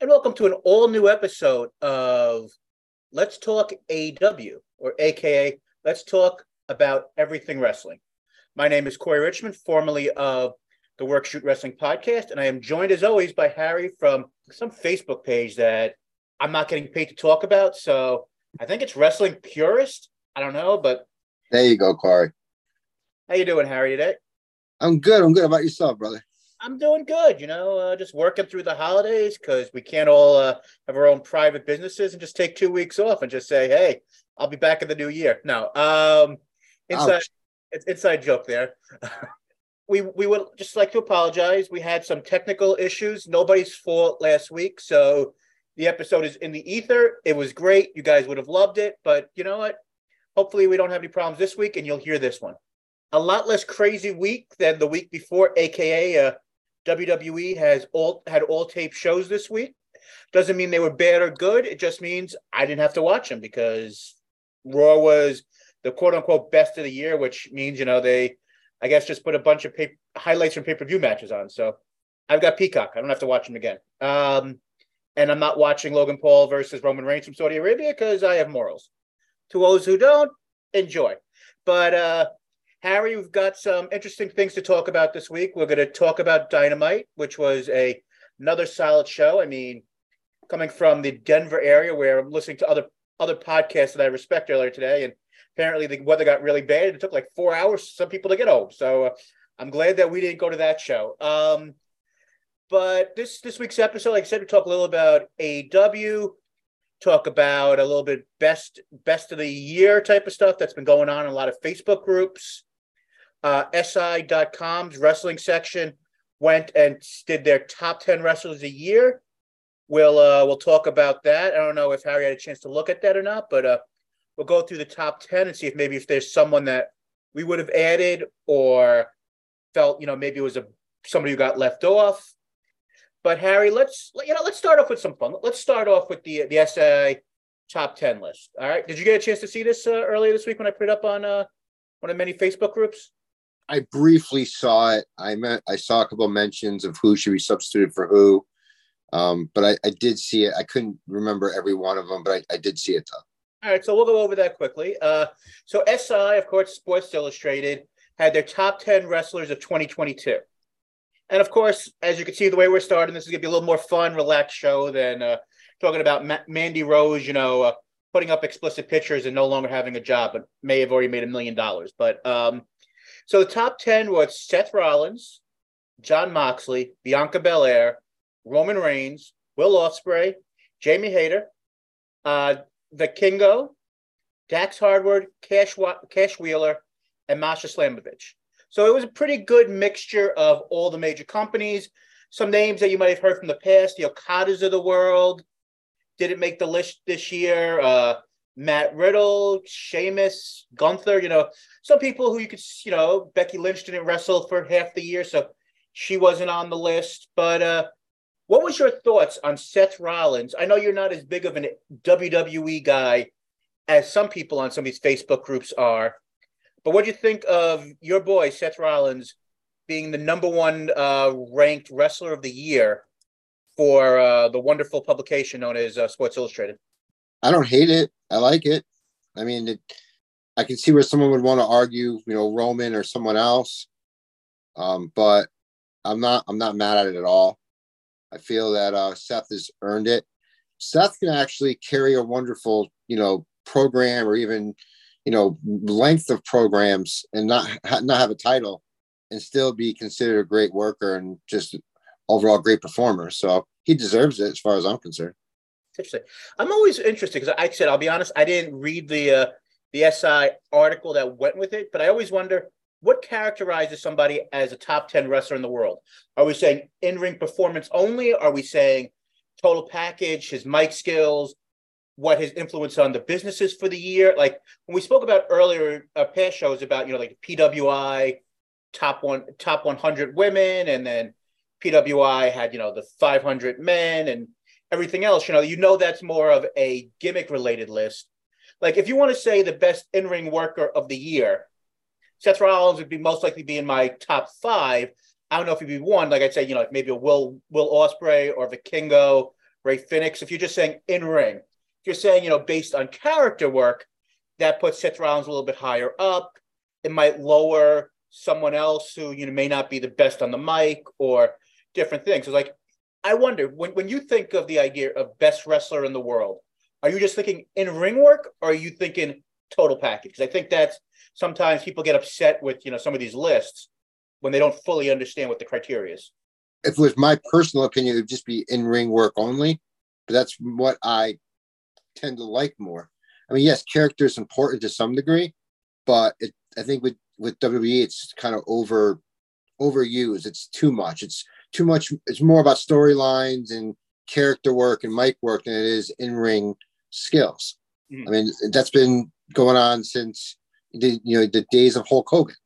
and welcome to an all new episode of Let's Talk AEW, or AKA Let's Talk About Everything Wrestling. My name is Corey Richmond, formerly of the Work Shoot Wrestling podcast, and I am joined as always by Harry from some Facebook page that I'm not getting paid to talk about. So I think it's Wrestling Purist. I don't know, but there you go, Corey. How you doing, Harry, today? I'm good. I'm good. How about yourself, brother? I'm doing good. You know, uh, just working through the holidays because we can't all uh, have our own private businesses and just take two weeks off and just say, "Hey, I'll be back in the new year." No, um, inside inside joke there. we we would just like to apologize. We had some technical issues. Nobody's fault last week, so the episode is in the ether. It was great. You guys would have loved it, but you know what? Hopefully, we don't have any problems this week, and you'll hear this one. A lot less crazy week than the week before, aka uh, WWE has all had all tape shows this week. Doesn't mean they were bad or good. It just means I didn't have to watch them because Raw was the quote unquote best of the year, which means you know they, I guess, just put a bunch of pay- highlights from pay per view matches on. So I've got Peacock. I don't have to watch them again. Um, and I'm not watching Logan Paul versus Roman Reigns from Saudi Arabia because I have morals. To those who don't, enjoy. But uh, Harry, we've got some interesting things to talk about this week. We're going to talk about Dynamite, which was a another solid show. I mean, coming from the Denver area where I'm listening to other other podcasts that I respect earlier today, and apparently the weather got really bad. It took like four hours for some people to get home. So uh, I'm glad that we didn't go to that show. Um, but this this week's episode, like I said, we talk a little about AEW, talk about a little bit best best of the year type of stuff that's been going on in a lot of Facebook groups uh, SI.com's wrestling section went and did their top 10 wrestlers a year. We'll uh, we'll talk about that. I don't know if Harry had a chance to look at that or not, but uh, we'll go through the top 10 and see if maybe if there's someone that we would have added or felt, you know, maybe it was a somebody who got left off. But Harry, let's you know, let's start off with some fun. Let's start off with the the SI top 10 list. All right. Did you get a chance to see this uh, earlier this week when I put it up on uh, one of many Facebook groups? I briefly saw it. I met I saw a couple of mentions of who should be substituted for who. Um, but I, I, did see it. I couldn't remember every one of them, but I, I did see it though. All right, so we'll go over that quickly. Uh, so SI, of course, Sports Illustrated had their top 10 wrestlers of 2022. And of course, as you can see, the way we're starting, this is going to be a little more fun, relaxed show than uh, talking about Ma- Mandy Rose, you know, uh, putting up explicit pictures and no longer having a job, but may have already made a million dollars. But um, so the top 10 was Seth Rollins, Jon Moxley, Bianca Belair, Roman Reigns, Will Ospreay, Jamie Hayter, uh, Vikingo, Dax Harwood, Cash, Cash Wheeler, and Masha Slamovich. So it was a pretty good mixture of all the major companies. Some names that you might have heard from the past, the Okadas of the world, didn't make the list this year. Uh, Matt Riddle, Sheamus, Gunther, you know, some people who you could, you know, Becky Lynch didn't wrestle for half the year, so she wasn't on the list. But uh, what was your thoughts on Seth Rollins? I know you're not as big of a WWE guy as some people on some of these Facebook groups are, but what do you think of your boy Seth Rollins being the number one uh, ranked wrestler of the year for uh, the wonderful publication known as uh, Sports Illustrated? I don't hate it. I like it. I mean, it, I can see where someone would want to argue, you know, Roman or someone else. Um, but I'm not. I'm not mad at it at all. I feel that uh, Seth has earned it. Seth can actually carry a wonderful, you know, program or even, you know, length of programs and not not have a title and still be considered a great worker and just overall great performer. So he deserves it as far as I'm concerned interesting. I'm always interested because I said I'll be honest, I didn't read the uh, the SI article that went with it, but I always wonder what characterizes somebody as a top 10 wrestler in the world. Are we saying in-ring performance only? Are we saying total package, his mic skills, what his influence on the businesses for the year? Like when we spoke about earlier uh, past shows about, you know, like PWI top one top 100 women and then PWI had, you know, the 500 men and everything else, you know, you know that's more of a gimmick related list. Like if you want to say the best in ring worker of the year, Seth Rollins would be most likely be in my top five. I don't know if he'd be one. Like I'd say, you know, like maybe a Will Will Ospreay or Vikingo, Rey Fénix. If you're just saying in ring, if you're saying you know based on character work, that puts Seth Rollins a little bit higher up. It might lower someone else who you know may not be the best on the mic or different things. So like, I wonder when when you think of the idea of best wrestler in the world, are you just thinking in ring work or are you thinking total package? Because I think that's sometimes people get upset with you know some of these lists when they don't fully understand what the criteria is. If it was my personal opinion, it would just be in ring work only. But that's what I tend to like more. I mean, yes, character is important to some degree, but it, I think with with WWE, it's kind of over overused. It's too much. It's too much. It's more about storylines and character work and mic work than it is in ring skills. Mm-hmm. I mean, that's been going on since the you know the days of Hulk Hogan.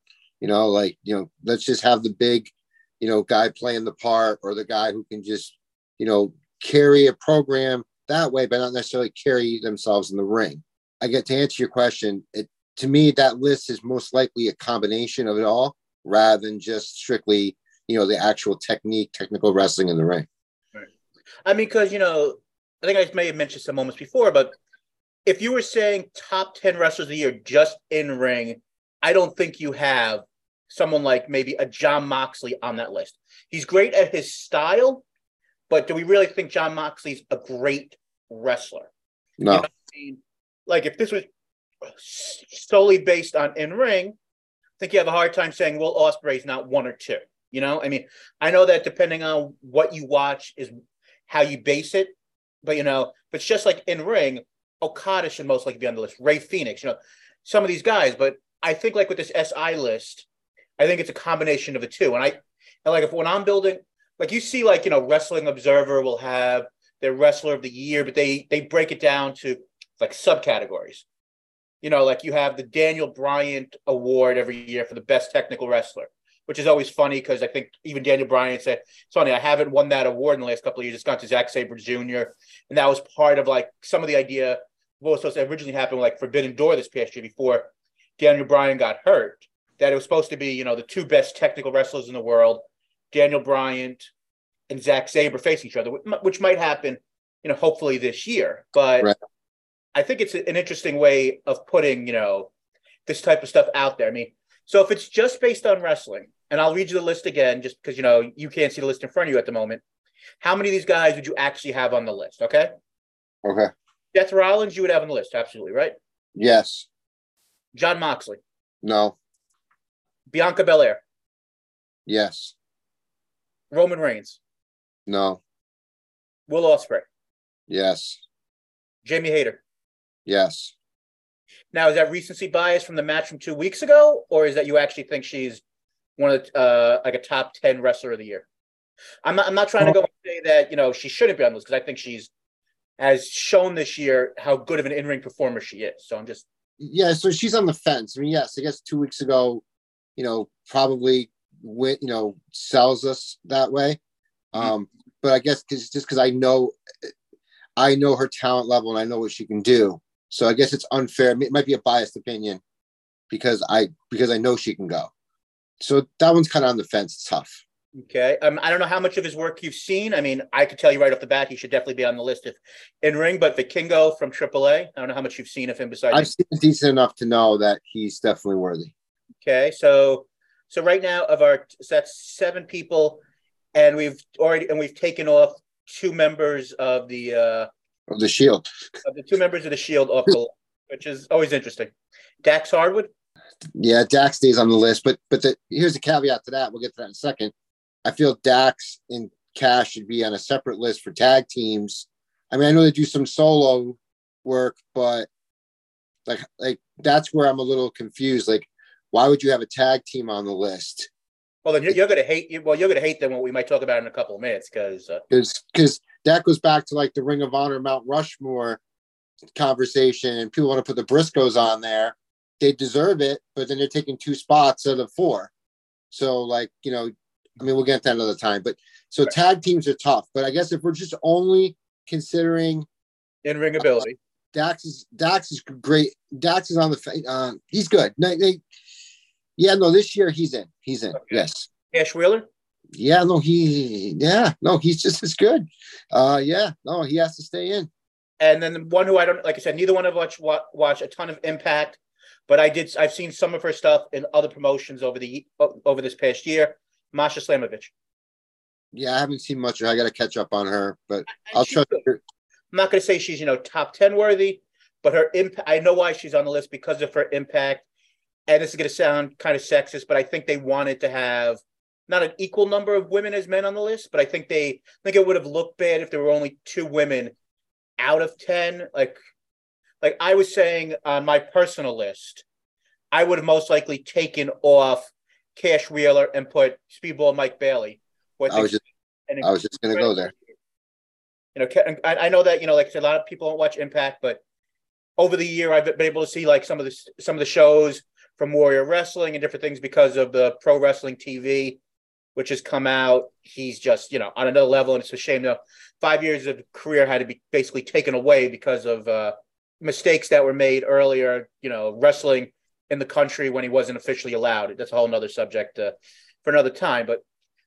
You know, like you know, let's just have the big, you know, guy playing the part or the guy who can just you know carry a program that way, but not necessarily carry themselves in the ring. I get to answer your question. It to me that list is most likely a combination of it all rather than just strictly you know the actual technique, technical wrestling in the ring. Right. I mean, because you know, I think I may have mentioned some moments before, but if you were saying top 10 wrestlers of the year just in ring, I don't think you have someone like maybe a Jon Moxley on that list. He's great at his style, but do we really think Jon Moxley's a great wrestler? No. You know I mean? Like if this was solely based on in ring, I think you have a hard time saying, well, Ospreay's not one or two. You know, I mean, I know that depending on what you watch is how you base it, but you know, but it's just like in ring, Okada should most likely be on the list. Rey Fénix, you know, some of these guys. But I think like with this SI list, I think it's a combination of the two. And I and like if when I'm building, like you see, like you know, Wrestling Observer will have their wrestler of the year, but they they break it down to like subcategories. You know, like you have the Daniel Bryan Award every year for the best technical wrestler, which is always funny because I think even Daniel Bryan said, "It's funny, I haven't won that award in the last couple of years. It's gone to Zack Sabre Jr." And that was part of like some of the idea what was supposed to originally happen like Forbidden Door this past year before Daniel Bryan got hurt. That it was supposed to be, you know, the two best technical wrestlers in the world, Daniel Bryan and Zack Sabre facing each other, which might happen, you know, hopefully this year. But right. I think it's an interesting way of putting, you know, this type of stuff out there. I mean, so if it's just based on wrestling, and I'll read you the list again, just because you know you can't see the list in front of you at the moment. How many of these guys would you actually have on the list? Okay. Okay. Seth Rollins, you would have on the list, absolutely, right? Yes. Jon Moxley. No. Bianca Belair. Yes. Roman Reigns. No. Will Ospreay. Yes. Jamie Hayter. Yes. Now, is that recency bias from the match from two weeks ago, or is that you actually think she's one of the, uh, like a top ten wrestler of the year? I'm not. I'm not trying to go and say that you know she shouldn't be on this because I think she's has shown this year how good of an in-ring performer she is. So I'm just yeah. So she's on the fence. I mean, yes, I guess two weeks ago, you know, probably went, you know, sells us that way. Mm-hmm. Um, but I guess cause, just because I know, I know her talent level and I know what she can do. So I guess it's unfair. It might be a biased opinion because I because I know she can go. So that one's kind of on the fence. It's tough. Okay. Um, I don't know how much of his work you've seen. I mean, I could tell you right off the bat, he should definitely be on the list if in ring, but Vikingo from AAA, I don't know how much you've seen of him besides. I've seen decent enough to know that he's definitely worthy. Okay. So, so right now of our, so that's seven people and we've already, and we've taken off two members of the, uh, of the shield, of the two members of the shield off the, which is always interesting. Dax Harwood. Yeah, Dax stays on the list, but but the, here's a caveat to that. We'll get to that in a second. I feel Dax and Cash should be on a separate list for tag teams. I mean, I know they do some solo work, but like like that's where I'm a little confused. Like, why would you have a tag team on the list? Well, then you're, going to hate. You. Well, you're going to hate them. What we might talk about in a couple of minutes, because because uh, because that goes back to like the Ring of Honor Mount Rushmore conversation, and people want to put the Briscoes on there. They deserve it, but then they're taking two spots out of four. So, like you know, I mean, we'll get that another time. But so right. tag teams are tough. But I guess if we're just only considering in ring ability, uh, Dax is Dax is great. Dax is on the uh, he's good. No, they, yeah, no, this year he's in. He's in. Okay. Yes. Cash Wheeler. Yeah, no, he, yeah, no, he's just as good. Uh, yeah, no, he has to stay in. And then the one who I don't, like I said, neither one of us watch, watch a ton of Impact, but I did. I've seen some of her stuff in other promotions over the over this past year. Masha Slamovich. Yeah, I haven't seen much. I got to catch up on her, but I'll try. I'm not going to say she's you know top ten worthy, but her impact. I know why she's on the list because of her impact. And this is going to sound kind of sexist, but I think they wanted to have not an equal number of women as men on the list, but I think they I think it would have looked bad if there were only two women out of 10. Like like I was saying on my personal list, I would have most likely taken off Cash Wheeler and put Speedball Mike Bailey. I, was just, I was just going to go there. You know, I, I know that you know, like I said, a lot of people don't watch Impact, but over the year, I've been able to see like some of the some of the shows from Warrior Wrestling and different things because of the Pro Wrestling TV which has come out. He's just, you know, on another level. And it's a shame though. Five years of career had to be basically taken away because of uh, mistakes that were made earlier, you know, wrestling in the country when he wasn't officially allowed. That's a whole nother subject uh, for another time. But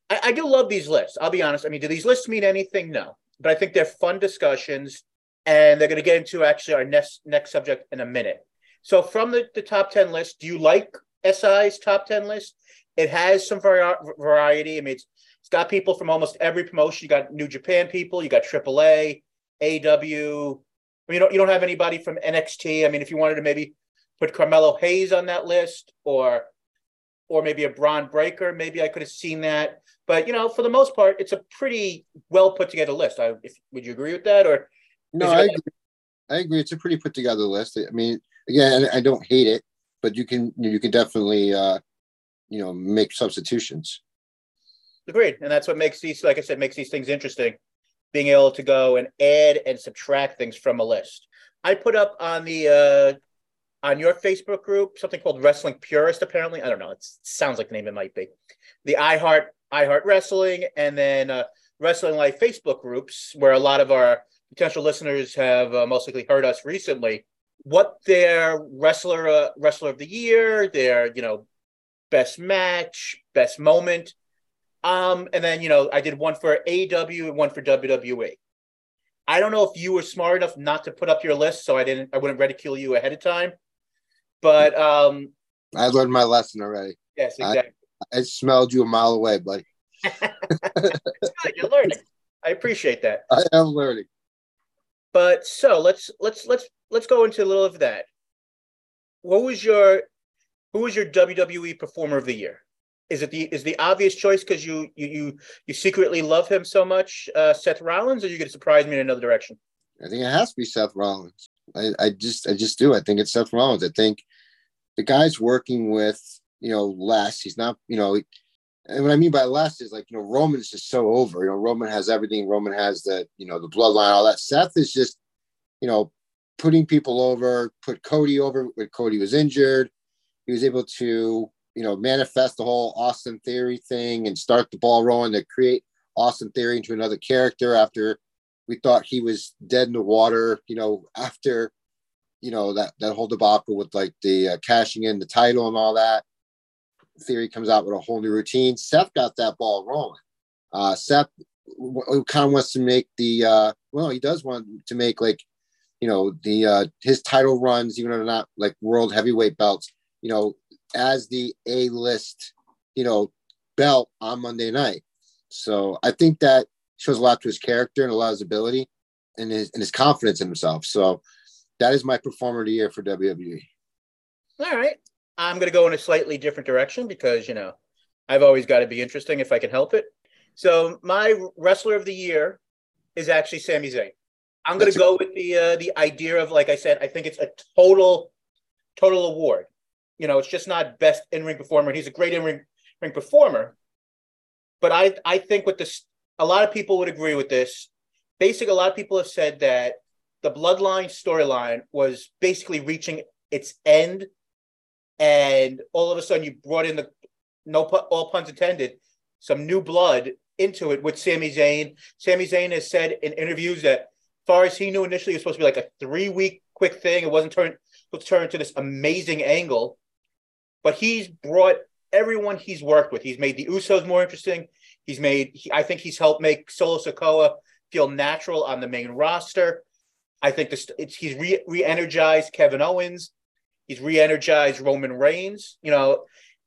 I, I do love these lists. I'll be honest. I mean, do these lists mean anything? No. But I think they're fun discussions. And they're going to get into actually our next next subject in a minute. So from the, the top 10 list, do you like SI's top 10 list? It has some variety. I mean, it's, it's got people from almost every promotion. You got New Japan people, you got AAA, AEW. I mean, you don't you don't have anybody from NXT. I mean, if you wanted to maybe put Carmelo Hayes on that list, or or maybe a Bron Breakker, maybe I could have seen that. But you know, for the most part, it's a pretty well put together list. I, if, would you agree with that, or no? I agree. I agree. It's a pretty put together list. I mean, again, I don't hate it, but you can you can definitely uh, you know make substitutions. Agreed. And that's what makes these like i said makes these things interesting. Being able to go and add and subtract things from a list. I put up on the uh on your facebook group something called wrestling purist apparently. I don't know. It sounds like the name it might be. The i heart i heart wrestling and then uh, wrestling life facebook groups where a lot of our potential listeners have uh, most likely heard us recently what their wrestler uh, wrestler of the year their you know best match, best moment. Um, and then you know, I did one for AEW and one for WWE. I don't know if you were smart enough not to put up your list, so I didn't. I wouldn't ridicule you ahead of time. But um, I learned my lesson already. Yes, exactly. I, I smelled you a mile away, buddy. You're learning. I appreciate that. I am learning. But so let's let's let's let's go into a little of that. What was your who is your WWE Performer of the Year? Is it the is the obvious choice because you you you you secretly love him so much, uh, Seth Rollins, or you going to surprise me in another direction? I think it has to be Seth Rollins. I, I just I just do. I think it's Seth Rollins. I think the guy's working with you know less. He's not you know. And what I mean by less is like you know Roman is just so over. You know Roman has everything. Roman has the you know the bloodline, all that. Seth is just you know putting people over. Put Cody over when Cody was injured he was able to you know manifest the whole Austin Theory thing and start the ball rolling to create Austin Theory into another character after we thought he was dead in the water. You know after you know that that whole debacle with like the uh, cashing in the title and all that. Theory comes out with a whole new routine. Seth got that ball rolling. Uh, Seth kind of wants to make the uh, well, he does want to make like you know the uh, his title runs, even though they're not like world heavyweight belts you know, as the A list, you know, belt on Monday night. So I think that shows a lot to his character and a lot of his ability and his and his confidence in himself. So that is my performer of the year for WWE. All right. I'm going to go in a slightly different direction because, you know, I've always got to be interesting if I can help it. So my wrestler of the year is actually Sami Zayn. I'm going to go with the uh, the idea of, like I said, I think it's a total total award. You know, it's just not best in ring performer. He's a great in ring ring performer, but I I think with this, a lot of people would agree with this. Basically, a lot of people have said that the Bloodline storyline was basically reaching its end, and all of a sudden you brought in the no all puns intended some new blood into it with Sami Zayn. Sami Zayn has said in interviews that, far as he knew initially, it was supposed to be like a three week quick thing. It wasn't turned supposed to into this amazing angle but he's brought everyone he's worked with. He's made the Usos more interesting. He's made. He, I think he's helped make Solo Sikoa feel natural on the main roster. I think this he's re, re-energized Kevin Owens. He's re-energized Roman Reigns. You know,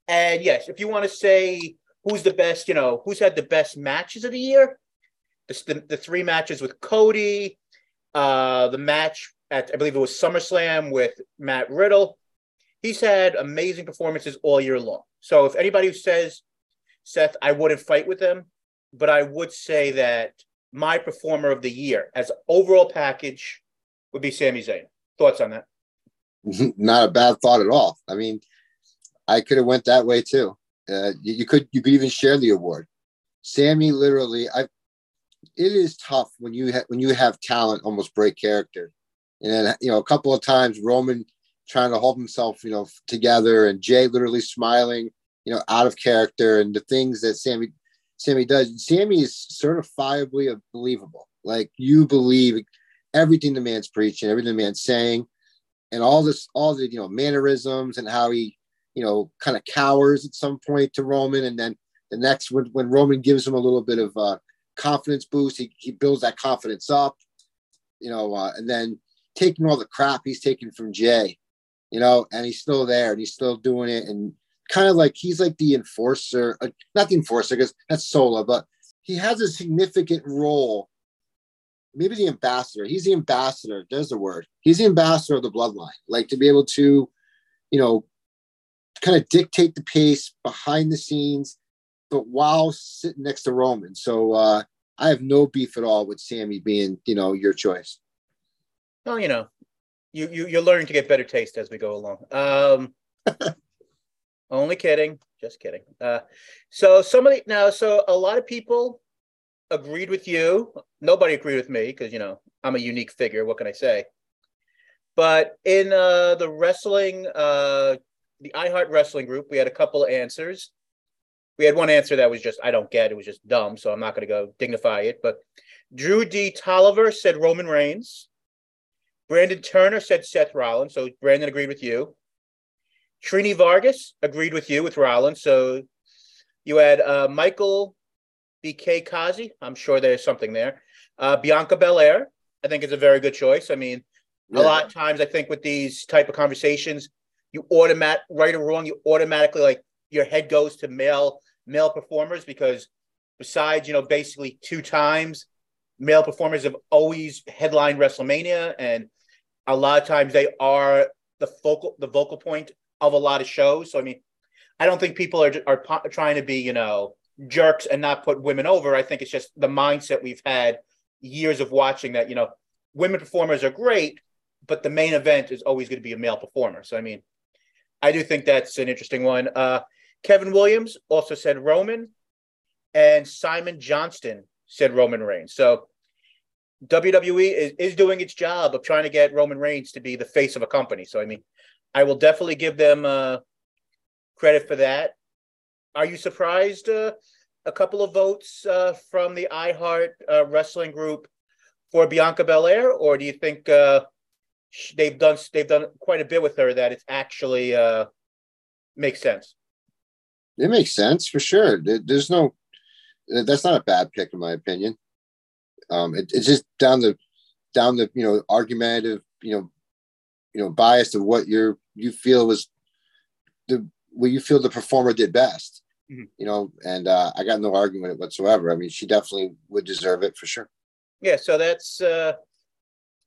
and yes, if you want to say who's the best, you know, who's had the best matches of the year, the, the three matches with Cody, uh, the match at I believe it was SummerSlam with Matt Riddle. He's had amazing performances all year long. So if anybody says Seth, I wouldn't fight with them, but I would say that my performer of the year as overall package would be Sami Zayn. Thoughts on that? Not a bad thought at all. I mean, I could have went that way too. Uh, you, you, could you could even share the award. Sami literally, I. It is tough when you ha- when you have talent almost break character, and then you know a couple of times Roman trying to hold himself you know together, and Jey literally smiling you know out of character, and the things that Sammy Sami does. Sami is certifiably believable. Like you believe everything the man's preaching, everything the man's saying, and all this, all the you know mannerisms and how he, you know, kind of cowers at some point to Roman, and then the next when when Roman gives him a little bit of uh, confidence boost, he he builds that confidence up, you know, uh, and then taking all the crap he's taking from Jey, you know, and he's still there and he's still doing it and kind of like he's like the enforcer, uh, not the enforcer because that's Solo, but he has a significant role. Maybe the ambassador. He's the ambassador. There's the word. He's the ambassador of the bloodline. Like to be able to, you know, kind of dictate the pace behind the scenes, but while sitting next to Roman. So uh, I have no beef at all with Sami being, you know, your choice. Well, you know, you you you're learning to get better taste as we go along. Um, Only kidding. Just kidding. Uh, so somebody now, so a lot of people agreed with you. Nobody agreed with me because you know I'm a unique figure. What can I say? But in uh, the wrestling, uh, the iHeart Wrestling group, we had a couple of answers. We had one answer that was just I don't get. It was just dumb, so I'm not going to go dignify it. But Drew D. Tolliver said Roman Reigns. Brandon Turner said Seth Rollins. So Brandon agreed with you. Trini Vargas agreed with you with Rollins. So you had uh, Michael BK Kazi. I'm sure there's something there. Uh, Bianca Belair, I think is a very good choice. I mean, yeah. a lot of times I think with these type of conversations, you automatic right or wrong, you automatically like your head goes to male male performers because besides you know basically two times, male performers have always headlined WrestleMania, and a lot of times they are the focal the vocal point of a lot of shows. So I mean, I don't think people are are trying to be you know jerks and not put women over. I think it's just the mindset we've had years of watching that you know women performers are great, but the main event is always going to be a male performer. So I mean, I do think that's an interesting one. Uh, Kevin Williams also said Roman, and Simon Johnston said Roman Reigns. So WWE is, is doing its job of trying to get Roman Reigns to be the face of a company. So I mean, I will definitely give them uh, credit for that. Are you surprised? Uh, a couple of votes uh, from the iHeart uh, Wrestling Group for Bianca Belair, or do you think uh, they've done they've done quite a bit with her that it actually uh, makes sense? It makes sense for sure. There's no that's not a bad pick in my opinion. Um, it, it's just down the down the you know argumentative you know you know biased of what you're you feel was the what you feel the performer did best. Mm-hmm. You know, and uh, I got no argument whatsoever. I mean, she definitely would deserve it for sure. Yeah, so that's uh,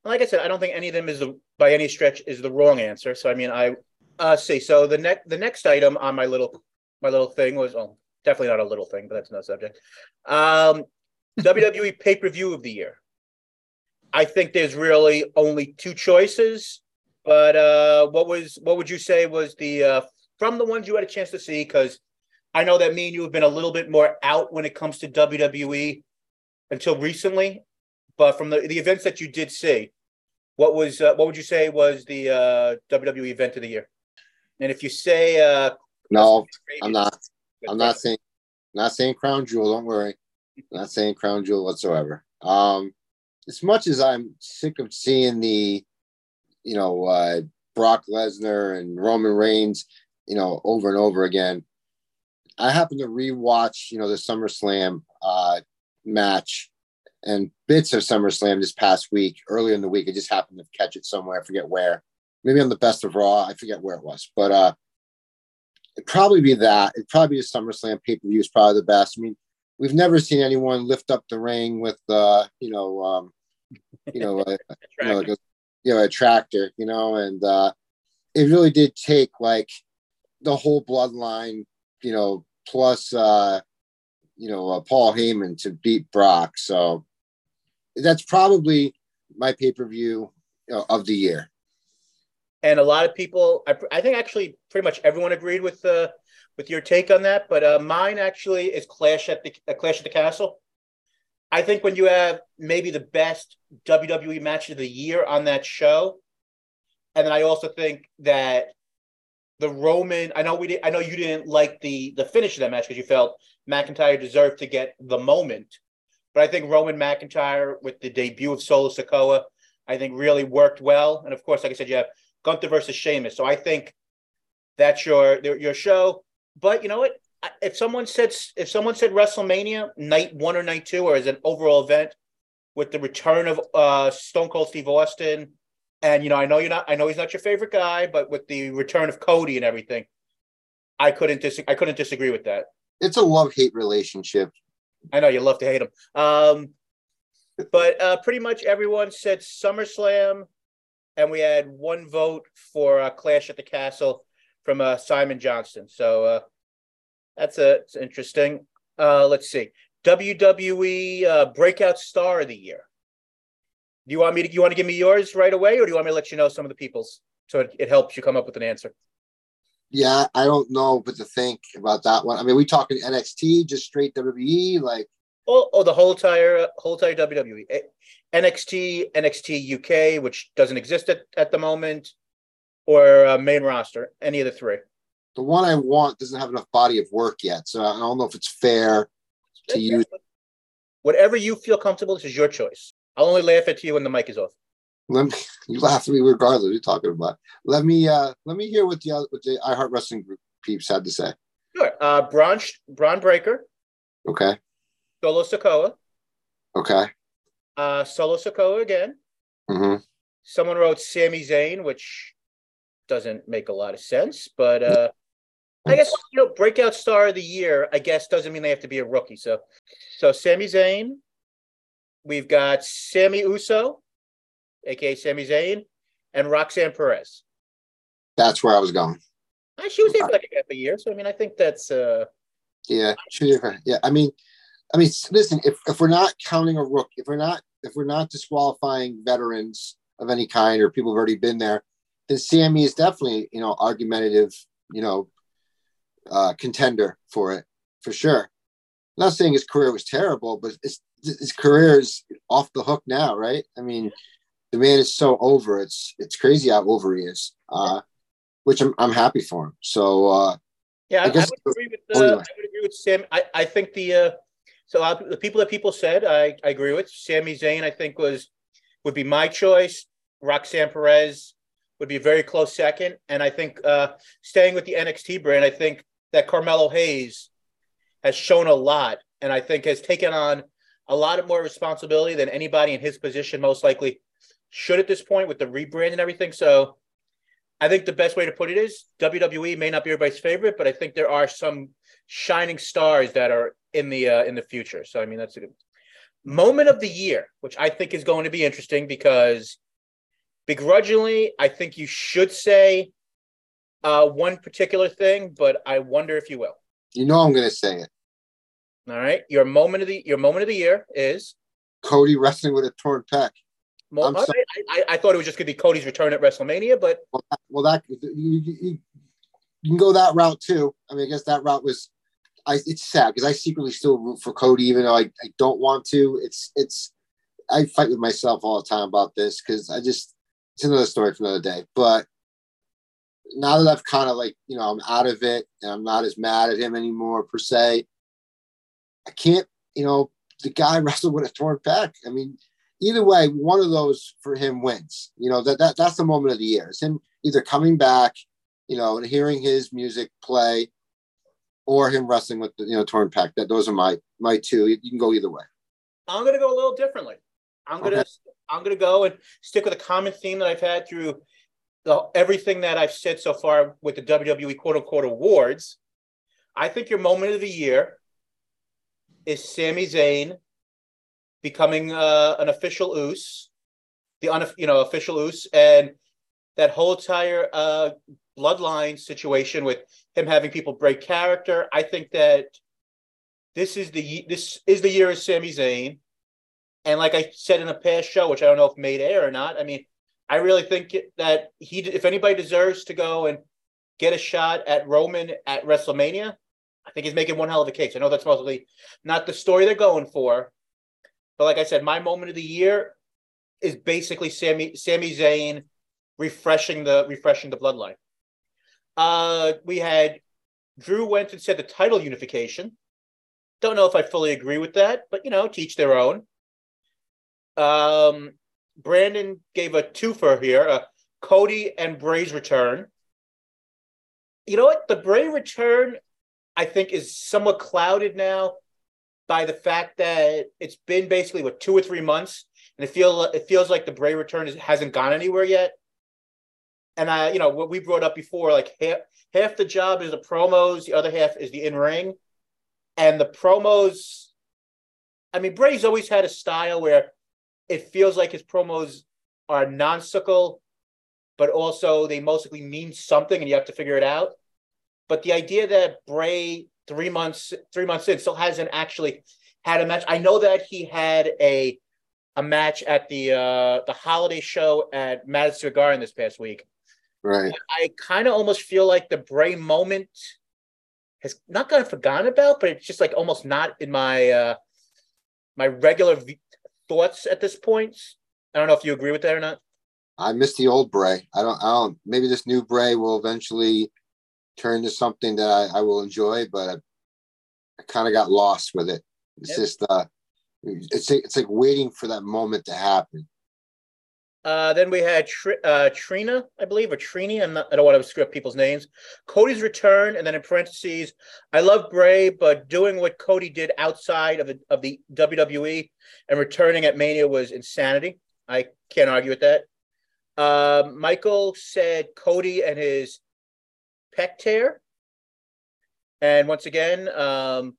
like I said. I don't think any of them is the by any stretch is the wrong answer. So I mean, I uh, see. So the next the next item on my little my little thing was oh definitely not a little thing, but that's no subject. Um, WWE pay per view of the year. I think there's really only two choices. But uh, what was what would you say was the uh, from the ones you had a chance to see? Because I know that me and you have been a little bit more out when it comes to WWE until recently. But from the, the events that you did see, what was uh, what would you say was the uh, WWE event of the year? And if you say uh, no, I'm not. I'm not saying not saying Crown Jewel. Don't worry, I'm not saying Crown Jewel whatsoever. Um, as much as I'm sick of seeing the you know, uh, Brock Lesnar and Roman Reigns, you know, over and over again. I happened to rewatch, you know, the SummerSlam uh, match and bits of SummerSlam this past week. Earlier in the week, I just happened to catch it somewhere. I forget where. Maybe on the best of Raw. I forget where it was, but uh, it'd probably be that. It'd probably be a SummerSlam pay per view is probably the best. I mean, we've never seen anyone lift up the ring with uh, you know, um, you know, a, you know, like a, you know, a tractor, you know, and uh, it really did take like the whole bloodline, you know, plus uh, you know, uh, Paul Heyman to beat Brock. So that's probably my pay per view you know, of the year. And a lot of people, I, I, think actually pretty much everyone agreed with uh, with your take on that. But uh, mine actually is Clash at the uh, Clash at the Castle. I think when you have maybe the best WWE match of the year on that show, and then I also think that the Roman. I know we did. I know you didn't like the the finish of that match because you felt McIntyre deserved to get the moment. But I think Roman McIntyre with the debut of Solo Sikoa, I think really worked well. And of course, like I said, you have Gunther versus Sheamus. So I think that's your your show. But you know what? If someone said if someone said WrestleMania night one or night two, or as an overall event, with the return of uh, Stone Cold Steve Austin, and you know, I know you're not, I know he's not your favorite guy, but with the return of Cody and everything, I couldn't dis- I couldn't disagree with that. It's a love hate relationship. I know you love to hate him. Um, but uh, pretty much everyone said SummerSlam, and we had one vote for uh, Clash at the Castle from uh, Simon Johnston. So uh, that's a it's interesting. Uh, let's see, WWE uh, Breakout Star of the Year. Do you want me to? You want to give me yours right away, or do you want me to let you know some of the people's so it, it helps you come up with an answer? Yeah, I don't know what to think about that one. I mean, we talking NXT, just straight WWE, like oh, oh the whole entire whole entire WWE, NXT, NXT UK, which doesn't exist at, at the moment, or uh, main roster, any of the three. The one I want doesn't have enough body of work yet, so I don't know if it's fair to use. Whatever you feel comfortable, this is your choice. I'll only laugh at you when the mic is off let me you laugh at me regardless what you're talking about. Let me uh let me hear what the what the I Heart Wrestling group peeps had to say. Sure. Uh Bron Bron Breakker. Okay. Solo Sikoa. Okay. Uh Solo Sikoa again. Mm-hmm. Someone wrote Sami Zayn, which doesn't make a lot of sense, but uh I guess you know, breakout star of the year, I guess doesn't mean they have to be a rookie. So so Sami Zayn, we've got Sami Uso, aka Sami Zayn, and Roxanne Perez. That's where I was going. Uh, she was there for like a half a year, so I mean, I think that's. uh Yeah, she, yeah. I mean, I mean, listen. If if we're not counting a rook, if we're not if we're not disqualifying veterans of any kind or people who've already been there, then Sami is definitely you know argumentative, you know, uh, contender for it for sure. I'm not saying his career was terrible, but his, his career is off the hook now, right? I mean, the man is so over. It's it's crazy how over he is. Uh, which I'm I'm happy for him. So uh, yeah, I, I, I would agree with the, I would agree with Sam. I, I think the uh, so uh, the people that people said I, I agree with. Sami Zayn I think was would be my choice. Roxanne Perez would be a very close second, and I think uh, staying with the NXT brand, I think that Carmelo Hayes has shown a lot, and I think has taken on a lot of more responsibility than anybody in his position most likely should at this point with the rebrand and everything. So I think the best way to put it is WWE may not be everybody's favorite, but I think there are some shining stars that are in the uh, in the future. So I mean that's a good moment of the year, which I think is going to be interesting because begrudgingly, I think you should say uh, one particular thing, but I wonder if you will. You know I'm going to say it. All right, your moment of the your moment of the year is Cody wrestling with a torn pec. Well, I, I, I, thought it was just going to be Cody's return at WrestleMania, but well, that, well, that you, you, you, can go that route too. I mean, I guess that route was. I, it's sad because I secretly still root for Cody, even though I, I don't want to. It's it's I fight with myself all the time about this because I just it's another story for another day. But now that I've kind of like you know I'm out of it and I'm not as mad at him anymore per se. I can't you know the guy wrestled with a torn pec. I mean either way, one of those for him wins. You know, that, that that's the moment of the year. It's him either coming back, you know, and hearing his music play, or him wrestling with the you know torn pec. That those are my my two. You, can go either way. I'm gonna go a little differently. I'm gonna okay. I'm gonna go and stick with a common theme that I've had through the, everything that I've said so far with the WWE quote unquote awards. I think your moment of the year is Sami Zayn becoming uh, an official Uce, the un, you know official Uce, and that whole entire uh, bloodline situation with him having people break character. I think that this is the this is the year of Sami Zayn, and like I said in a past show, which I don't know if made air or not. I mean, I really think that he, if anybody deserves to go and get a shot at Roman at WrestleMania, I think he's making one hell of a case. I know that's mostly not the story they're going for, but like I said, my moment of the year is basically Sami Sami Zayn refreshing the refreshing the bloodline. Uh, we had Drew went and said the title unification. Don't know if I fully agree with that, but you know, teach their own. Um, Brandon gave a twofer here: uh, Cody and Bray's return. You know what? The Bray return, I think, is somewhat clouded now by the fact that it's been basically what two or three months, and it feel it feels like the Bray return is, hasn't gone anywhere yet and I, you know, what we brought up before, like half half the job is the promos, the other half is the in ring, and the promos. I mean, Bray's always had a style where it feels like his promos are nonsensical, but also they mostly mean something, and you have to figure it out. But the idea that Bray three months three months in still hasn't actually had a match. I know that he had a a match at the uh the holiday show at Madison Square Garden this past week Right. I kind of almost feel like the Bray moment has not gotten forgotten about, but it's just like almost not in my uh my regular v- thoughts at this point. I don't know if you agree with that or not. I miss the old Bray. I don't. I don't. Maybe this new Bray will eventually turn to something that I, I will enjoy, but I, I kind of got lost with it. It's yep. just uh, it's it's like waiting for that moment to happen. Uh, then we had Tr- uh, Trina, I believe, or Trini. I'm not, I don't want to script people's names. Cody's return, and then in parentheses, I love Bray, but doing what Cody did outside of the of the WWE and returning at Mania was insanity. I can't argue with that. Uh, Michael said Cody and his pec tear, and once again, um,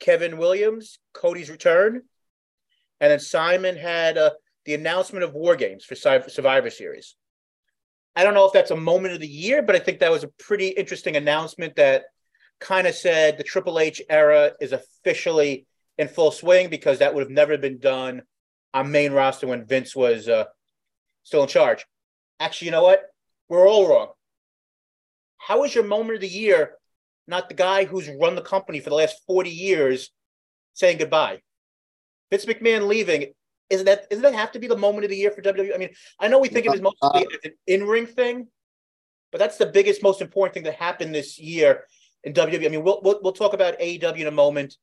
Kevin Williams, Cody's return, and then Simon had a the announcement of War Games for Survivor Series. I don't know if that's a moment of the year, but I think that was a pretty interesting announcement that kind of said the Triple H era is officially in full swing because that would have never been done on main roster when Vince was uh, still in charge. Actually, you know what? We're all wrong. How is your moment of the year not the guy who's run the company for the last 40 years saying goodbye? Vince McMahon leaving is that doesn't that have to be the moment of the year for WWE? I mean, I know we think of it as mostly uh, an in-ring thing, but that's the biggest, most important thing that happened this year in WWE. I mean, we'll we'll, we'll talk about AEW in a moment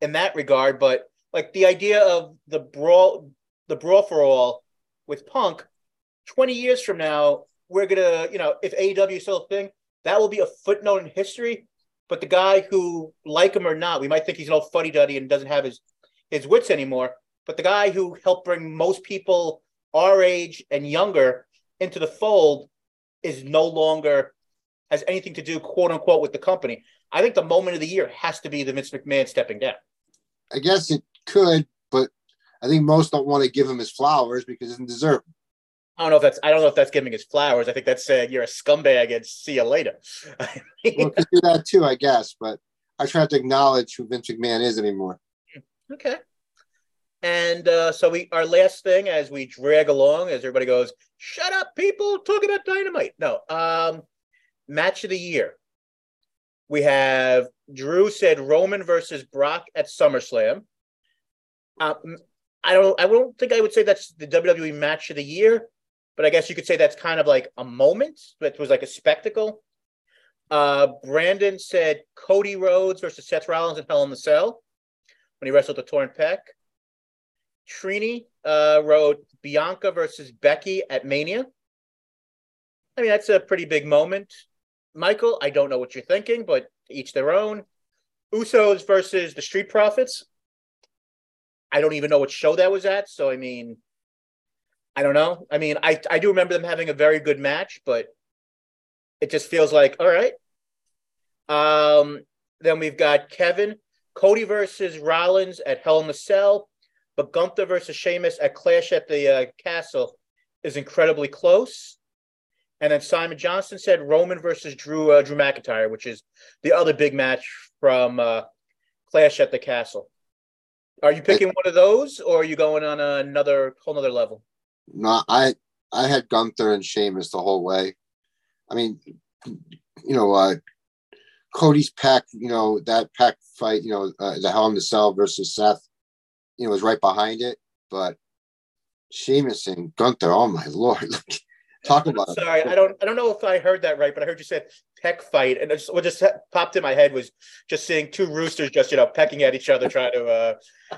in that regard, but like the idea of the brawl, the brawl for all with Punk, twenty years from now, we're gonna, you know, if AEW is still a thing, that will be a footnote in history. But the guy who, like him or not, we might think he's an old fuddy duddy and doesn't have his his wits anymore but the guy who helped bring most people our age and younger into the fold is no longer has anything to do, quote unquote, with the company. I think the moment of the year has to be the Vince McMahon stepping down. I guess it could, but I think most don't want to give him his flowers because he doesn't deserve them. I don't know if that's I don't know if that's giving his flowers. I think that's saying you're a scumbag and see you later. well, could do that too, I guess. But I try to acknowledge who Vince McMahon is anymore. Okay. And uh, so we our last thing as we drag along, as everybody goes, shut up, people, talk about dynamite. No, um, match of the year. We have Drew said Roman versus Brock at SummerSlam. Um, I don't I don't think I would say that's the WWE match of the year, but I guess you could say that's kind of like a moment. That was like a spectacle. Uh, Brandon said Cody Rhodes versus Seth Rollins and Hell in the Cell when he wrestled the torn pec. Trini uh, wrote Bianca versus Becky at Mania. I mean, that's a pretty big moment. Michael, I don't know what you're thinking, but each their own. Usos versus the Street Profits. I don't even know what show that was at. So I mean, I don't know. I mean, I I do remember them having a very good match, but it just feels like all right. Um, then we've got Kevin Cody versus Rollins at Hell in the Cell, but Gunther versus Sheamus at Clash at the uh, Castle is incredibly close. And then Simon Johnson said Roman versus Drew uh, Drew McIntyre, which is the other big match from uh, Clash at the Castle. Are you picking one of those, or are you going on another whole other level? No, I I had Gunther and Sheamus the whole way. I mean, you know, uh, Cody's pack, you know, that pack fight, you know, uh, the Hell in the Cell versus Seth, you know, was right behind it. But Sheamus and Gunther, oh my lord, talk about. Sorry, I don't, I don't know if I heard that right, but I heard you said peck fight, and just, what just popped in my head was just seeing two roosters just you know pecking at each other, trying to. uh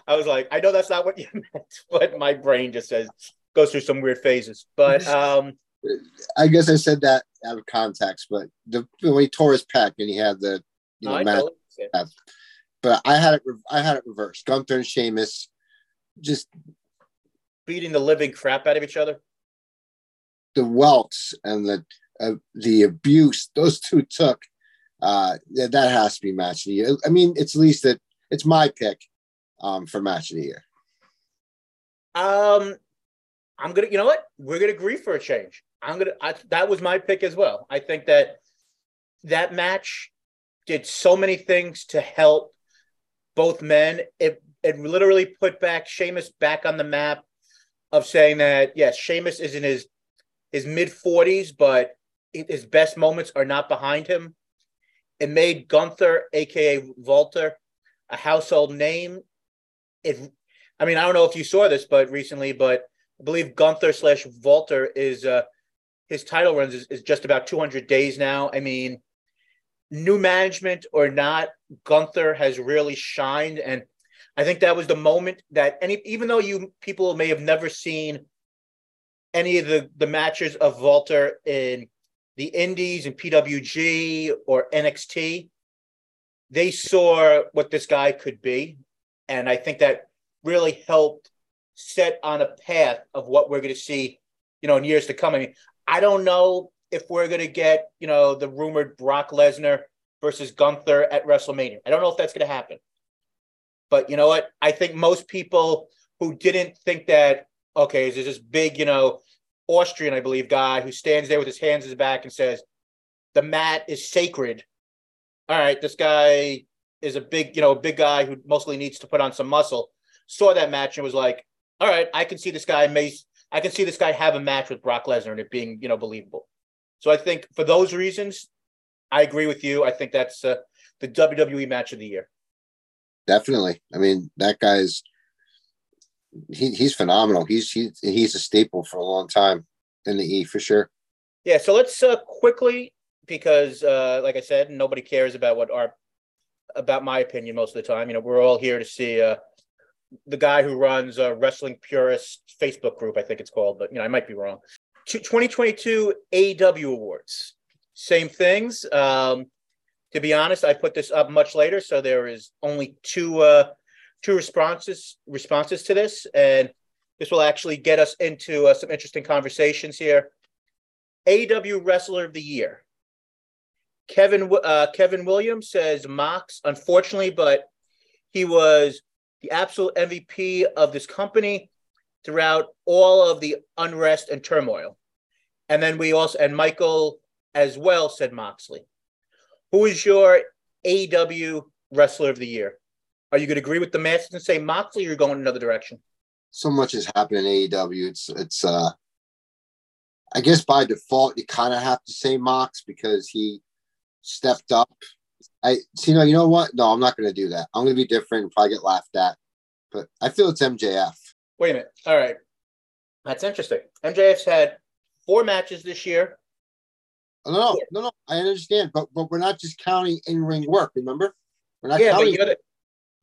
I was like, I know that's not what you meant, but my brain just says goes through some weird phases. But um I guess I said that out of context, but the when he tore his pec and he had the you know, match, but I had it I had it reversed. Gunther and Sheamus just beating the living crap out of each other. The welts and the uh, the abuse those two took, uh, that, that has to be match of the year. I mean, it's at least that it's my pick um, for match of the year. Um, I'm gonna, you know what? We're gonna agree for a change. I'm gonna. I, that was my pick as well. I think that that match did so many things to help both men. It it literally put back Sheamus back on the map of saying that yes, Sheamus is in his his mid 40s, but his best moments are not behind him. It made Gunther, aka Walter, a household name. It, I mean, I don't know if you saw this, but recently, but I believe Gunther slash Walter is uh, his title runs is, is just about 200 days now. I mean, new management or not, Gunther has really shined, and I think that was the moment that any even though you people may have never seen any of the the matches of Walter in the Indies and PWG or NXT, they saw what this guy could be, and I think that really helped set on a path of what we're going to see, you know, in years to come. I mean, I don't know if we're going to get, you know, the rumored Brock Lesnar versus Gunther at WrestleMania. I don't know if that's going to happen. But you know what? I think most people who didn't think that, okay, there's this big, you know, Austrian, I believe, guy who stands there with his hands in his back and says, the mat is sacred. All right, this guy is a big, you know, a big guy who mostly needs to put on some muscle. Saw that match and was like, all right, I can see this guy may I can see this guy have a match with Brock Lesnar and it being, you know, believable. So I think for those reasons, I agree with you. I think that's uh, the WWE match of the year. Definitely. I mean, that guy's he, he's phenomenal. He's he, he's a staple for a long time in the E for sure. Yeah. So let's uh, quickly because, uh, like I said, nobody cares about what our about my opinion most of the time. You know, we're all here to see uh, the guy who runs a Wrestling Purist Facebook group, I think it's called, but you know, I might be wrong. 2022 AEW Awards, same things. Um, to be honest, I put this up much later, so there is only two uh, two responses responses to this, and this will actually get us into uh, some interesting conversations here. AEW Wrestler of the Year. Kevin uh, Kevin Williams says Mox, unfortunately, but he was the absolute MVP of this company throughout all of the unrest and turmoil. And then we also, and Michael as well said Moxley. Who is your AEW wrestler of the year? Are you going to agree with the Masters and say Moxley or you're going another direction? So much has happened in AEW. It's, it's, uh, I guess by default, you kind of have to say Mox because he stepped up I see. No, you know what? No, I'm not going to do that. I'm going to be different and probably get laughed at. But I feel it's MJF. Wait a minute. All right, that's interesting. MJF's had four matches this year. No, no, no, no. I understand, but but we're not just counting in ring work. Remember, we're not yeah, counting. But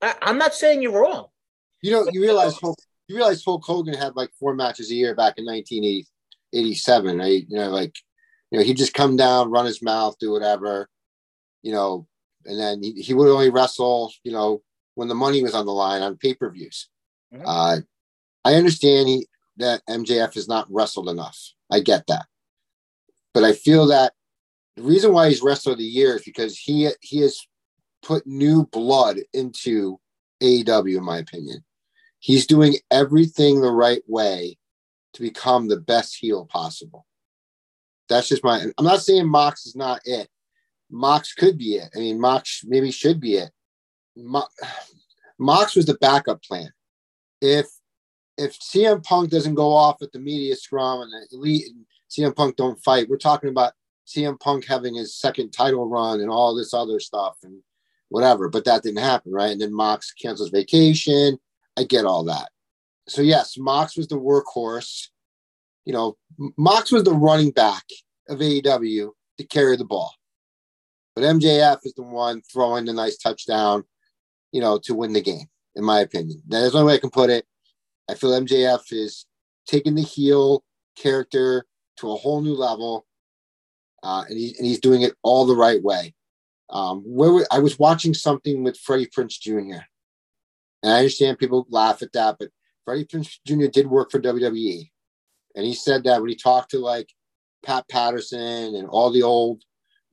I, am not saying you're wrong. You know, you realize Hulk, you realize Hulk Hogan had like four matches a year back in 1987, right? You know, like you know, he'd just come down, run his mouth, do whatever. You know, and then he, he would only wrestle, you know, when the money was on the line on pay per views. Mm-hmm. Uh, I understand he, that MJF has not wrestled enough. I get that, but I feel that the reason why he's wrestler of the year is because he he has put new blood into AEW, in my opinion. He's doing everything the right way to become the best heel possible. That's just my. I'm not saying Mox is not it. Mox could be it. I mean, Mox maybe should be it. Mox was the backup plan. If if CM Punk doesn't go off at the media scrum and the elite and CM Punk don't fight, we're talking about CM Punk having his second title run and all this other stuff and whatever. But that didn't happen, right? And then Mox cancels vacation. I get all that. So yes, Mox was the workhorse. You know, Mox was the running back of AEW to carry the ball. But MJF is the one throwing the nice touchdown, you know, to win the game, in my opinion. That is the only way I can put it. I feel MJF is taking the heel character to a whole new level, uh, and, he, and he's doing it all the right way. Um, where I was watching something with Freddie Prinze Jr. And I understand people laugh at that, but Freddie Prinze Jr. did work for WWE. And he said that when he talked to like Pat Patterson and all the old,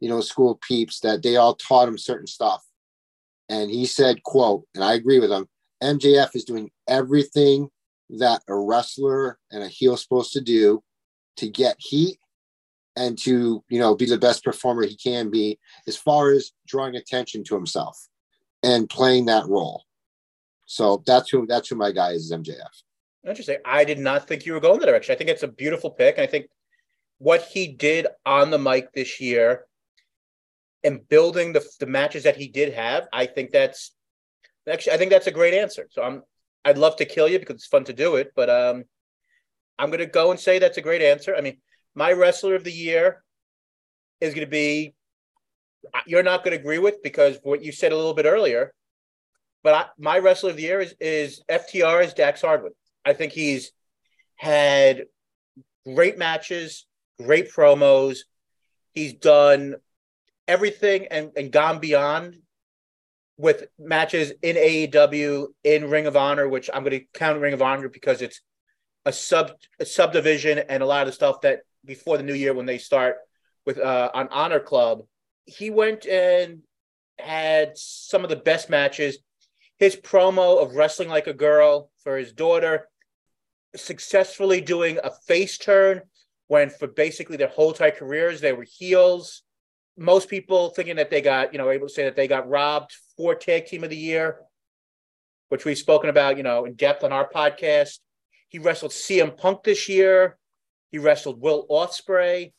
you know, school peeps, that they all taught him certain stuff. And he said, quote, and I agree with him, MJF is doing everything that a wrestler and a heel is supposed to do to get heat and to you know be the best performer he can be as far as drawing attention to himself and playing that role. So that's who that's who my guy is, is mjf interesting. I did not think you were going that direction. I think it's a beautiful pick. I think what he did on the mic this year and building the, the matches that he did have i think that's actually i think that's a great answer so i'm i'd love to kill you because it's fun to do it but um i'm going to go and say that's a great answer i mean my wrestler of the year is going to be you're not going to agree with because what you said a little bit earlier. But I, my wrestler of the year is, is FTR is Dax Harwood. I think he's had great matches, great promos. He's done everything and, and gone beyond with matches in AEW, in Ring of Honor, which I'm going to count Ring of Honor because it's a sub a subdivision and a lot of the stuff that before the new year when they start with uh, on Honor Club. He went and had some of the best matches. His promo of wrestling like a girl for his daughter, successfully doing a face turn when for basically their whole entire careers they were heels. Most people thinking that they got, you know, able to say that they got robbed for tag team of the year, which we've spoken about, you know, in depth on our podcast. He wrestled CM Punk this year. He wrestled Will Ospreay.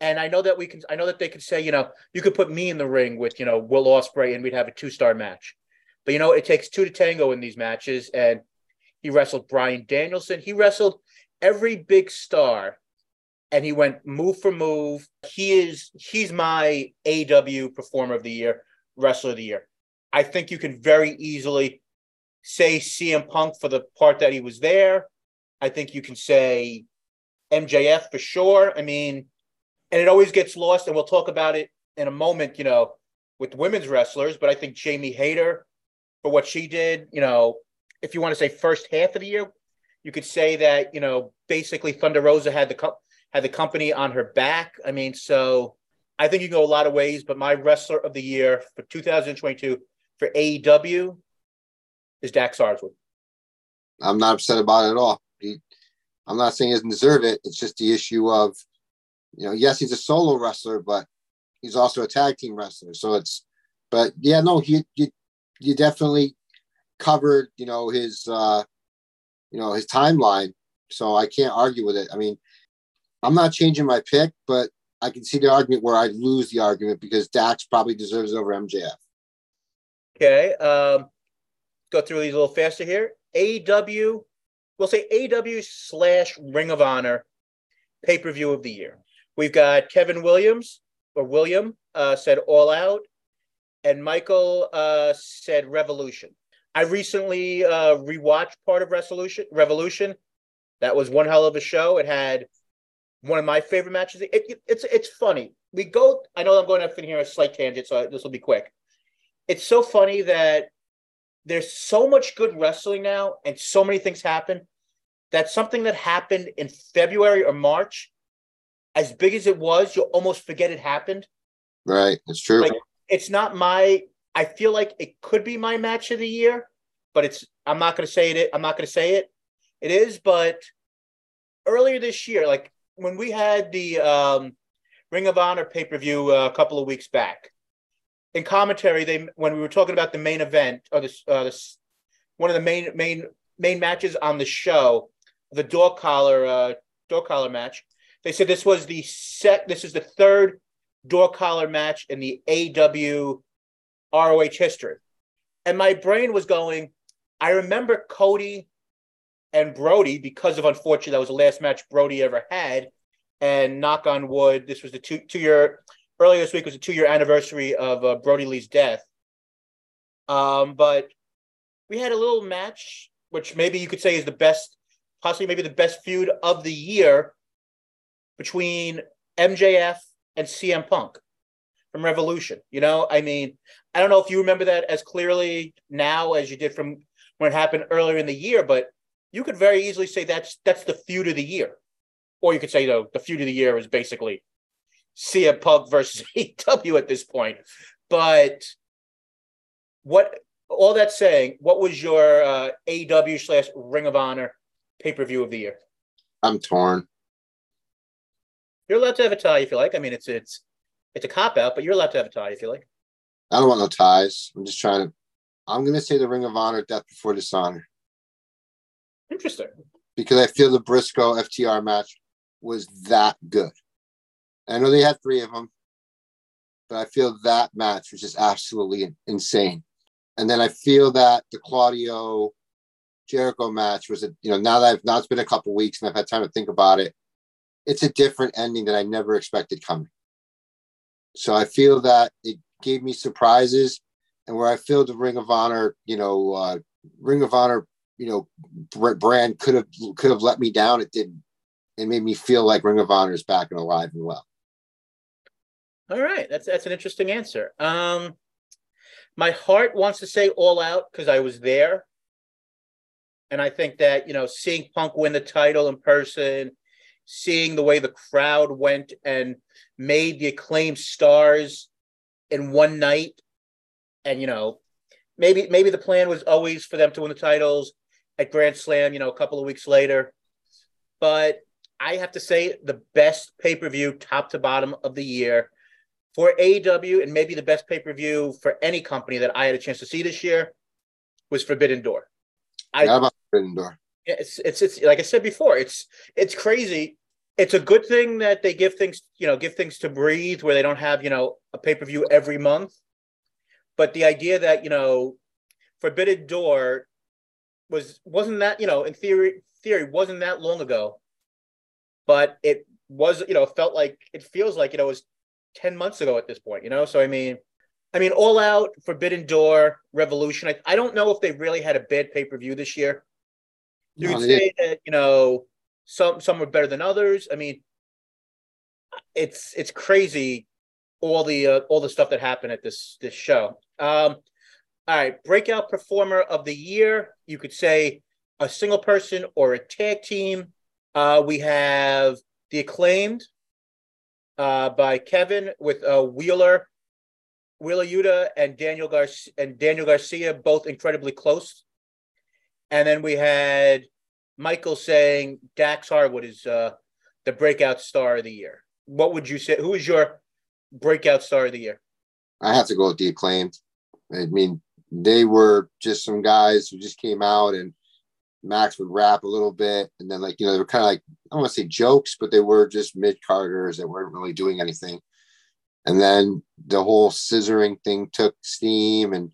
And I know that we can I know that they could say, you know, you could put me in the ring with, you know, Will Ospreay and we'd have a two-star match. But you know, it takes two to tango in these matches. And he wrestled Bryan Danielson. He wrestled every big star and he went move for move. He is he's my AEW performer of the year, wrestler of the year. I think you can very easily say CM Punk for the part that he was there. I think you can say MJF for sure. I mean, and it always gets lost, and we'll talk about it in a moment, you know, with women's wrestlers. But I think Jamie Hayter for what she did, you know, if you want to say first half of the year, you could say that, you know, basically Thunder Rosa had the co- had the company on her back. I mean, so I think you can go a lot of ways, but my wrestler of the year for 2022 for AEW is Dax Harwood. I'm not upset about it at all. He, I'm not saying he doesn't deserve it. It's just the issue of, you know, yes, he's a solo wrestler, but he's also a tag team wrestler. So it's, but yeah, no, he, you, you definitely covered, you know, his, uh, you know, his timeline. So I can't argue with it. I mean, I'm not changing my pick, but I can see the argument where I lose the argument because Dax probably deserves over MJF. Okay. Um, go through these a little faster here. AEW, we'll say AEW slash Ring of Honor pay per view of the year. We've got Kevin Williams or William uh, said All Out, and Michael uh, said Revolution. I recently uh, rewatched part of Resolution Revolution. That was one hell of a show. It had one of my favorite matches. It, it, it's it's funny. We go. I know I'm going off in here a slight tangent, so this will be quick. it's so funny that there's so much good wrestling now and so many things happen that something that happened in February or March, as big as it was, you'll almost forget it happened. Right. It's true. Like, it's not my I feel like it could be my match of the year, but it's I'm not gonna say it. I'm not gonna say it. It is, but earlier this year, like when we had the um, Ring of Honor pay per view uh, a couple of weeks back, in commentary, they when we were talking about the main event or this, uh, this one of the main main main matches on the show, the dog collar uh, dog collar match, they said this was the set. This is the third dog collar match in the AEW ROH history. And my brain was going, I remember Cody and Brodie because of unfortunately that was the last match Brodie ever had. And knock on wood, this was the two two year earlier this week was the two year anniversary of uh, Brodie Lee's death. Um, but we had a little match, which maybe you could say is the best, possibly maybe the best feud of the year between MJF and CM Punk from Revolution. You know, I mean, I don't know if you remember that as clearly now as you did from when it happened earlier in the year, but you could very easily say that's that's the feud of the year, or you could say though the feud of the year is basically CM Punk versus AEW at this point. But what all that saying, what was your uh, AEW slash Ring of Honor pay per view of the year? I'm torn. You're allowed to have a tie if you like. I mean, it's it's it's a cop out, but you're allowed to have a tie if you like. I don't want no ties. I'm just trying to. I'm going to say the Ring of Honor, Death Before Dishonor. Interesting. Because I feel the Briscoe FTR match was that good. I know they had three of them, but I feel that match was just absolutely insane. And then I feel that the Claudio Jericho match was a, you know, now that I've now it's been a couple weeks and I've had time to think about it, it's a different ending that I never expected coming. So I feel that it gave me surprises, and where I feel the Ring of Honor, you know, uh, Ring of Honor, you know, brand could have could have let me down. It didn't. It made me feel like Ring of Honor is back and alive and well. All right, that's that's an interesting answer. Um, my heart wants to say All Out because I was there, and I think that you know, seeing Punk win the title in person, seeing the way the crowd went and made the acclaimed stars in one night. And, you know, maybe maybe the plan was always for them to win the titles at Grand Slam, you know, a couple of weeks later. But I have to say the best pay-per-view top to bottom of the year for AEW and maybe the best pay-per-view for any company that I had a chance to see this year was Forbidden Door. I, yeah, about Forbidden Door. It's, it's it's like I said before, it's it's crazy it's a good thing that they give things, you know, give things to breathe where they don't have, you know, a pay per view every month. But the idea that you know, Forbidden Door was wasn't that you know in theory theory wasn't that long ago, but it was you know felt like it feels like you know it was ten months ago at this point. You know, so I mean, I mean, All Out, Forbidden Door, Revolution. I, I don't know if they really had a bad pay per view this year. You no, could say that you know some some are better than others. I mean, it's it's crazy all the uh, all the stuff that happened at this this show. Um, all right, breakout performer of the year. You could say a single person or a tag team. Uh, we have the acclaimed uh, by Kevin with uh, Wheeler, Wheeler Yuta, and Daniel Garcia, and Daniel Garcia, both incredibly close. And then we had Michael saying Dax Harwood is uh, the breakout star of the year. What would you say? Who is your breakout star of the year? I have to go with the acclaimed. I mean, they were just some guys who just came out and Max would rap a little bit. And then, like, you know, they were kind of like, I don't want to say jokes, but they were just mid carders that weren't really doing anything. And then the whole scissoring thing took steam and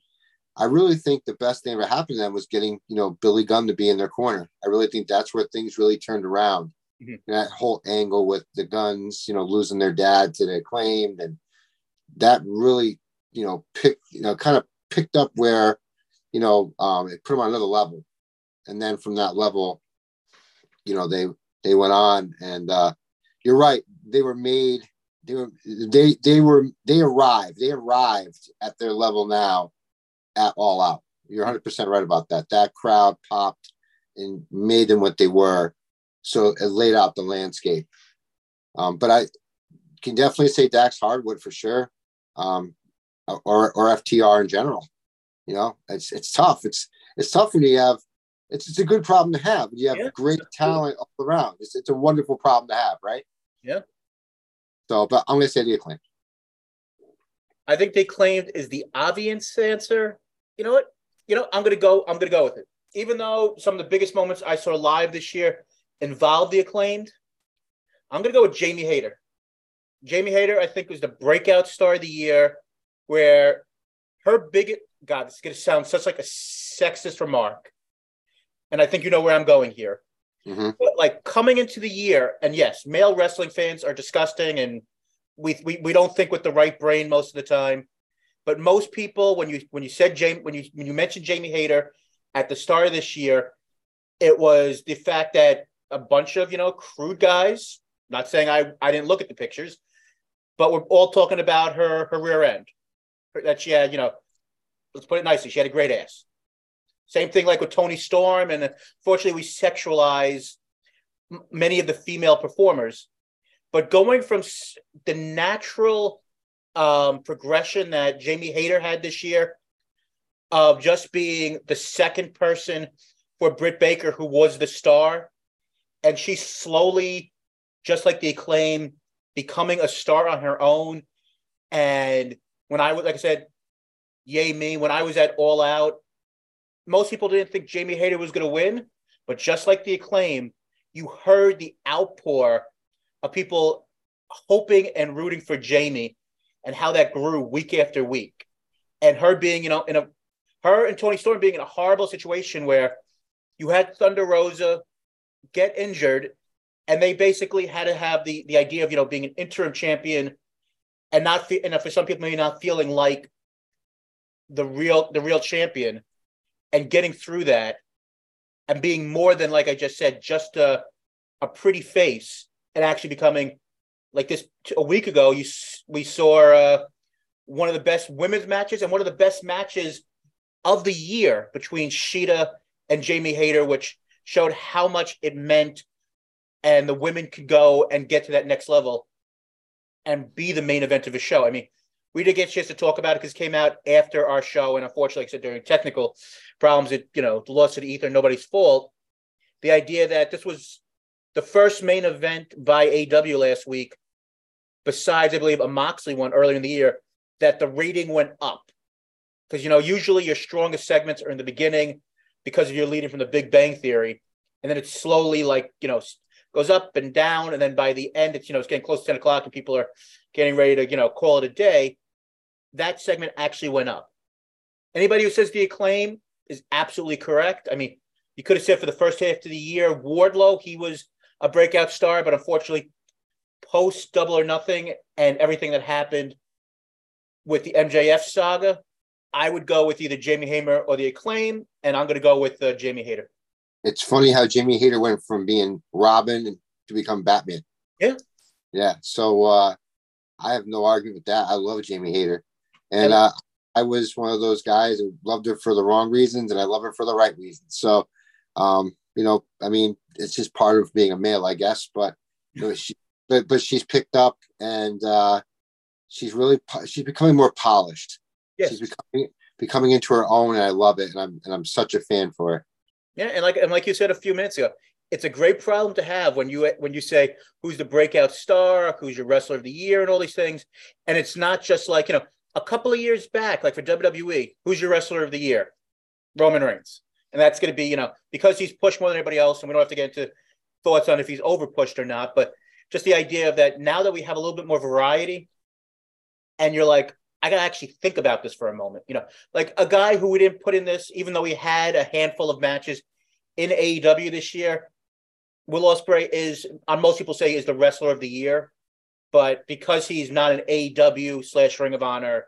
I really think the best thing that happened to them was getting, you know, Billy Gunn to be in their corner. I really think that's where things really turned around. Mm-hmm. That whole angle with the Gunns, you know, losing their dad to the acclaimed, and that really, you know, picked, you know, kind of picked up where, you know, um, it put them on another level, and then from that level, you know, they they went on, and uh, you're right, they were made, they were they they were they arrived, they arrived at their level now at all out. You're 100% right about that. That crowd popped and made them what they were. So it laid out the landscape. Um, but I can definitely say Dax Harwood for sure, um, or or FTR in general. You know, it's it's tough. It's it's tough when you have. It's it's a good problem to have. You have yeah. great talent all around. It's it's a wonderful problem to have, right? Yeah. So, but I'm going to say the acclaimed. I think they claimed is the obvious answer. You know what? You know, I'm going to go. I'm going to go with it. Even though some of the biggest moments I saw live this year involved the acclaimed, I'm going to go with Jamie Hayter. Jamie Hayter, I think, was the breakout star of the year, where her big God, this is going to sound such like a sexist remark, and I think you know where I'm going here. Mm-hmm. But like coming into the year, and yes, male wrestling fans are disgusting, and we, we we don't think with the right brain most of the time. But most people, when you when you said Jamie, when you when you mentioned Jamie Hayter at the start of this year, it was the fact that a bunch of you know crude guys. Not saying I I didn't look at the pictures, but we're all talking about her her rear end that she had. You know, let's put it nicely, she had a great ass. Same thing like with Toni Storm, and unfortunately, we sexualize many of the female performers. But going from the natural um, progression that Jamie Hayter had this year of just being the second person for Britt Baker, who was the star, and she slowly, just like the acclaim, becoming a star on her own. And when I was, like I said, yay me, when I was at All Out, most people didn't think Jamie Hayter was going to win, but just like the acclaim, you heard the outpour of people hoping and rooting for Jamie and how that grew week after week. And her being, you know, in a her and Toni Storm being in a horrible situation where you had Thunder Rosa get injured and they basically had to have the the idea of, you know, being an interim champion and not fe- and for some people maybe not feeling like the real the real champion and getting through that and being more than like I just said, just a a pretty face and actually becoming like this a week ago. You we saw uh, one of the best women's matches and one of the best matches of the year between Shida and Jamie Hayter, which showed how much it meant, and the women could go and get to that next level and be the main event of a show. I mean, we did get a chance to talk about it because it came out after our show, and unfortunately, like I said, during technical problems, it you know the loss of the ether, nobody's fault. The idea that this was the first main event by AEW last week, besides I believe a Moxley one earlier in the year, that the rating went up because you know usually your strongest segments are in the beginning because you're leading from the Big Bang Theory, and then it's slowly like you know goes up and down, and then by the end, it's you know it's getting close to ten o'clock, and people are getting ready to you know call it a day that segment actually went up. Anybody who says the acclaim is absolutely correct. I mean, you could have said for the first half of the year, Wardlow, he was a breakout star, but unfortunately, post Double or Nothing and everything that happened with the MJF saga, I would go with either Jamie Hayter or the acclaim, and I'm going to go with uh, Jamie Hayter. It's funny how Jamie Hayter went from being Robin to become Batman. Yeah. Yeah. So uh, I have no argument with that. I love Jamie Hayter. And uh, I was one of those guys who loved her for the wrong reasons, and I love her for the right reasons. So, um, you know, I mean, it's just part of being a male, I guess. But you know, she, but but she's picked up, and uh, she's really she's becoming more polished. Yes. She's becoming becoming into her own, and I love it, and I'm and I'm such a fan for her. Yeah, and like and like you said a few minutes ago, it's a great problem to have when you when you say who's the breakout star, who's your wrestler of the year, and all these things. And it's not just like you know a couple of years back, like for WWE, who's your wrestler of the year? Roman Reigns. And that's going to be, you know, because he's pushed more than anybody else, and we don't have to get into thoughts on if he's over pushed or not, but just the idea of that now that we have a little bit more variety, and you're like, I got to actually think about this for a moment. You know, like a guy who we didn't put in this, even though he had a handful of matches in AEW this year, Will Ospreay is, on most people say, is the wrestler of the year but because he's not an AEW slash Ring of Honor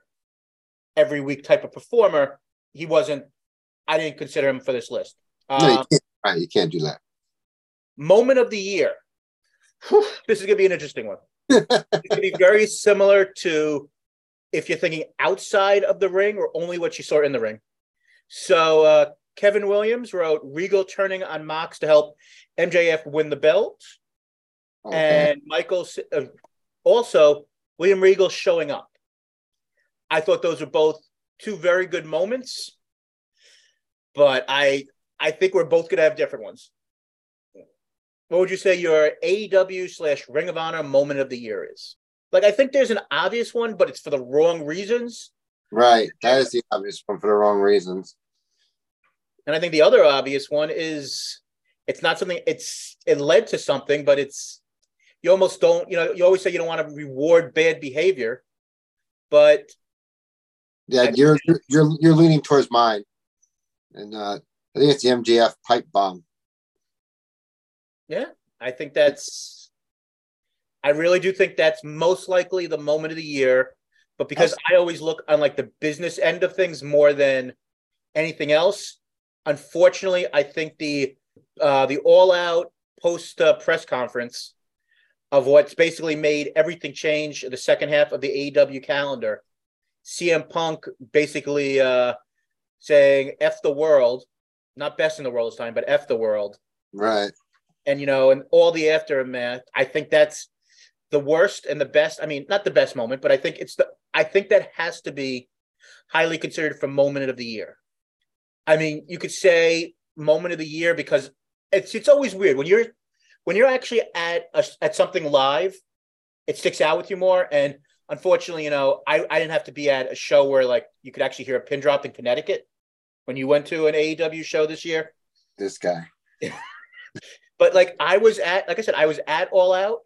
every week type of performer, he wasn't. I didn't consider him for this list. No, you um, can't, right, you can't do that. Moment of the year. Whew, this is going to be an interesting one. it's going to be very similar to if you're thinking outside of the ring or only what you saw in the ring. So uh, Kevin Williams wrote Regal turning on Mox to help MJF win the belt, okay. and Michael uh, also William Regal showing up. I thought those were both two very good moments, but I I think we're both gonna have different ones. What would you say your AEW slash Ring of Honor moment of the year is? Like I think there's an obvious one, but it's for the wrong reasons. Right, that is the obvious one for the wrong reasons. And I think the other obvious one is it's not something it's it led to something, but it's you almost don't, you know, you always say you don't want to reward bad behavior, but yeah, you're you're you're leaning towards mine. And uh I think it's the MJF pipe bomb. Yeah, I think that's I really do think that's most likely the moment of the year. But because I always look on like the business end of things more than anything else, unfortunately, I think the uh, the all out post uh, press conference of what's basically made everything change the second half of the AEW calendar. CM Punk basically uh, saying "f the world," not best in the world this time, but "f the world." Right. And you know, and all the aftermath. I think that's the worst and the best. I mean, not the best moment, but I think it's the. I think that has to be highly considered for moment of the year. I mean, you could say moment of the year because it's it's always weird when you're when you're actually at a, at something live, it sticks out with you more. And unfortunately, you know, I, I didn't have to be at a show where like you could actually hear a pin drop in Connecticut when you went to an AEW show this year. This guy. but like I was at, like I said, I was at All Out,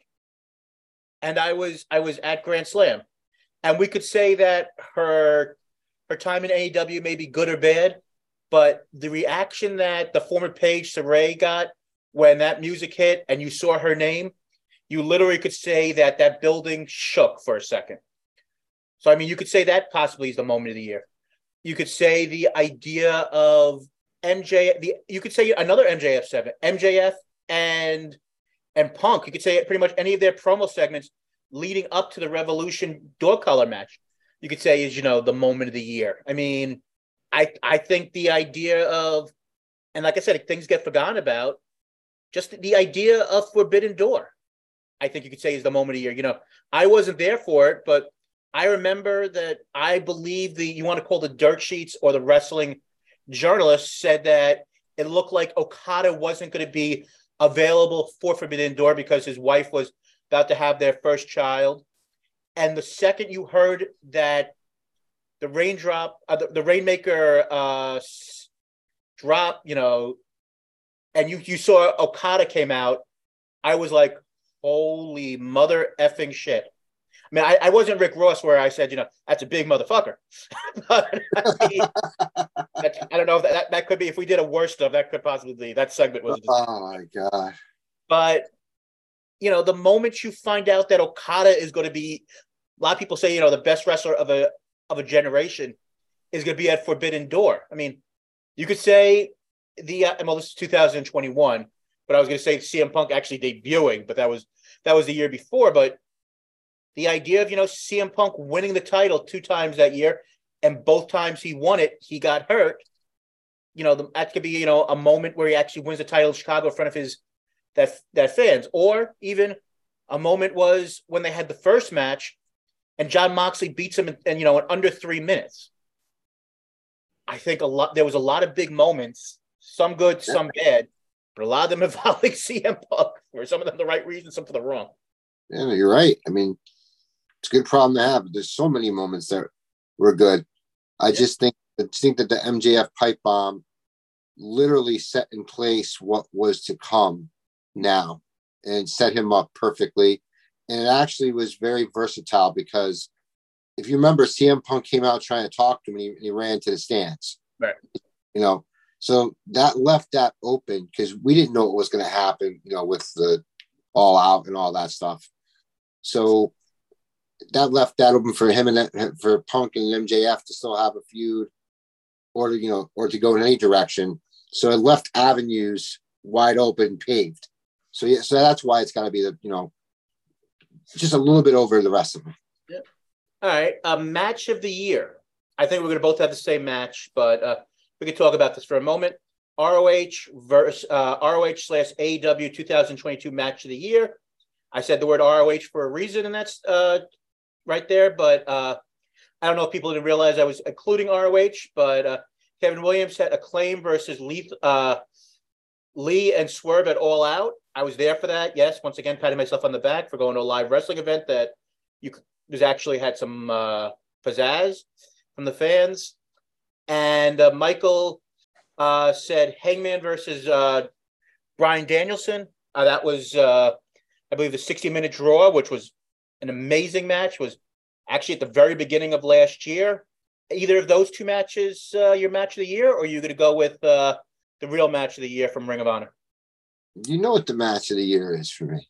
and I was I was at Grand Slam, and we could say that her her time in AEW may be good or bad, but the reaction that the former Paige Saraya got when that music hit and you saw her name, you literally could say that that building shook for a second. So, I mean, you could say that possibly is the moment of the year. You could say the idea of MJ, the you could say another MJF seven, MJF and and Punk. You could say pretty much any of their promo segments leading up to the Revolution dog collar match. You could say is you know the moment of the year. I mean, I I think the idea of, and like I said, things get forgotten about. Just the idea of Forbidden Door, I think you could say is the moment of the year. You know, I wasn't there for it, but I remember that I believe the you want to call the dirt sheets or the wrestling journalists said that it looked like Okada wasn't going to be available for Forbidden Door because his wife was about to have their first child. And the second you heard that the raindrop, uh, the, the rainmaker uh, drop, you know, and you you saw Okada came out, I was like, holy mother effing shit. I mean, I, I wasn't Rick Ross where I said, you know, that's a big motherfucker. but I, mean, I, don't know if that, that, that could be if we did a worst of, that could possibly be that segment was. Oh my god! But you know, the moment you find out that Okada is going to be, a lot of people say, you know, the best wrestler of a of a generation is going to be at Forbidden Door. I mean, you could say the uh, well, this is 2021, but I was going to say CM Punk actually debuting, but that was that was the year before. But the idea of you know CM Punk winning the title two times that year, and both times he won it, he got hurt. You know, the, that could be you know a moment where he actually wins the title in Chicago in front of his that that fans, or even a moment was when they had the first match and Jon Moxley beats him in, in, you know in under three minutes. I think a lot there was a lot of big moments, some good, some bad, but a lot of them involving CM Punk, for some of them the right reason, some for the wrong. Yeah, you're right. I mean, it's a good problem to have. There's so many moments that were good. I yeah. just think I think that the MJF pipe bomb literally set in place what was to come now and set him up perfectly and it actually was very versatile because if you remember, CM Punk came out trying to talk to him and he, he ran to the stands. Right. You know, so that left that open because we didn't know what was going to happen, you know, with the all out and all that stuff. So that left that open for him and for Punk and MJF to still have a feud or you know, or to go in any direction. So it left avenues wide open, paved. So yeah, so that's why it's got to be the, you know, just a little bit over the rest of them. Yeah. All right. A match of the year. I think we're going to both have the same match, but uh, we could talk about this for a moment. ROH versus uh, ROH slash AEW 2022 match of the year. I said the word ROH for a reason, and that's uh, right there. But uh, I don't know if people didn't realize I was including ROH, but uh, Kevin Williams had Acclaim versus Lee, uh, Lee and Swerve at All Out. I was there for that. Yes, once again, patting myself on the back for going to a live wrestling event that you was actually had some uh, pizzazz from the fans. And uh, Michael uh, said Hangman versus uh, Bryan Danielson. Uh, that was, uh, I believe, the 60 minute draw, which was an amazing match. Was actually at the very beginning of last year. Either of those two matches, uh, your match of the year, or are you going to go with uh, the real match of the year from Ring of Honor? You know what the match of the year is for me.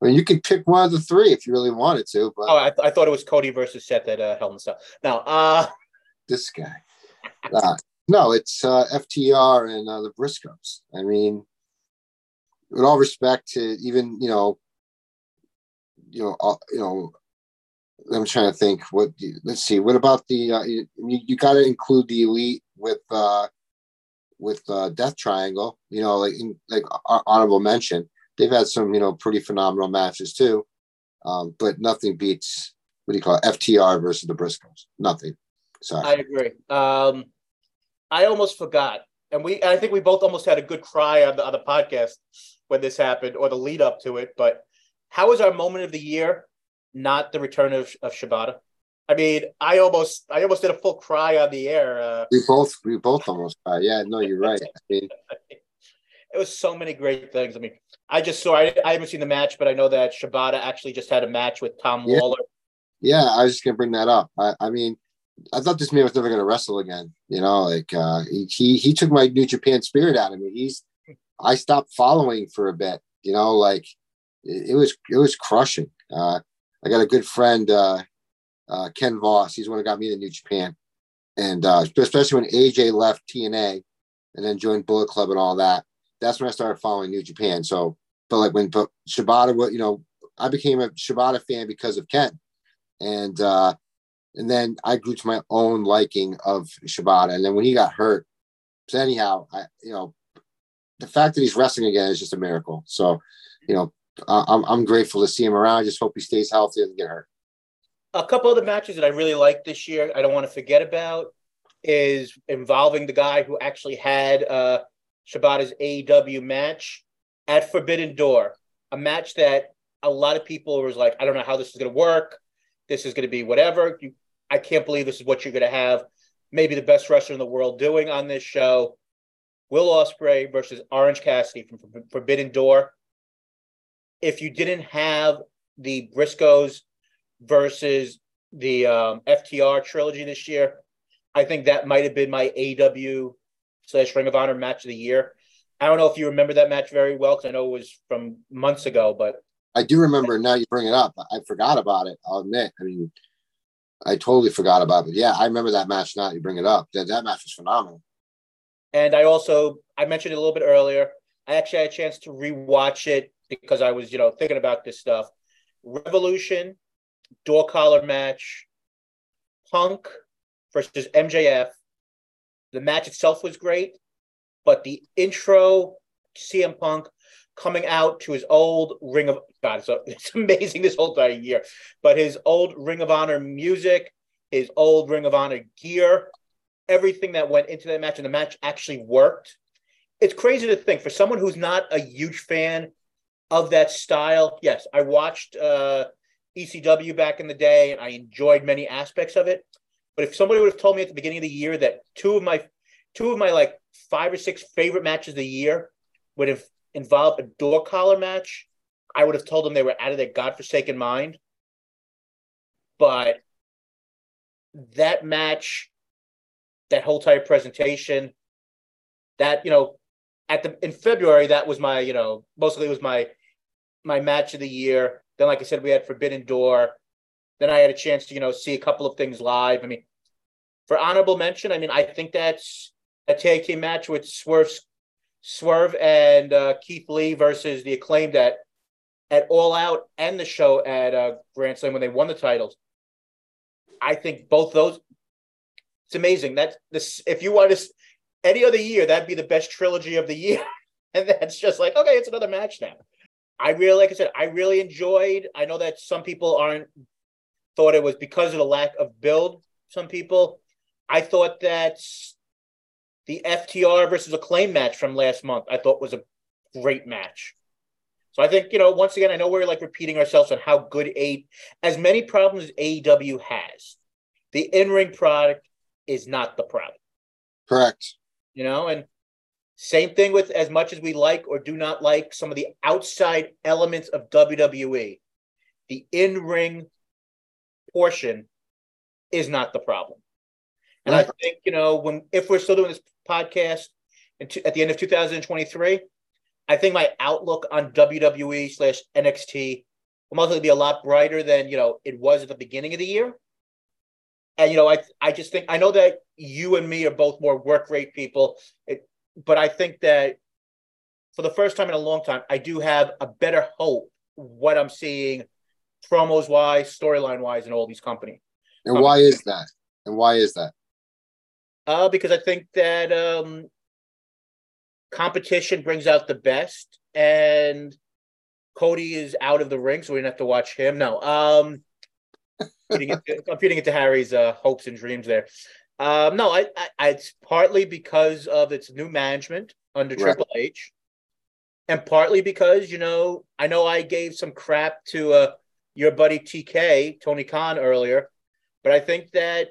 I mean, you could pick one of the three if you really wanted to. But oh, I, th- I thought it was Cody versus Seth at uh, Hell in a Cell. Now, uh, this guy. Uh, no, it's uh, FTR and uh, the Briscoes. I mean, with all respect to even you know, you know, uh, you know, I'm trying to think. What let's see. What about the? Uh, you you got to include the elite with uh, with uh, Death Triangle. You know, like in, like honorable mention. They've had some you know pretty phenomenal matches too, um, but nothing beats what do you call it? FTR versus the Briscoes. Nothing. Sorry. I agree. Um, I almost forgot, and we I think we both almost had a good cry on the on the podcast when this happened or the lead up to it. But how was our moment of the year? Not the return of of Shibata. I mean, I almost I almost did a full cry on the air. Uh, we both we both almost cried. Yeah, no, you're right. I mean, it was so many great things. I mean, I just saw I, I haven't seen the match, but I know that Shibata actually just had a match with Tom yeah. Lawlor. Yeah, I was just gonna bring that up. I, I mean, I thought this man was never going to wrestle again. You know, like uh, he, he he took my New Japan spirit out of me. He's I stopped following for a bit. You know, like it, was it was crushing. Uh, I got a good friend, uh, uh, Ken Voss. He's the one who got me to New Japan, and uh, especially when AJ left TNA and then joined Bullet Club and all that. That's when I started following New Japan. So, but like when but Shibata, you know, I became a Shibata fan because of Ken, and uh, and then I grew to my own liking of Shibata. And then when he got hurt, so anyhow, I you know, the fact that he's wrestling again is just a miracle. So, you know, I'm I'm grateful to see him around. I just hope he stays healthy and get hurt. A couple of the matches that I really like this year, I don't want to forget about, is involving the guy who actually had uh, Shibata's AEW match at Forbidden Door, a match that a lot of people was like, I don't know how this is going to work. This is going to be whatever. You I can't believe this is what you're going to have maybe the best wrestler in the world doing on this show. Will Ospreay versus Orange Cassidy from Forbidden Door. If you didn't have the Briscoes versus the um, FTR trilogy this year, I think that might have been my AEW slash Ring of Honor match of the year. I don't know if you remember that match very well because I know it was from months ago, but I do remember. Now you bring it up. I forgot about it. I'll admit. I mean, I totally forgot about it. Yeah, I remember that match. Now you bring it up. That that match was phenomenal. And I also I mentioned it a little bit earlier. I actually had a chance to rewatch it because I was you know thinking about this stuff. Revolution, dog collar match, Punk versus MJF. The match itself was great, but the intro CM Punk coming out to his old Ring of God. So it's amazing this whole entire year. But his old Ring of Honor music, his old Ring of Honor gear, everything that went into that match, and the match actually worked. It's crazy to think for someone who's not a huge fan of that style. Yes, I watched uh, ECW back in the day, and I enjoyed many aspects of it. But if somebody would have told me at the beginning of the year that two of my two of my like five or six favorite matches of the year would have involved a dog collar match, I would have told them they were out of their godforsaken mind. But that match, that whole type presentation, that you know, at the in February, that was my you know mostly it was my my match of the year. Then, like I said, we had Forbidden Door. Then I had a chance to you know see a couple of things live. I mean, for honorable mention, I mean I think that's a tag team match with Swerve Swerve and uh, Keith Lee versus the acclaimed at at All Out and the show at uh, Grand Slam when they won the titles. I think both those. It's amazing that this. If you want to, any other year, that'd be the best trilogy of the year. and that's just like, okay, it's another match now. I really, like I said, I really enjoyed. I know that some people aren't thought it was because of the lack of build. Some people, I thought that the FTR versus Acclaim match from last month, I thought was a great match. So I think, you know, once again, I know we're like repeating ourselves on how good A as many problems as AEW has. The in-ring product is not the problem. Correct. You know, and same thing with as much as we like or do not like some of the outside elements of WWE, the in-ring portion is not the problem. And right. I think, you know, when if we're still doing this podcast at the end of 2023, I think my outlook on WWE slash NXT will most likely be a lot brighter than you know it was at the beginning of the year. And you know, I I just think I know that you and me are both more work rate people, it, but I think that for the first time in a long time, I do have a better hope what I'm seeing promos wise, storyline wise, in all these companies. And why is that? And why is that? Uh, because I think that um, competition brings out the best, and Cody is out of the ring, so we don't have to watch him. No, um, feeding into, I'm feeding it to Harry's uh, hopes and dreams there. Um, no, I, I, it's partly because of its new management under right. Triple H, and partly because you know I know I gave some crap to uh, your buddy TK Tony Khan earlier, but I think that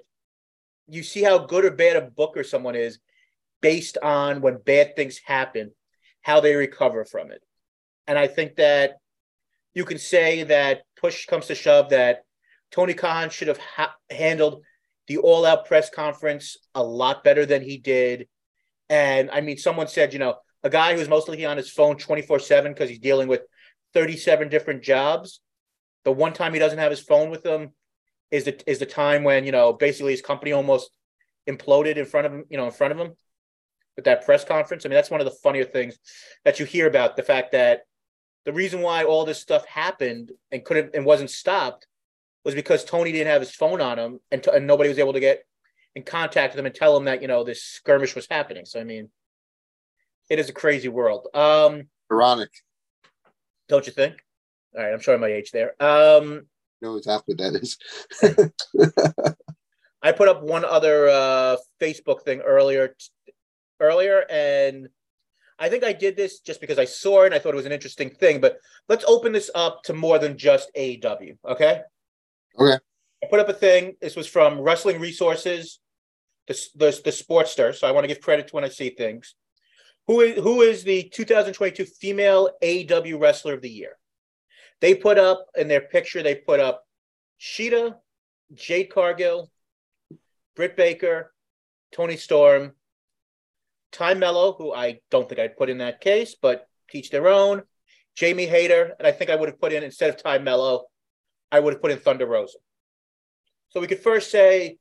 you see how good or bad a booker someone is based on when bad things happen, how they recover from it. And I think that you can say that push comes to shove that Tony Khan should have ha- handled the all out press conference a lot better than he did. And I mean, someone said, you know, a guy who's mostly on his phone 24 7 because he's dealing with 37 different jobs. The one time he doesn't have his phone with him is the is the time when you know basically his company almost imploded in front of him, you know, in front of him with that press conference. I mean, that's one of the funnier things that you hear about the fact that the reason why all this stuff happened and couldn't and wasn't stopped was because Tony didn't have his phone on him and, t- and nobody was able to get in contact with him and tell him that you know this skirmish was happening. So I mean, it is a crazy world. Um, Ironic, don't you think? All right, I'm showing my age there. Um, no, exactly that is. I put up one other uh, Facebook thing earlier earlier, and I think I did this just because I saw it and I thought it was an interesting thing. But let's open this up to more than just AEW. Okay. Okay. I put up a thing. This was from Wrestling Resources, the the, the Sportster. So I want to give credit to when I see things. Who is who is the 2022 female AW wrestler of the year? They put up in their picture. They put up Shida, Jade Cargill, Britt Baker, Toni Storm, Tay Melo, who I don't think I'd put in that case, but teach their own. Jamie Hayter, and I think I would have put in instead of Tay Melo, I would have put in Thunder Rosa. So we could first say,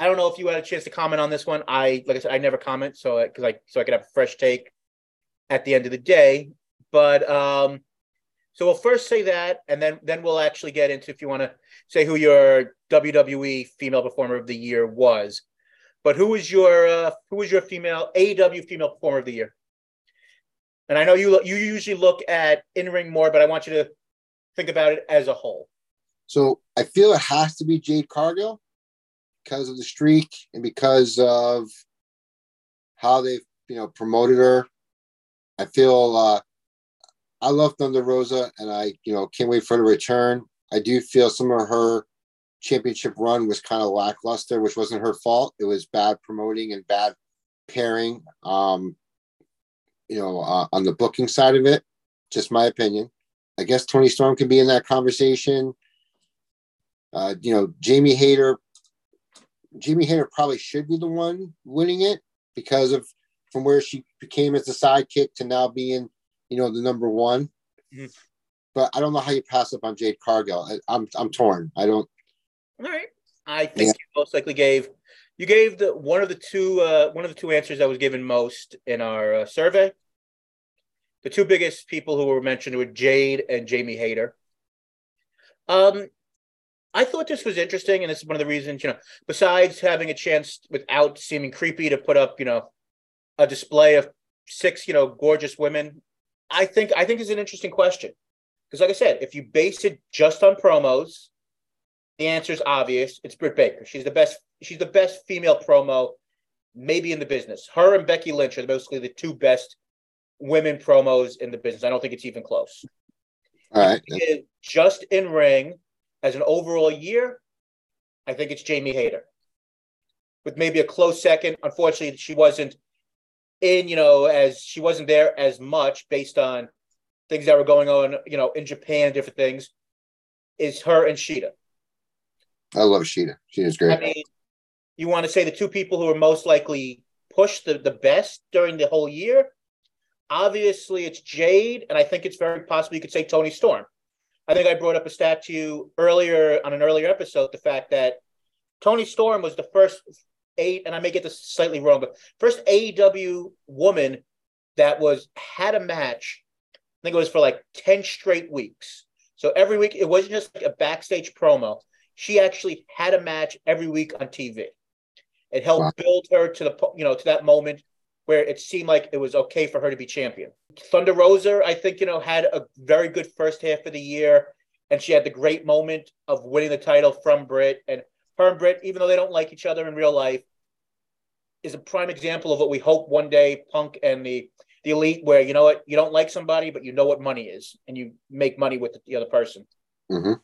I don't know if you had a chance to comment on this one. I like I said, I never comment, so because I so I could have a fresh take at the end of the day. But um, so we'll first say that, and then then we'll actually get into if you want to say who your WWE Female Performer of the Year was. But who was your uh, who was your female AEW Female Performer of the Year? And I know you you usually look at in ring more, but I want you to think about it as a whole. So I feel it has to be Jade Cargill because of the streak and because of how they've you know promoted her. I feel uh, I love Thunder Rosa, and I you know can't wait for her return. I do feel some of her championship run was kind of lackluster, which wasn't her fault. It was bad promoting and bad pairing. Um, you know, uh, on the booking side of it, just my opinion. I guess Toni Storm can be in that conversation. Uh, you know, Jamie Hayter. Jamie Hayter probably should be the one winning it because of from where she became as a sidekick to now being, you know, the number one. Mm-hmm. But I don't know how you pass up on Jade Cargill. I, I'm I'm torn. I don't all right. I think yeah. you most likely gave you gave the one of the two uh, one of the two answers that was given most in our uh, survey. The two biggest people who were mentioned were Jade and Jamie Hayter. Um, I thought this was interesting, and this is one of the reasons, you know, besides having a chance without seeming creepy to put up, you know, a display of six, you know, gorgeous women? I think I think is an interesting question because, like I said, if you base it just on promos, the answer is obvious. It's Britt Baker. She's the best. She's the best female promo, maybe in the business. Her and Becky Lynch are basically the two best women promos in the business. I don't think it's even close. All right. Just in ring as an overall year, I think it's Jamie Hayter. With maybe a close second. Unfortunately, she wasn't in, you know, as she wasn't there as much based on things that were going on, you know, in Japan, different things, is her and Shida. I love Shida. Shida's great. I mean, you want to say the two people who are most likely pushed the, the best during the whole year? Obviously, it's Jade, and I think it's very possible you could say Toni Storm. I think I brought up a stat to you earlier on an earlier episode the fact that Toni Storm was the first eight, and I may get this slightly wrong, but first AEW woman that was had a match. I think it was for like 10 straight weeks. So every week, it wasn't just like a backstage promo. She actually had a match every week on TV. It helped wow. build her to the you know to that moment where it seemed like it was okay for her to be champion. Thunder Rosa, I think, you know, had a very good first half of the year, and she had the great moment of winning the title from Britt. And her and Britt, even though they don't like each other in real life, is a prime example of what we hope one day Punk and the the elite, where you know what, you don't like somebody, but you know what money is, and you make money with the other person. Mm-hmm.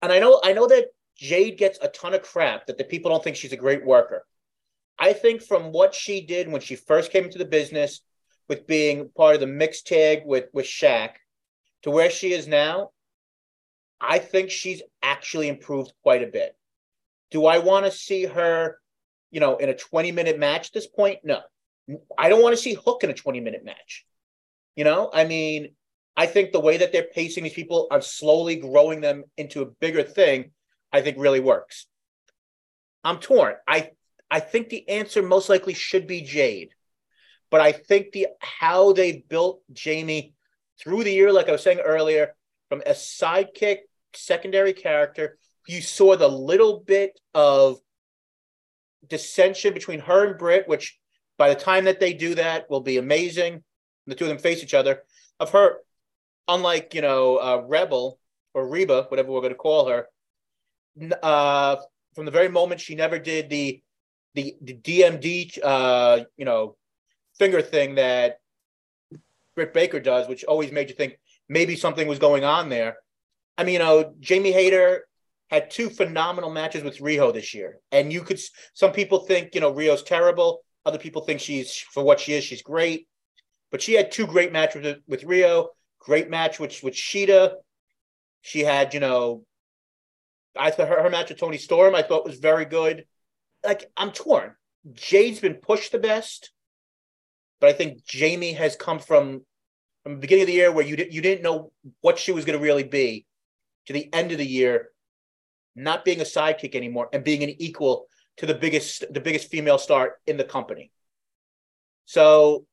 And I know, I know that Jade gets a ton of crap that the people don't think she's a great worker. I think from what she did when she first came into the business, with being part of the mixed tag with with Shaq, to where she is now, I think she's actually improved quite a bit. Do I want to see her, you know, in a 20 minute match at this point? No. I don't want to see Hook in a 20 minute match. You know, I mean, I think the way that they're pacing these people on slowly growing them into a bigger thing, I think really works. I'm torn. I I think the answer most likely should be Jade. But I think the how they built Jamie through the year, like I was saying earlier, from a sidekick, secondary character, you saw the little bit of dissension between her and Britt, which by the time that they do that will be amazing. The two of them face each other. Of her, unlike you know uh, Rebel or Reba, whatever we're going to call her, uh, from the very moment she never did the the the DMD uh, you know finger thing that Britt Baker does, which always made you think maybe something was going on there. I mean, you know, Jamie Hayter had two phenomenal matches with Riho this year, and you could. Some people think you know Riho's terrible. Other people think she's for what she is, she's great. But she had two great matches with, with Riho. Great match with with Shida. She had you know, I thought her, her match with Toni Storm I thought was very good like I'm torn. Jade's been pushed the best, but I think Jamie has come from from the beginning of the year where you didn't you didn't know what she was going to really be to the end of the year, not being a sidekick anymore and being an equal to the biggest the biggest female star in the company. So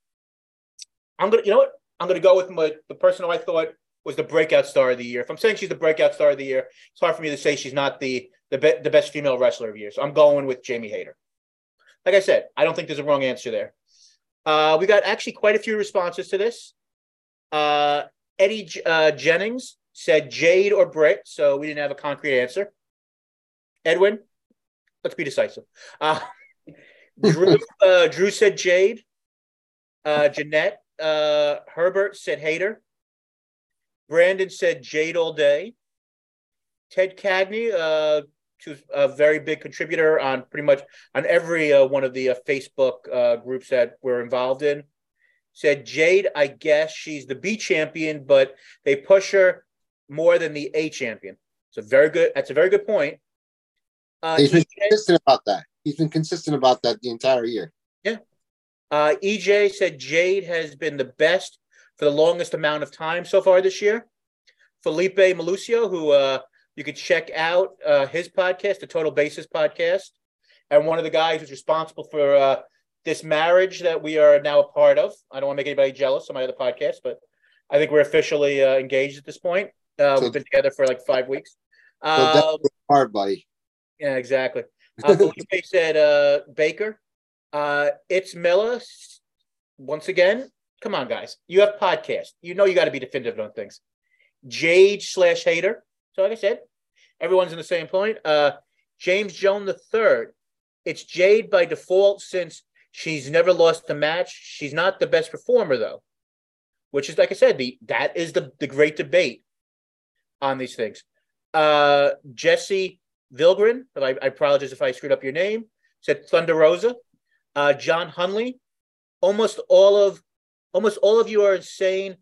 I'm gonna you know what I'm gonna go with my, the person who I thought was the breakout star of the year. If I'm saying she's the breakout star of the year, it's hard for me to say she's not the the, be- the best female wrestler of the year. So I'm going with Jamie Hayter. Like I said, I don't think there's a wrong answer there. Uh, we got actually quite a few responses to this. Uh, Eddie uh, Jennings said Jade or Britt, so we didn't have a concrete answer. Edwin, let's be decisive. Uh, Drew, uh, Drew said Jade. Uh, Jeanette uh, Herbert said Hayter. Brandon said Jade all day. Ted Cagney, uh, who's a very big contributor on pretty much on every uh, one of the uh, Facebook uh, groups that we're involved in, said Jade. I guess she's the B champion, but they push her more than the A champion. It's a very good. That's a very good point. Uh, He's been EJ, consistent about that. He's been consistent about that the entire year. Yeah. Uh, EJ said Jade has been the best for the longest amount of time so far this year. Felipe Malucio, who uh, you could check out uh, his podcast, the Total Basis podcast, and one of the guys who's responsible for uh, this marriage that we are now a part of. I don't want to make anybody jealous on my other podcast, but I think we're officially uh, engaged at this point. Uh, so, we've been together for like five weeks. Um, so hard, buddy. Yeah, exactly. Uh, Felipe said uh, Baker. Uh, it's Miller once again, come on, guys. You have podcast. You know you got to be definitive on things. Jade slash Hayter. So, like I said, everyone's in the same point. Uh, James Joan the third. It's Jade by default since she's never lost a match. She's not the best performer though, which is like I said, the that is the the great debate on these things. Uh, Jesse Vilgren, I, I apologize if I screwed up your name. Said Thunder Rosa. Uh, John Hunley. Almost all of almost all of you are saying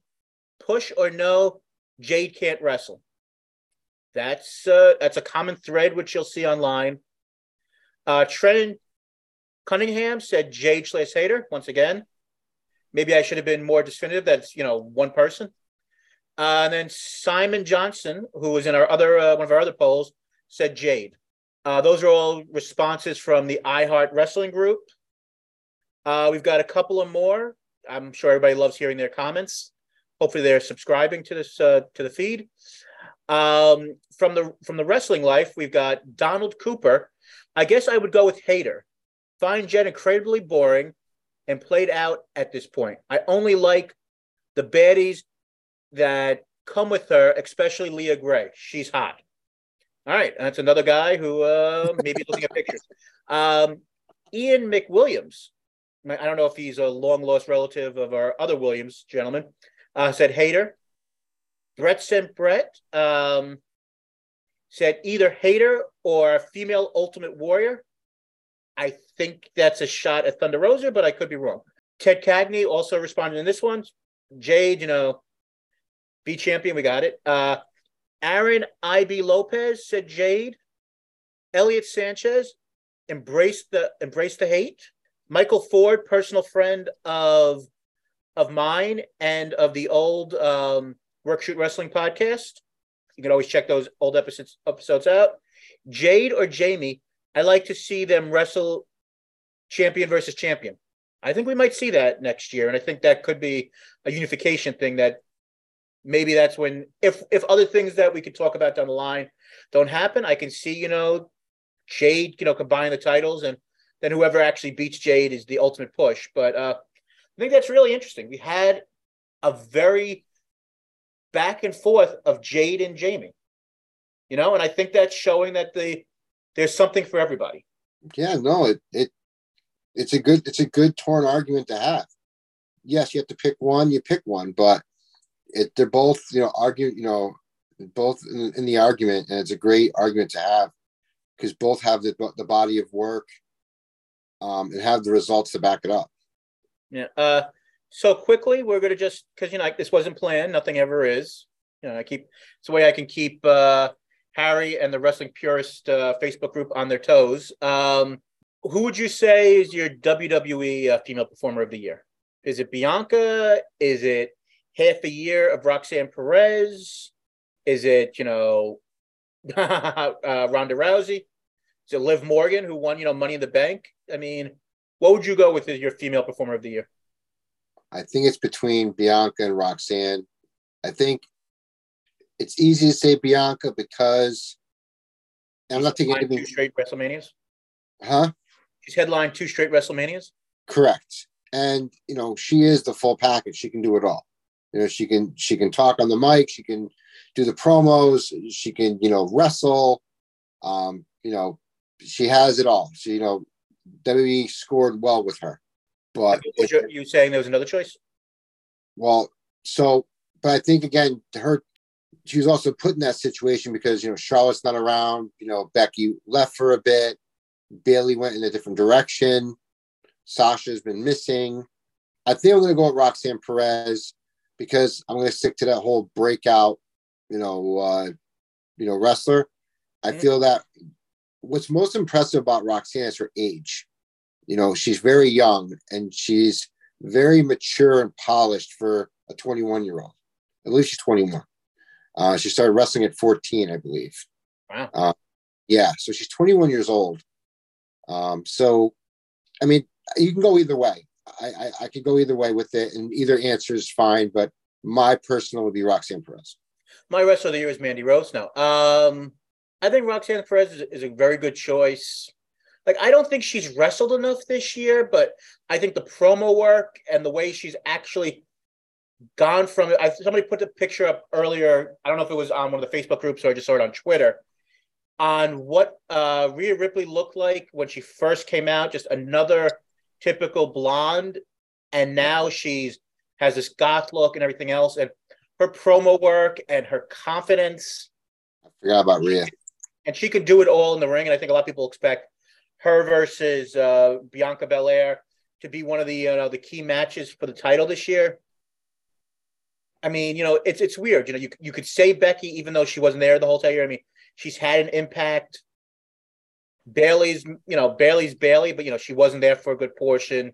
push or no. Jade can't wrestle. That's uh, that's a common thread which you'll see online. Uh, Trenton Cunningham said Jade Hayter once again. Maybe I should have been more definitive. That's you know one person. Uh, and then Simon Johnson, who was in our other uh, one of our other polls, said Jade. Uh, those are all responses from the iHeart Wrestling group. Uh, we've got a couple of more. I'm sure everybody loves hearing their comments. Hopefully, they're subscribing to this uh, to the feed. Um, from the from the wrestling life, we've got Donald Cooper. I guess I would go with Hayter. Find Jen incredibly boring and played out at this point. I only like the baddies that come with her, especially Leah Gray. She's hot. All right, that's another guy who uh, maybe looking at pictures. Um, Ian McWilliams. I don't know if he's a long lost relative of our other Williams gentleman. Uh, said Hayter. Brett sent Brett um, said either Hayter or female ultimate warrior. I think that's a shot at Thunder Rosa, but I could be wrong. Ted Cagney also responded in this one. Jade, you know, be champion, we got it. Uh, Aaron IB Lopez said Jade. Elliot Sanchez embraced the embrace the hate. Michael Ford, personal friend of of mine and of the old um, Work Shoot Wrestling podcast. You can always check those old episodes episodes out. Jade or Jamie, I like to see them wrestle champion versus champion. I think we might see that next year, and I think that could be a unification thing. That maybe that's when, if if other things that we could talk about down the line don't happen, I can see you know Jade, you know, combine the titles, and then whoever actually beats Jade is the ultimate push. But uh, I think that's really interesting. We had a very back and forth of Jade and Jamie. You know, and I think that's showing that the there's something for everybody. Yeah, no, it it it's a good it's a good torn argument to have. Yes, you have to pick one, you pick one, but it they're both, you know, argue, you know, both in, in the argument, and it's a great argument to have because both have the the body of work um, and have the results to back it up. Yeah. Uh, so quickly, we're going to just because you know like, this wasn't planned. Nothing ever is. You know, I keep it's the way I can keep uh, Harry and the Wrestling Purist uh, Facebook group on their toes. Um, who would you say is your WWE uh, Female Performer of the Year? Is it Bianca? Is it half a year of Roxanne Perez? Is it you know uh, Ronda Rousey? Is it Liv Morgan who won you know Money in the Bank? I mean, what would you go with as your Female Performer of the Year? I think it's between Bianca and Roxanne. I think it's easy to say Bianca because I'm not taking two straight WrestleManias. Huh? She's headlined two straight WrestleManias. Correct, and you know she is the full package. She can do it all. You know she can she can talk on the mic. She can do the promos. She can you know wrestle. Um, you know she has it all. She you know WWE scored well with her. But was you, you saying there was another choice? Well, so, but I think again, to her, she was also put in that situation because you know Charlotte's not around. You know, Becky left for a bit. Bayley went in a different direction. Sasha's been missing. I think I'm going to go with Roxanne Perez because I'm going to stick to that whole breakout, you know, uh, you know, wrestler. I feel that what's most impressive about Roxanne is her age. You know, she's very young and she's very mature and polished for a 21 year old. At least she's 21. Uh, she started wrestling at 14, I believe. Wow. Uh, yeah, so she's 21 years old. Um, so, I mean, you can go either way. I, I, I could go either way with it, and either answer is fine. But my personal would be Roxanne Perez. My wrestler of the year is Mandy Rose. Now, um, I think Roxanne Perez is, is a very good choice. Like I don't think she's wrestled enough this year, but I think the promo work and the way she's actually gone from it. I, somebody put the picture up earlier. I don't know if it was on one of the Facebook groups or I just saw it on Twitter on what uh, Rhea Ripley looked like when she first came out, just another typical blonde, and now she's has this goth look and everything else, and her promo work and her confidence. I forgot about Rhea. And she can do it all in the ring, and I think a lot of people expect her versus uh, Bianca Belair to be one of the you know the key matches for the title this year. I mean, you know, it's it's weird. You know, you you could say Becky even though she wasn't there the whole time. I mean, she's had an impact. Bayley's, you know, Bayley's Bayley, but you know, she wasn't there for a good portion.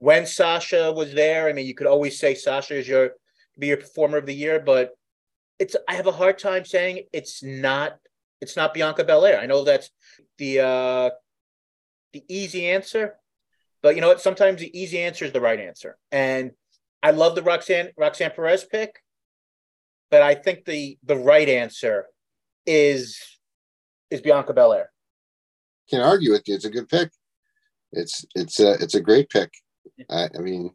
When Sasha was there, I mean, you could always say Sasha is your be your performer of the year, but it's I have a hard time saying it's not it's not Bianca Belair. I know that's the uh the easy answer, but you know what? Sometimes the easy answer is the right answer. And I love the Roxanne Roxanne Perez pick, but I think the the right answer is is Bianca Belair. Can't argue with you. It's a good pick. It's it's a it's a great pick. I, I mean, all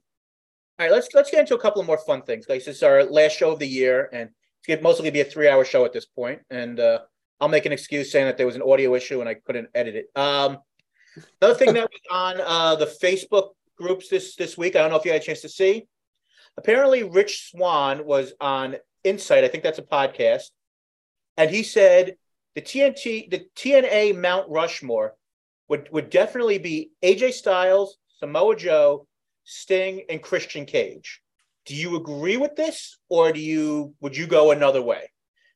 right. Let's let's get into a couple of more fun things. Guys, this is our last show of the year, and it's mostly gonna mostly be a three hour show at this point. And uh, I'll make an excuse saying that there was an audio issue and I couldn't edit it. Um, another thing that was on uh, the Facebook groups this this week. I don't know if you had a chance to see. Apparently, Rich Swann was on Insight. I think that's a podcast, and he said the TNT, the TNA Mount Rushmore would would definitely be AJ Styles, Samoa Joe, Sting, and Christian Cage. Do you agree with this, or do you would you go another way?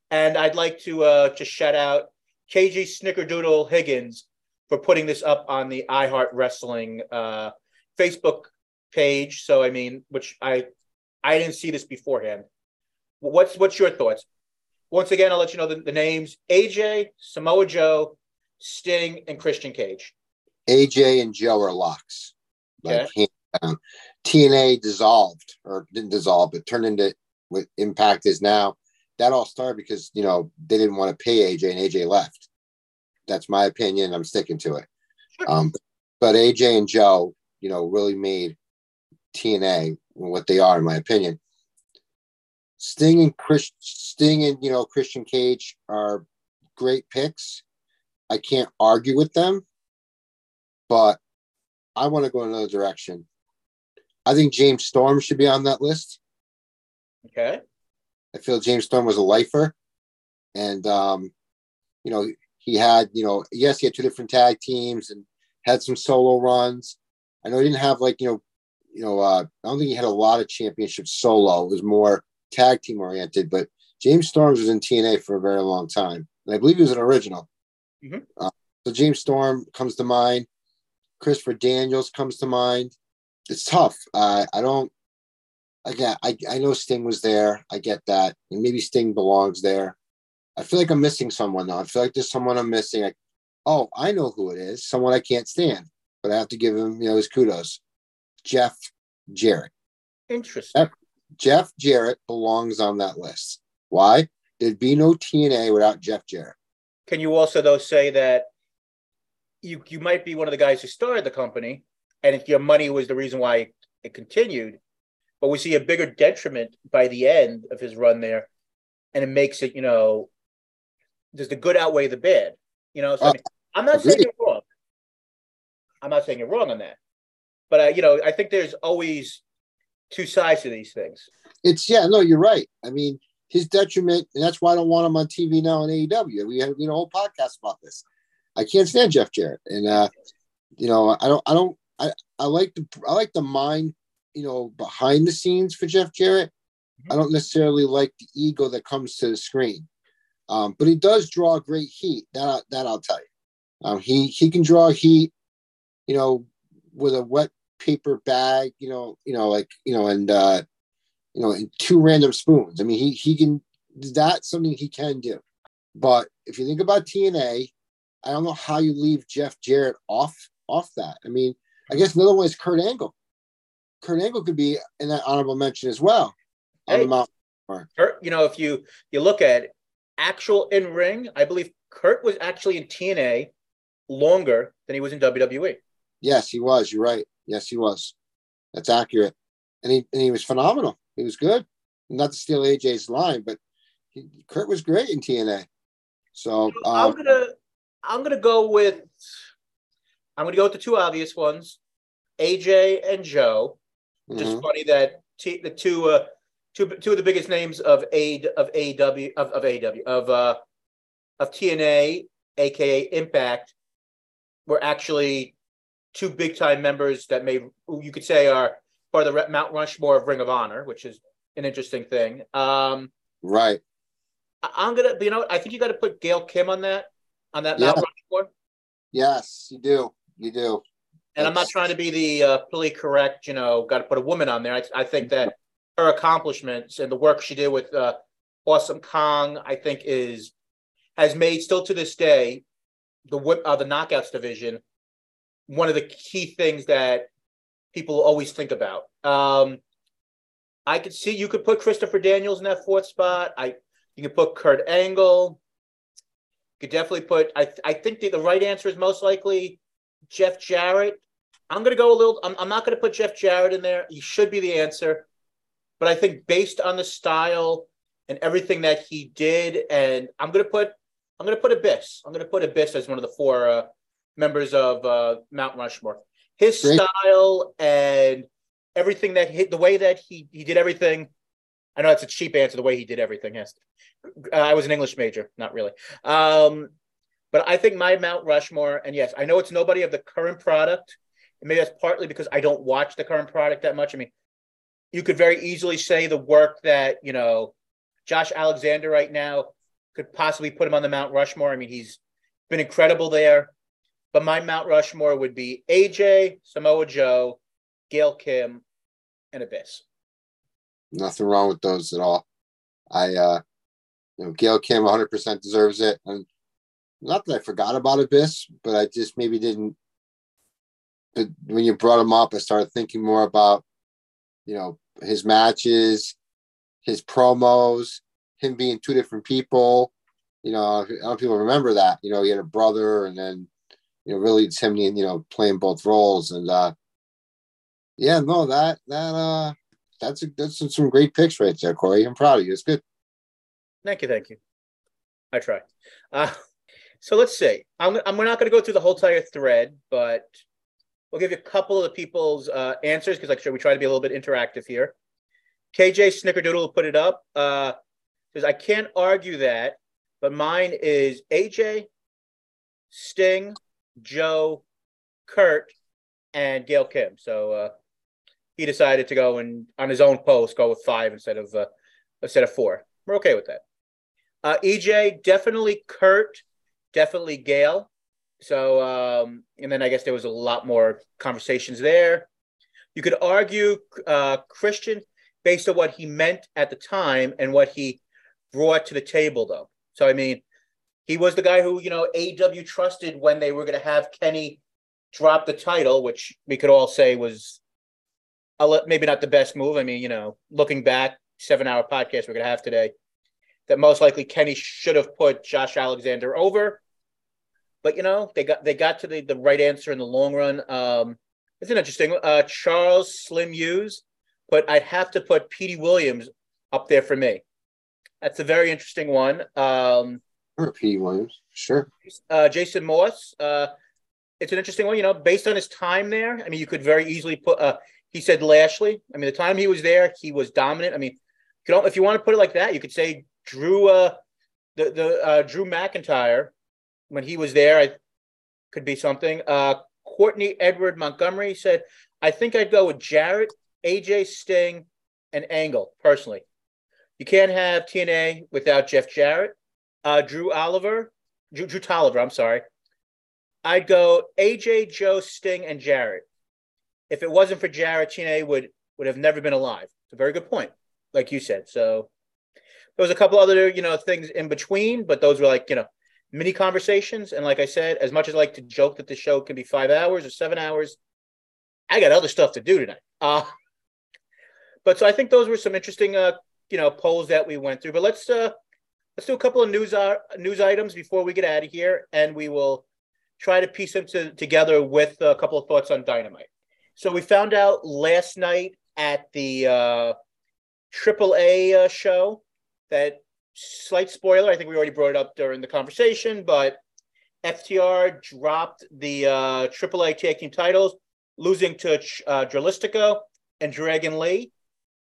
And I'd like to uh, just shout out KG Snickerdoodle Higgins for putting this up on the iHeart Wrestling uh, Facebook page. So I mean, which I I didn't see this beforehand. What's what's your thoughts? Once again, I'll let you know the, the names: AJ, Samoa Joe, Sting, and Christian Cage. AJ and Joe are locks. Like okay. TNA dissolved or didn't dissolve, but turned into what Impact is now. That all started because you know they didn't want to pay AJ and AJ left. That's my opinion. I'm sticking to it. Um, but AJ and Joe, you know, really made TNA what they are, in my opinion. Sting and Chris, Sting and you know Christian Cage are great picks. I can't argue with them, but I want to go another direction. I think James Storm should be on that list. Okay. I feel James Storm was a lifer, and um, you know he had you know yes he had two different tag teams and had some solo runs. I know he didn't have like you know you know uh, I don't think he had a lot of championships solo. It was more tag team oriented, but James Storms was in TNA for a very long time, and I believe he was an original. Mm-hmm. Uh, so James Storm comes to mind. Christopher Daniels comes to mind. It's tough. Uh, I don't. Again, I I know Sting was there. I get that, and maybe Sting belongs there. I feel like I'm missing someone though. I feel like there's someone I'm missing. I, oh, I know who it is. Someone I can't stand, but I have to give him you know his kudos. Jeff Jarrett. Interesting. Jeff Jarrett belongs on that list. Why? There'd be no TNA without Jeff Jarrett. Can you also though say that you you might be one of the guys who started the company, and if your money was the reason why it continued, but we see a bigger detriment by the end of his run there, and it makes it you know, does the good outweigh the bad? You know, so uh, I mean, I'm not saying you're wrong. I'm not saying you're wrong on that, but uh, you know, I think there's always two sides to these things. It's yeah, no, you're right. I mean, his detriment, and that's why I don't want him on TV now in AEW. We had you know a whole podcast about this. I can't stand Jeff Jarrett, and uh, you know, I don't, I don't, I, I like the, I like the mind, you know, behind the scenes for Jeff Jarrett. I don't necessarily like the ego that comes to the screen, um, but he does draw great heat. That that I'll tell you. Um, he he can draw heat, you know, with a wet paper bag, you know, you know, like you know, and uh, you know, and two random spoons. I mean, he he can. That's something he can do. But if you think about TNA, I don't know how you leave Jeff Jarrett off off that. I mean, I guess another one is Kurt Angle. Kurt Angle could be in that honorable mention as well on hey, the Kurt, you know, if you you look at actual in ring, I believe Kurt was actually in TNA longer than he was in WWE. Yes, he was. You're right. Yes, he was. That's accurate. And he and he was phenomenal. He was good. Not to steal AJ's line, but he, Kurt was great in TNA. So um, I'm gonna I'm gonna go with I'm gonna go with the two obvious ones, AJ and Joe. Mm-hmm. Just funny that t- the two uh, two two of the biggest names of A of AW of of AW of uh of TNA, aka Impact, were actually two big time members that may you could say are part of the Mount Rushmore of Ring of Honor, which is an interesting thing. Um, right. I'm gonna, you know, I think you got to put Gail Kim on that on that yeah. Mount Rushmore. Yes, you do. You do. And That's... I'm not trying to be the uh, politically correct, you know, got to put a woman on there. I, I, think that her accomplishments and the work she did with uh, Awesome Kong, I think, is has made still to this day the uh, the knockouts division one of the key things that people always think about. Um, I could see you could put Christopher Daniels in that fourth spot. I you could put Kurt Angle. You could definitely put. I I think the, the right answer is most likely Jeff Jarrett. I'm gonna go a little. I'm, I'm not gonna put Jeff Jarrett in there. He should be the answer, but I think based on the style and everything that he did, and I'm gonna put I'm gonna put Abyss. I'm gonna put Abyss as one of the four uh, members of uh, Mount Rushmore. His Great. style and everything that he, the way that he he did everything. I know that's a cheap answer. The way he did everything. Yes, uh, I was an English major, not really. Um, but I think my Mount Rushmore, and yes, I know it's nobody of the current product. And maybe that's partly because I don't watch the current product that much. I mean, you could very easily say the work that you know Josh Alexander right now could possibly put him on the Mount Rushmore. I mean, he's been incredible there. But my Mount Rushmore would be AJ, Samoa Joe, Gail Kim, and Abyss. Nothing wrong with those at all. I, uh, you know, Gail Kim 100% deserves it. And not that I forgot about Abyss, but I just maybe didn't. But when you brought him up, I started thinking more about, you know, his matches, his promos, him being two different people. You know, I don't people remember that. You know, he had a brother and then you know, really it's him, you know, playing both roles. And uh yeah, no, that that uh that's a, that's some great picks right there, Corey. I'm proud of you. It's good. Thank you, thank you. I try. Uh, so let's see. I'm, I'm we're not going to go through the whole entire thread, but we'll give you a couple of the people's uh, answers because, like, sure, we try to be a little bit interactive here. KJ Snickerdoodle will put it up. Uh, says I can't argue that, but mine is AJ, Sting, Joe, Kurt, and Gail Kim. So uh, he decided to go and on his own post go with five instead of uh, instead of four. We're okay with that. Uh, EJ definitely Kurt, definitely Gail. So um, and then I guess there was a lot more conversations there. You could argue uh, Christian based on what he meant at the time and what he brought to the table, though. So I mean, he was the guy who, you know, AW trusted when they were going to have Kenny drop the title, which we could all say was maybe not the best move. I mean, you know, looking back, seven hour podcast we're going to have today, that most likely Kenny should have put Josh Alexander over. But you know, they got they got to the, the right answer in the long run. Um, it's an interesting. Uh, Charles Slim Hughes, but I'd have to put Petey Williams up there for me. That's a very interesting one. Um, Sure, P. Williams. Sure. Uh, Jason Moss. Uh, it's an interesting one. You know, based on his time there. I mean, you could very easily put. Uh, he said Lashley. I mean, the time he was there, he was dominant. I mean, you know, if you want to put it like that, you could say Drew. Uh, the the uh, Drew McIntyre when he was there, I could be something. Uh, Courtney Edward Montgomery said, "I think I'd go with Jarrett, AJ Sting, and Angle personally. You can't have TNA without Jeff Jarrett uh, Drew Oliver, Drew, Drew Tolliver, I'm sorry. I'd go AJ, Joe, Sting, and Jarrett. If it wasn't for Jarrett, TNA would would have never been alive. It's a very good point, like you said. So there was a couple other, you know, things in between, but those were like, you know, mini conversations. And like I said, as much as I like to joke that the show can be five hours or seven hours, I got other stuff to do tonight. Uh, but so I think those were some interesting, uh, you know, polls that we went through. But let's uh, let's do a couple of news uh, news items before we get out of here, and we will try to piece them to, together with a couple of thoughts on Dynamite. So we found out last night at the uh, AAA uh, show that slight spoiler. I think we already brought it up during the conversation, but FTR dropped the uh, AAA tag team titles, losing to uh, Dralistico and Dragon Lee.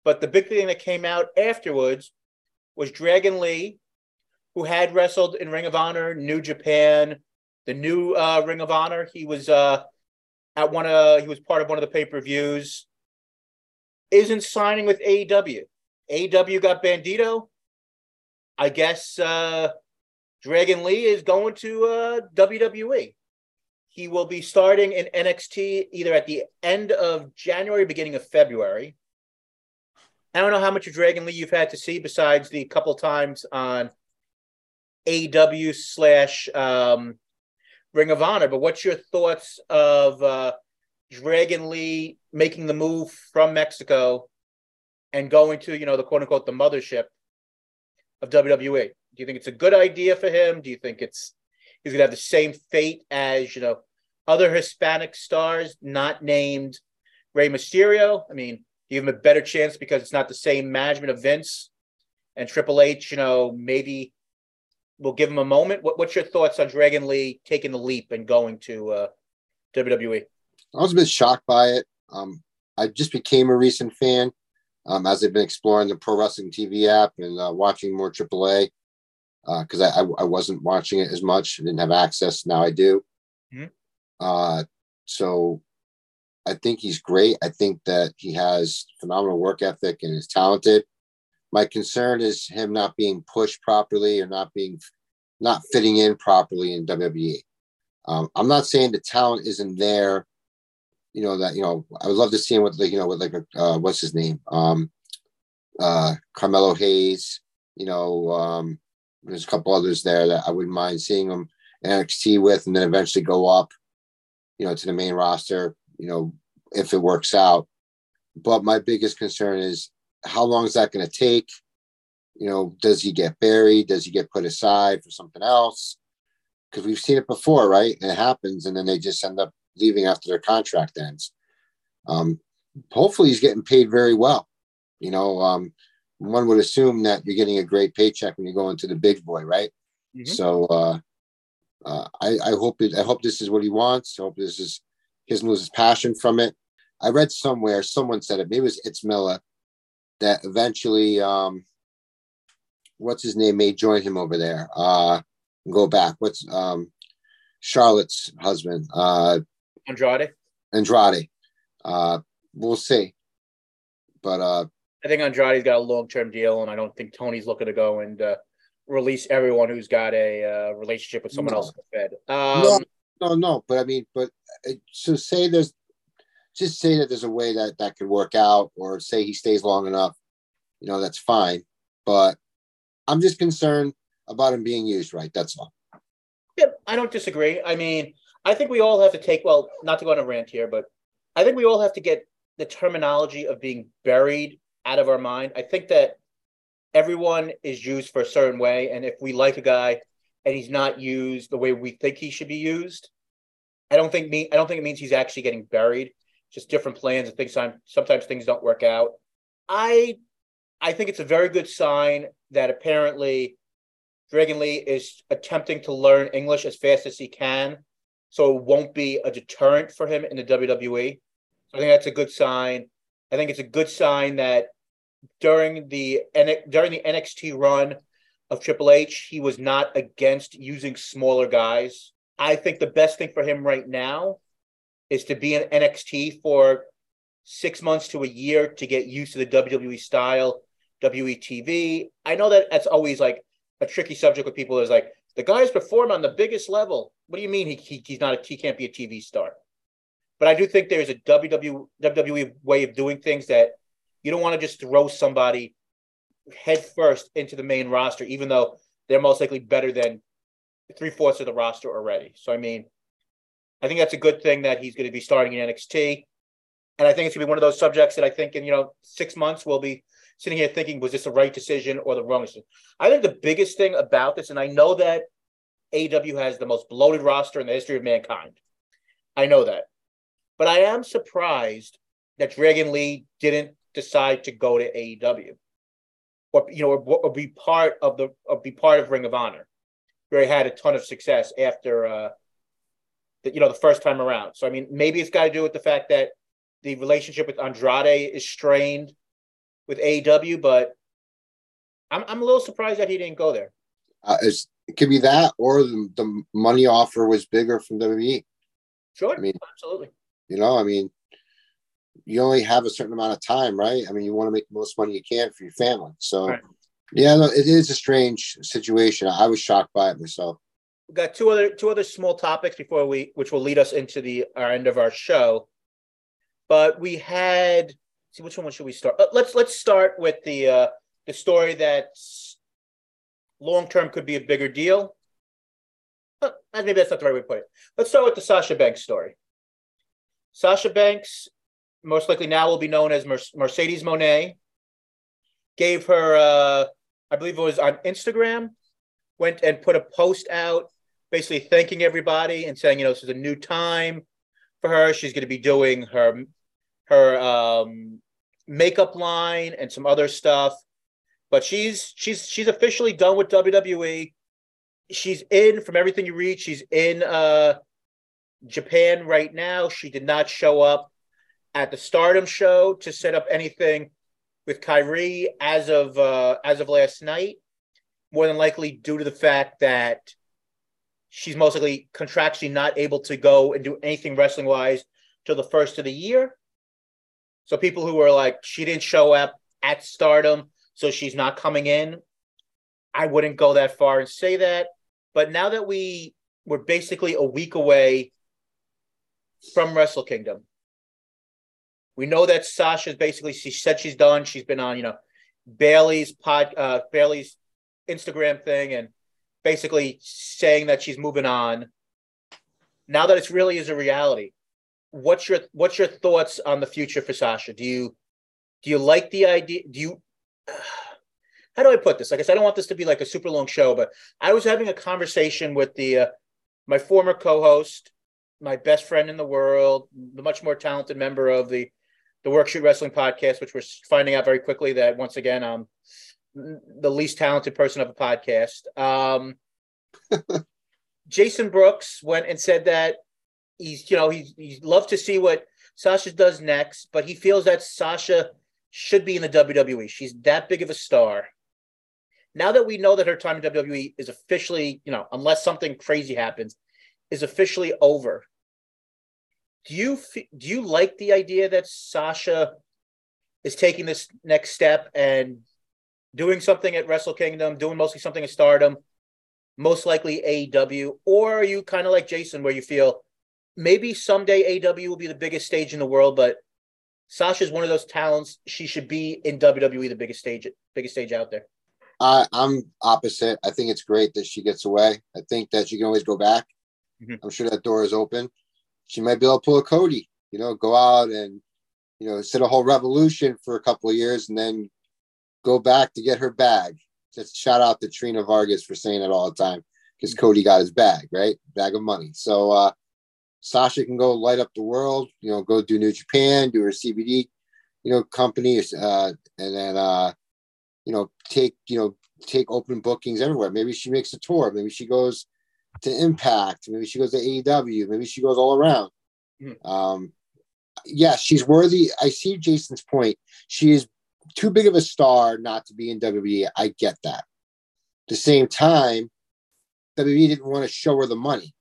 But the big thing that came out afterwards was Dragon Lee, who had wrestled in Ring of Honor, New Japan, the new uh, Ring of Honor. He was uh, at one of he was part of one of the pay per views. Isn't signing with AEW. AEW got Bandido. I guess uh, Dragon Lee is going to uh, WWE. He will be starting in NXT either at the end of January, beginning of February. I don't know how much of Dragon Lee you've had to see besides the couple times on AW slash um, Ring of Honor, but what's your thoughts of uh, Dragon Lee making the move from Mexico and going to, you know, the quote unquote the mothership of WWE? Do you think it's a good idea for him? Do you think it's he's gonna have the same fate as you know other Hispanic stars not named Rey Mysterio? I mean, give him a better chance because it's not the same management of Vince and Triple H. You know, maybe we'll give him a moment. What, what's your thoughts on Dragon Lee taking the leap and going to uh, WWE? I was a bit shocked by it. Um, I just became a recent fan um, as I've been exploring the Pro Wrestling TV app and uh, watching more AAA because uh, I, I wasn't watching it as much. I didn't have access. Now I do. Mm-hmm. Uh, so I think he's great. I think that he has phenomenal work ethic and is talented. My concern is him not being pushed properly or not being not fitting in properly in WWE. Um, I'm not saying the talent isn't there. You know that you know I would love to see him with like you know with like a uh, what's his name um, uh, Carmelo Hayes. You know um, there's a couple others there that I wouldn't mind seeing them NXT with, and then eventually go up, you know, to the main roster. You know, if it works out. But my biggest concern is how long is that going to take? You know, does he get buried? Does he get put aside for something else? Because we've seen it before, right? And it happens, and then they just end up leaving after their contract ends. Um, hopefully, he's getting paid very well. You know, um, one would assume that you're getting a great paycheck when you go into the big boy, right? Mm-hmm. So uh, uh, I, I hope it, I hope this is what he wants. I hope this is his loses passion from it. I read somewhere someone said it. Maybe it was it's Miller that eventually, um, what's his name may join him over there. Uh, go back. What's um, Charlotte's husband? Uh, Andrade. Andrade. Uh, we'll see. But uh, I think Andrade's got a long term deal, and I don't think Tony's looking to go and uh, release everyone who's got a uh, relationship with someone no. else in the Fed. Um, no, no, no. But I mean, but uh, so say there's just say that there's a way that that could work out, or say he stays long enough. You know, that's fine. But I'm just concerned about him being used right. That's all. Yeah, I don't disagree. I mean, I think we all have to take well, not to go on a rant here, but I think we all have to get the terminology of being buried out of our mind. I think that everyone is used for a certain way, and if we like a guy and he's not used the way we think he should be used, I don't think me I don't think it means he's actually getting buried. Just different plans and things. Sometimes things don't work out. I I think it's a very good sign that apparently Dragon Lee is attempting to learn English as fast as he can, so it won't be a deterrent for him in the WWE. I think that's a good sign. I think it's a good sign that during the during the NXT run of Triple H, he was not against using smaller guys. I think the best thing for him right now is to be in NXT for six months to a year to get used to the WWE style, WETV. I know that that's always like a tricky subject with people. Is like the guys perform on the biggest level. What do you mean he, he he's not a, he can't be a TV star? But I do think there's a WWE, WWE way of doing things that you don't want to just throw somebody head first into the main roster, even though they're most likely better than three fourths of the roster already. So I mean, I think that's a good thing that he's going to be starting in NXT, and I think it's going to be one of those subjects that I think in you know six months we'll be sitting here thinking was this the right decision or the wrong decision. I think the biggest thing about this, and I know that AEW has the most bloated roster in the history of mankind. I know that. But I am surprised that Dragon Lee didn't decide to go to AEW or you know or, or be part of the or be part of Ring of Honor, where he had a ton of success after uh the, you know the first time around. So I mean maybe it's got to do with the fact that the relationship with Andrade is strained with AEW, but I'm I'm a little surprised that he didn't go there. Uh, it could be that, or the, the money offer was bigger from WWE. Sure, I mean, absolutely. You know, I mean, you only have a certain amount of time, right? I mean, you want to make the most money you can for your family. So, right. yeah, no, it is a strange situation. I was shocked by it myself. We've got two other two other small topics before we, which will lead us into the our end of our show. But we had see which one should we start? Uh, let's let's start with the uh, the story that's long term could be a bigger deal. Uh, maybe that's not the right way to put it. Let's start with the Sasha Banks story. Sasha Banks, most likely now will be known as Mercedes Monet, gave her, uh, I believe it was on Instagram, went and put a post out basically thanking everybody and saying, you know, this is a new time for her. She's going to be doing her her um, makeup line and some other stuff. But she's she's she's officially done with WWE. She's in from everything you read. She's in uh, Japan right now. She did not show up at the Stardom show to set up anything with Kairi as of uh, as of last night. More than likely due to the fact that she's most likely contractually not able to go and do anything wrestling wise till the first of the year. So people who were like, she didn't show up at stardom, so she's not coming in. I wouldn't go that far and say that. But now that we we're basically a week away from Wrestle Kingdom, we know that Sasha's basically she said she's done. She's been on, you know, Bayley's pod uh Bayley's Instagram thing and basically saying that she's moving on. Now that it really is a reality, what's your what's your thoughts on the future for Sasha? Do you do you like the idea? Do you how do I put this? Like I said, I don't want this to be like a super long show, but I was having a conversation with the uh, my former co-host, my best friend in the world, the much more talented member of the the Workshoot Wrestling podcast, which we're finding out very quickly that once again I'm the least talented person of a podcast. Um, Jason Brooks went and said that he's you know he's he'd love to see what Sasha does next, but he feels that Sasha should be in the WWE. She's that big of a star. Now that we know that her time in WWE is officially, you know, unless something crazy happens, is officially over. Do you do you like the idea that Sasha is taking this next step and doing something at Wrestle Kingdom, doing mostly something at Stardom, most likely AEW, or are you kind of like Jason, where you feel maybe someday AW will be the biggest stage in the world, but Sasha's one of those talents. She should be in WWE, the biggest stage, biggest stage out there. Uh, I'm opposite. I think it's great that she gets away. I think that she can always go back. Mm-hmm. I'm sure that door is open. She might be able to pull a Cody, you know, go out and, you know, set a whole revolution for a couple of years and then go back to get her bag. Just shout out to Trina Vargas for saying it all the time because mm-hmm. Cody got his bag, right? Bag of money. So, uh, Sasha can go light up the world, you know, go do New Japan, do her CBD, you know, company, uh, and then, uh, you know, take, you know, take open bookings everywhere. Maybe she makes a tour. Maybe she goes to Impact. Maybe she goes to AEW. Maybe she goes all around. Mm. Um, yes, she's worthy. I see Jason's point. She is too big of a star not to be in WWE. I get that. At the same time, WWE didn't want to show her the money.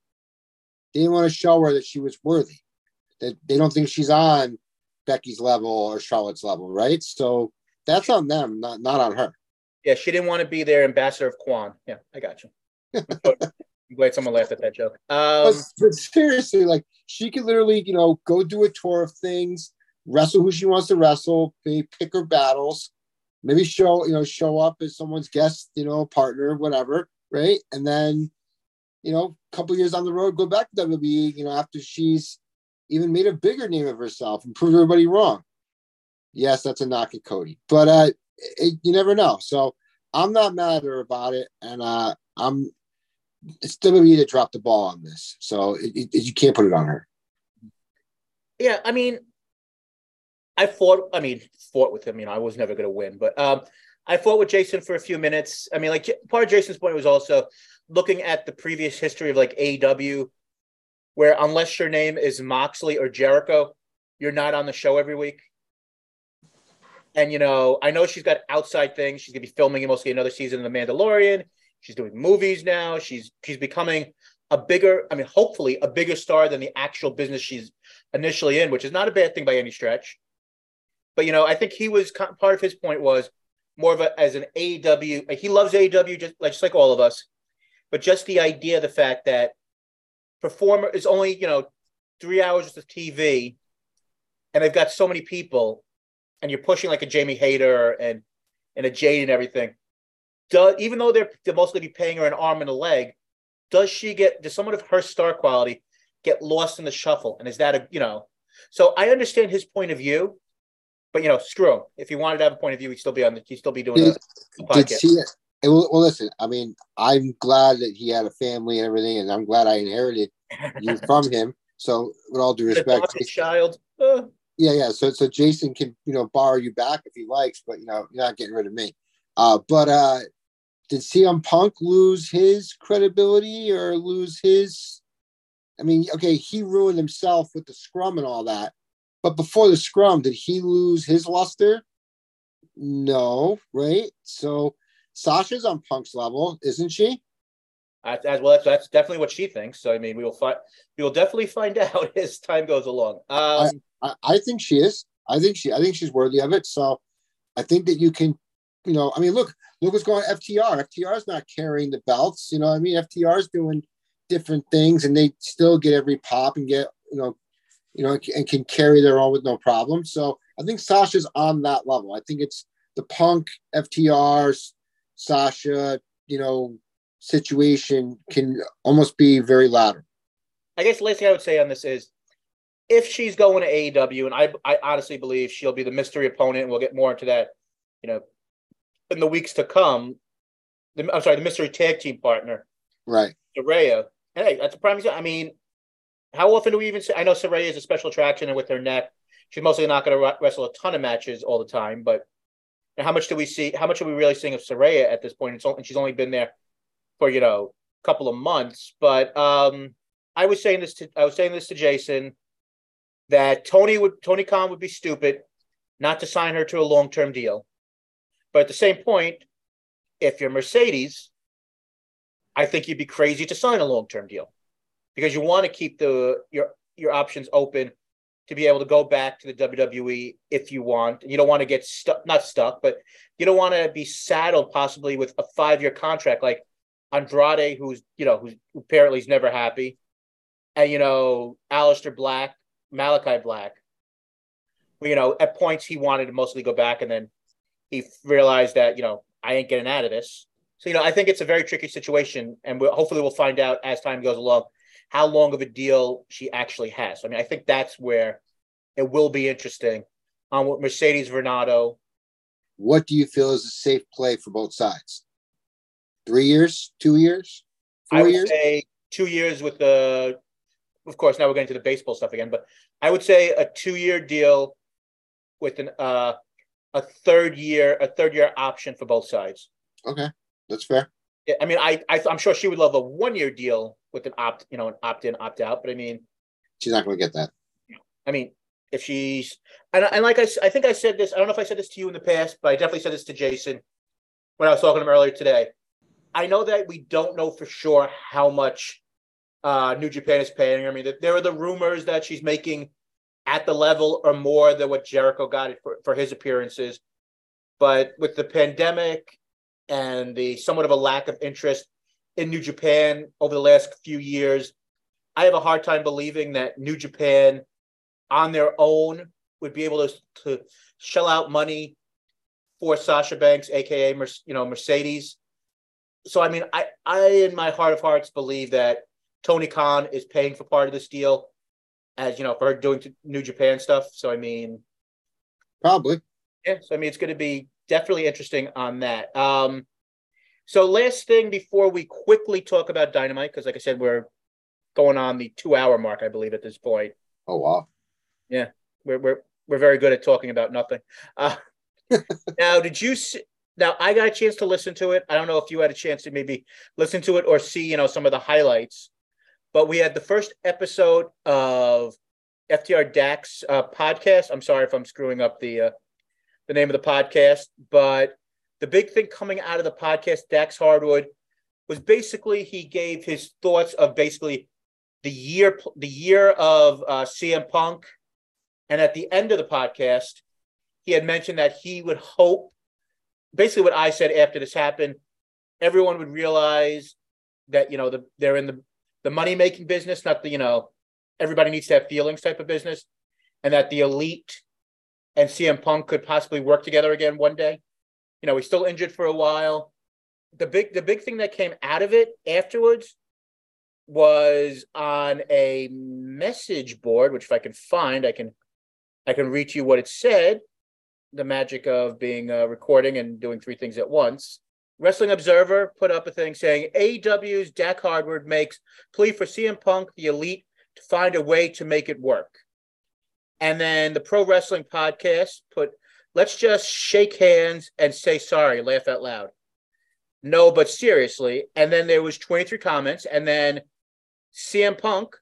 They didn't want to show her that she was worthy. That they don't think she's on Becky's level or Charlotte's level, right? So that's on them, not not on her. Yeah, she didn't want to be their ambassador of Kwan. Yeah, I got you. I'm glad someone laughed at that joke. Um, but, but seriously, like she could literally, you know, go do a tour of things, wrestle who she wants to wrestle, maybe pick her battles, maybe show, you know, show up as someone's guest, you know, partner, whatever, right? And then you know, a couple years on the road, go back to WWE, you know, after she's even made a bigger name of herself and proved everybody wrong. Yes, that's a knock at Cody, but uh, it, you never know. So I'm not mad at her about it, and uh, I'm it's WWE that dropped the ball on this, so it, it, you can't put it on her. Yeah, I mean, I fought. I mean, fought with him. You know, I was never going to win, but um, I fought with Jason for a few minutes. I mean, like part of Jason's point was also looking at the previous history of like AEW, where unless your name is Moxley or Jericho, you're not on the show every week. And you know, I know she's got outside things. She's gonna be filming mostly another season of The Mandalorian. She's doing movies now. She's she's becoming a bigger, I mean, hopefully a bigger star than the actual business she's initially in, which is not a bad thing by any stretch. But you know, I think he was part of his point was more of a as an AEW. He loves AEW just like just like all of us, but just the idea, the fact that performer is only you know three hours of TV, and they've got so many people, and you're pushing like a Jamie Hayter and and a Jade and everything. Does even though they're they're mostly be paying her an arm and a leg, does she get does someone of her star quality get lost in the shuffle? And is that a you know? So I understand his point of view, but you know, screw him. If he wanted to have a point of view, he'd still be on the he'd still be doing did, a, a podcast. Did well, well, listen. I mean, I'm glad that he had a family and everything, and I'm glad I inherited you from him. So, with all due respect, child. Uh. Yeah, yeah. So, so Jason can you know borrow you back if he likes, but you know you're not getting rid of me. Uh, but uh, did CM Punk lose his credibility or lose his? I mean, okay, he ruined himself with the scrum and all that. But before the scrum, did he lose his luster? No, right? So Sasha's on Punk's level, isn't she? As, as well, that's, that's definitely what she thinks. So I mean, we will find we will definitely find out as time goes along. Um, I, I, think she is. I think she. I think she's worthy of it. So I think that you can, you know, I mean, look, look what's going on FTR. FTR is not carrying the belts. You know, I mean, FTR is doing different things, and they still get every pop and get, you know, you know, and can carry their own with no problem. So I think Sasha's on that level. I think it's the Punk, FTRs, Sasha, you know, situation can almost be very lateral. I guess the last thing I would say on this is if she's going to AEW, and I, I honestly believe she'll be the mystery opponent, and we'll get more into that, you know, in the weeks to come. The, I'm sorry, the mystery tag team partner, right? Saraya. Hey, that's a prime example. I mean, how often do we even say? I know Saraya is a special attraction, and with her neck, she's mostly not going to wrestle a ton of matches all the time. But how much do we see? How much are we really seeing of Saraya at this point? It's only, she's only been there for you know a couple of months. But um, I was saying this to I was saying this to Jason that Tony would Tony Khan would be stupid not to sign her to a long term deal. But at the same point, if you're Mercedes, I think you'd be crazy to sign a long term deal because you want to keep the your your options open to be able to go back to the WWE if you want. You don't want to get stuck, not stuck, but you don't want to be saddled possibly with a five year contract like Andrade, who's you know who's who apparently is never happy, and you know Aleister Black, Malakai Black. You know, at points he wanted to mostly go back, and then he realized that you know I ain't getting out of this. So you know, I think it's a very tricky situation, and we'll, hopefully we'll find out as time goes along how long of a deal she actually has. I mean, I think that's where it will be interesting on what Mercedes Varnado. What do you feel is a safe play for both sides? Three years, two years, four I would years? say two years with the. Of course, now we're getting to the baseball stuff again, but I would say a two-year deal with an uh, a third year, a third year option for both sides. Okay, that's fair. Yeah, I mean, I, I I'm sure she would love a one-year deal with an opt, you know, an opt-in, opt-out. But I mean, she's not going to get that. I mean, if she's and, and like I, I think I said this. I don't know if I said this to you in the past, but I definitely said this to Jason when I was talking to him earlier today. I know that we don't know for sure how much uh, New Japan is paying. I mean, there are the rumors that she's making at the level or more than what Jericho got for, for his appearances. But with the pandemic and the somewhat of a lack of interest in New Japan over the last few years, I have a hard time believing that New Japan on their own would be able to, to shell out money for Sasha Banks, aka you know Mercedes. So I mean, I I in my heart of hearts believe that Tony Khan is paying for part of this deal, as you know, for her doing New Japan stuff. So I mean, probably. Yeah. So I mean, it's going to be definitely interesting on that. Um, So last thing before we quickly talk about Dynamite, because like I said, we're going on the two hour mark, I believe, at this point. Oh wow. Yeah, we're we're we're very good at talking about nothing. Uh, now, did you see? Now, I got a chance to listen to it. I don't know if you had a chance to maybe listen to it or see, you know, some of the highlights. But we had the first episode of FTR Dax uh, podcast. I'm sorry if I'm screwing up the uh, the name of the podcast, but the big thing coming out of the podcast, Dax Harwood, was basically he gave his thoughts of basically the year the year of uh, CM Punk, and at the end of the podcast, he had mentioned that he would hope, basically what I said after this happened, everyone would realize that you know the, they're in the the money making business, not the you know everybody needs to have feelings type of business, and that the elite and CM Punk could possibly work together again one day. You know, he's still injured for a while. The big the big thing that came out of it afterwards was on a message board, which if I can find, I can I can read to you what it said. The magic of being uh, recording and doing three things at once. Wrestling Observer put up a thing saying AEW's Dax Harwood makes plea for CM Punk, the elite, to find a way to make it work. And then the Pro Wrestling Podcast put, let's just shake hands and say sorry, laugh out loud. No, but seriously. And then there was 23 comments, and then CM Punk,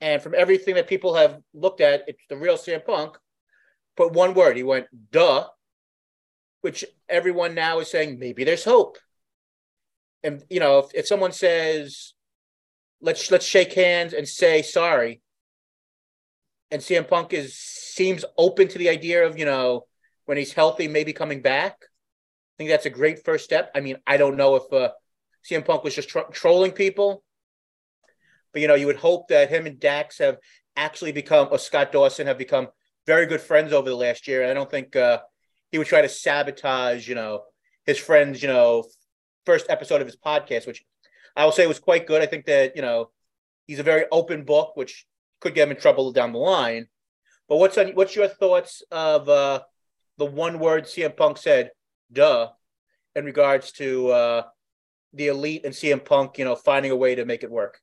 and from everything that people have looked at, it's the real CM Punk. Put one word. He went, duh, which everyone now is saying maybe there's hope. And you know, if, if someone says, let's let's shake hands and say sorry, and CM Punk is seems open to the idea of you know when he's healthy, maybe coming back. I think that's a great first step. I mean, I don't know if uh, CM Punk was just tro- trolling people, but you know, you would hope that him and Dax have actually become, or Scott Dawson have become very good friends over the last year. And I don't think uh, he would try to sabotage, you know, his friends, you know, first episode of his podcast, which I will say was quite good. I think that you know he's a very open book, which could get him in trouble down the line. But what's on, what's your thoughts of uh, the one word CM Punk said, "Duh," in regards to uh, the elite and CM Punk, you know, finding a way to make it work?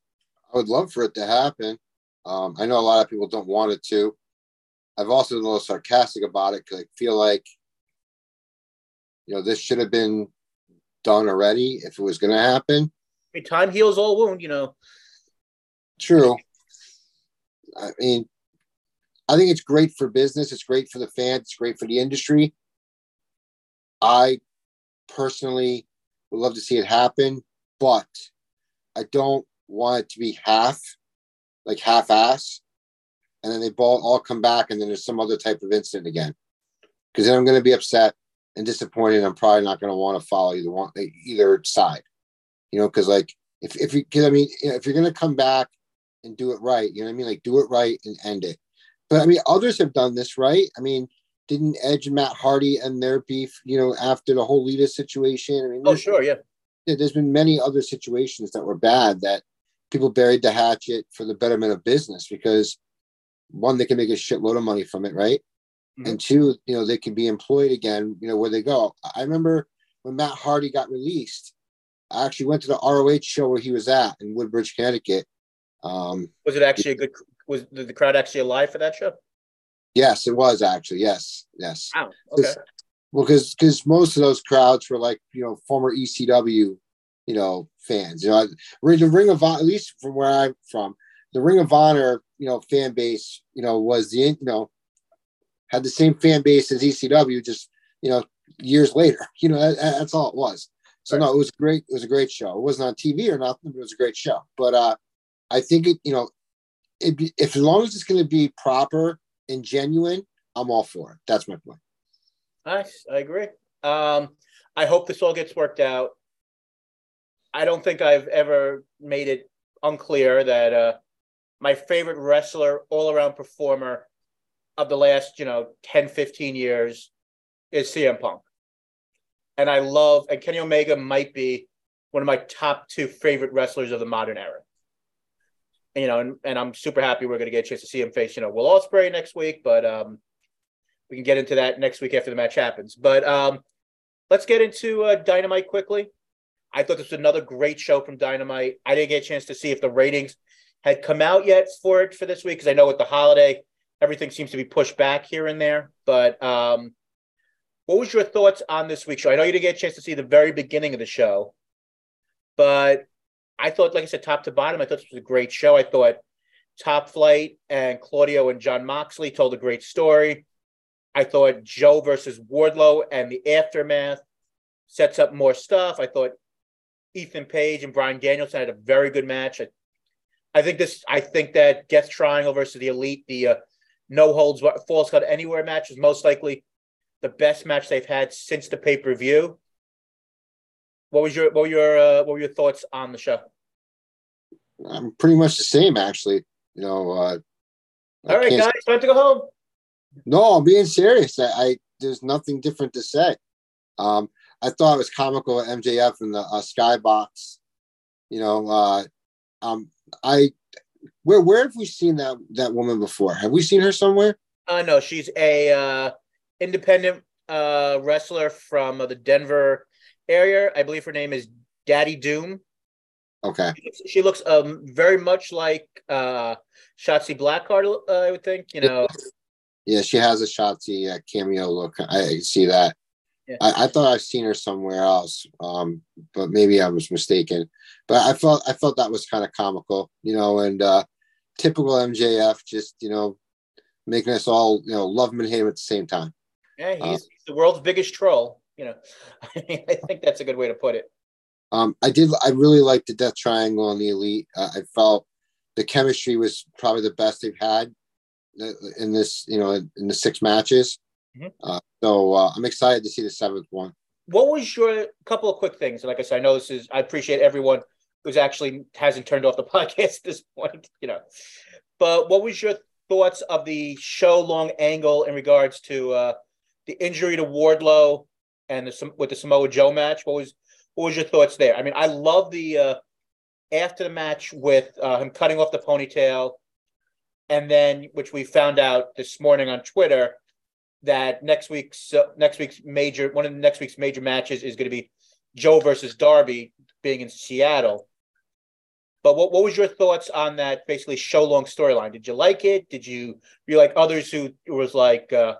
I would love for it to happen. Um, I know a lot of people don't want it to. I've also been a little sarcastic about it because I feel like, you know, this should have been done already if it was going to happen. I mean, time heals all wound, you know. True. I mean, I think it's great for business. It's great for the fans. It's great for the industry. I personally would love to see it happen, but I don't want it to be half, like half ass, and then they all, come back and then there's some other type of incident again. Because then I'm going to be upset and disappointed. I'm probably not going to want to follow either one, either side, you know, because like if, if you, cause I mean, if you're going to come back and do it right. You know what I mean? Like do it right and end it. But I mean, others have done this, right? I mean, didn't Edge and Matt Hardy and their beef, you know, after the whole Lita situation? I mean, oh sure, yeah. yeah. There's been many other situations that were bad that people buried the hatchet for the betterment of business because one, they can make a shitload of money from it, right? Mm-hmm. And two, you know, they can be employed again, you know, where they go. I remember when Matt Hardy got released, I actually went to the ROH show where he was at in Woodbridge, Connecticut, um, was it actually a good? Was the crowd actually alive for that show? Yes, it was actually. Yes, yes. Wow. Okay. Well, because because most of those crowds were like you know former ECW, you know fans. You know, the Ring of Honor, at least from where I'm from, the Ring of Honor, you know, fan base, you know, was the you know had the same fan base as ECW, just you know years later. You know, that, that's all it was. So right. no, it was great. It was a great show. It wasn't on TV or nothing, but it was a great show. But uh, I think it, you know, be, if as long as it's going to be proper and genuine, I'm all for it. That's my point. Nice, I agree. Um, I hope this all gets worked out. I don't think I've ever made it unclear that uh, my favorite wrestler, all around performer of the last, you know, 10, 15 years is CM Punk. And I love, and Kenny Omega might be one of my top two favorite wrestlers of the modern era you know, and, and I'm super happy we're going to get a chance to see him face, you know, Will Ospreay next week, but um, we can get into that next week after the match happens. But um, let's get into uh, Dynamite quickly. I thought this was another great show from Dynamite. I didn't get a chance to see if the ratings had come out yet for it for this week because I know with the holiday, everything seems to be pushed back here and there. But um, what was your thoughts on this week's show? I know you didn't get a chance to see the very beginning of the show, but I thought, like I said, top to bottom, I thought this was a great show. I thought Top Flight and Claudio and Jon Moxley told a great story. I thought Joe versus Wardlow and the aftermath sets up more stuff. I thought Ethan Page and Bryan Danielson had a very good match. I, I think this. I think that Death Triangle versus the Elite, the uh, no holds falls count anywhere match is most likely the best match they've had since the pay per view. What was your what were your uh, what were your thoughts on the show? I'm pretty much the same, actually. You know. Uh, All right, guys, time to go home. No, I'm being serious. I, I there's nothing different to say. Um, I thought it was comical MJF in the uh, skybox. You know, uh, um, I where where have we seen that that woman before? Have we seen her somewhere? Uh no, she's a uh, independent uh, wrestler from uh, the Denver area. I believe her name is Daddy Doom. Okay. She looks um very much like uh Shotzi Blackheart, uh, I would think. You know. Yeah, she has a Shotzi uh, cameo look. I see that. Yeah. I, I, thought I've seen her somewhere else, um, but maybe I was mistaken. But I felt I felt that was kind of comical, you know, and uh, typical MJF, just you know, making us all you know love him and hate him at the same time. Yeah, he's, uh, he's the world's biggest troll. You know, I think that's a good way to put it. Um, I did. I really liked the Death Triangle on the Elite. Uh, I felt the chemistry was probably the best they've had in this, you know, in the six matches. Mm-hmm. Uh, so uh, I'm excited to see the seventh one. What was your couple of quick things? Like I said, I know this is. I appreciate everyone who's actually hasn't turned off the podcast at this point. You know, but what was your thoughts of the show long angle in regards to uh, the injury to Wardlow and the with the Samoa Joe match? What was what was your thoughts there? I mean, I love the uh, after the match with uh, him cutting off the ponytail, and then which we found out this morning on Twitter that next week's uh, next week's major one of the next week's major matches is going to be Joe versus Darby being in Seattle. But what, what was your thoughts on that basically show long storyline? Did you like it? Did you you like others who was like uh,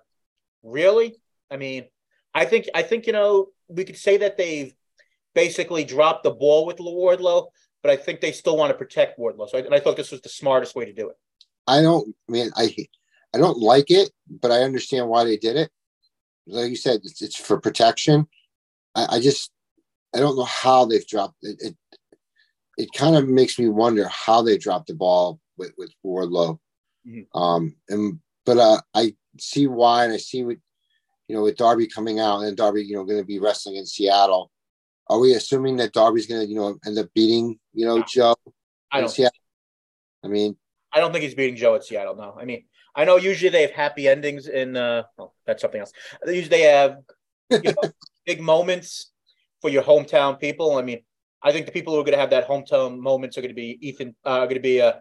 really? I mean, I think I think you know we could say that they've basically dropped the ball with Wardlow, but I think they still want to protect Wardlow. So I, and I thought this was the smartest way to do it. I don't. I mean, I I don't like it, but I understand why they did it. Like you said, it's, it's for protection. I, I, just I don't know how they've dropped it. It, it kind of makes me wonder how they dropped the ball with with Wardlow. Mm-hmm. Um, and but uh, I see why, and I see what you know with Darby coming out and Darby, you know, going to be wrestling in Seattle. Are we assuming that Darby's going to, you know, end up beating, you know, Joe? I don't. Seattle? I mean, I don't think he's beating Joe at Seattle. No, I mean, I know usually they have happy endings in. Uh, well, that's something else. Usually they have you know, big moments for your hometown people. I mean, I think the people who are going to have that hometown moments are going to be Ethan, uh, going to be uh,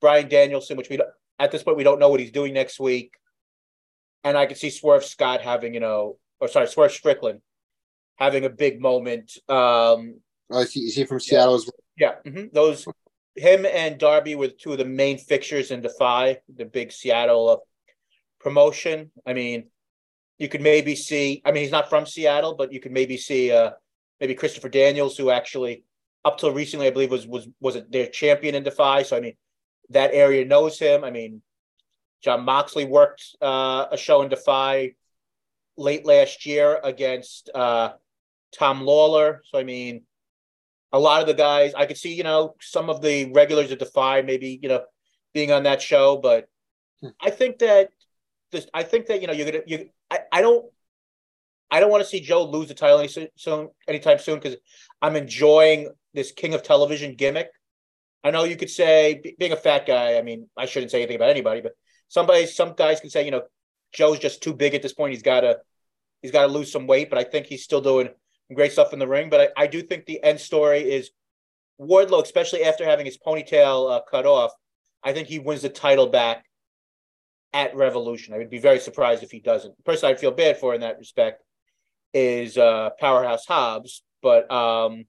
Bryan Danielson, which we at this point we don't know what he's doing next week, and I could see Swerve Scott having you know, or sorry, Swerve Strickland having a big moment. Um, oh, is he, is he from Seattle yeah. as well? Yeah, mm-hmm. those him and Darby were two of the main fixtures in Defy, the big Seattle uh, promotion. I mean, you could maybe see. I mean, he's not from Seattle, but you could maybe see uh, maybe Christopher Daniels, who actually up till recently, I believe, was was was their champion in Defy. So I mean, that area knows him. I mean, Jon Moxley worked uh, a show in Defy late last year against uh, Tom Lawlor. So I mean, a lot of the guys I could see, you know, some of the regulars of Defy maybe, you know, being on that show, but hmm. I think that this I think that, you know, you're gonna you I, I don't I don't want to see Joe lose the title any soon anytime soon because I'm enjoying this King of Television gimmick. I know you could say being a fat guy, I mean, I shouldn't say anything about anybody, but somebody some guys can say, you know, Joe's just too big at this point. He's gotta he's gotta lose some weight, but I think he's still doing great stuff in the ring. But I, I do think the end story is Wardlow, especially after having his ponytail uh, cut off. I think he wins the title back at Revolution. I would be very surprised if he doesn't. The person I'd feel bad for in that respect is uh, Powerhouse Hobbs. But um,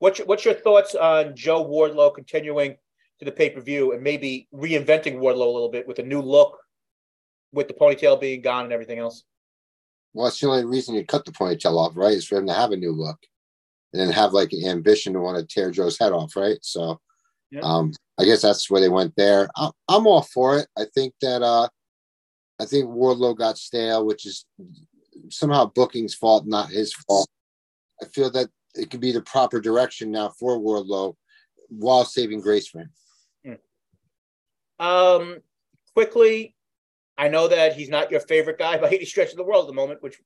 What's your, what's your thoughts on Joe Wardlow continuing to the pay per view and maybe reinventing Wardlow a little bit with a new look, with the ponytail being gone and everything else? Well, it's the only reason you cut the ponytail off, right? Is for him to have a new look, and then have like an ambition to want to tear Joe's head off, right? So, yep. um, I guess that's where they went there. I, I'm all for it. I think that uh, I think Wardlow got stale, which is somehow booking's fault, not his fault. I feel that it could be the proper direction now for Wardlow while saving grace for him. Um, quickly, I know that he's not your favorite guy by any stretch of the world at the moment, which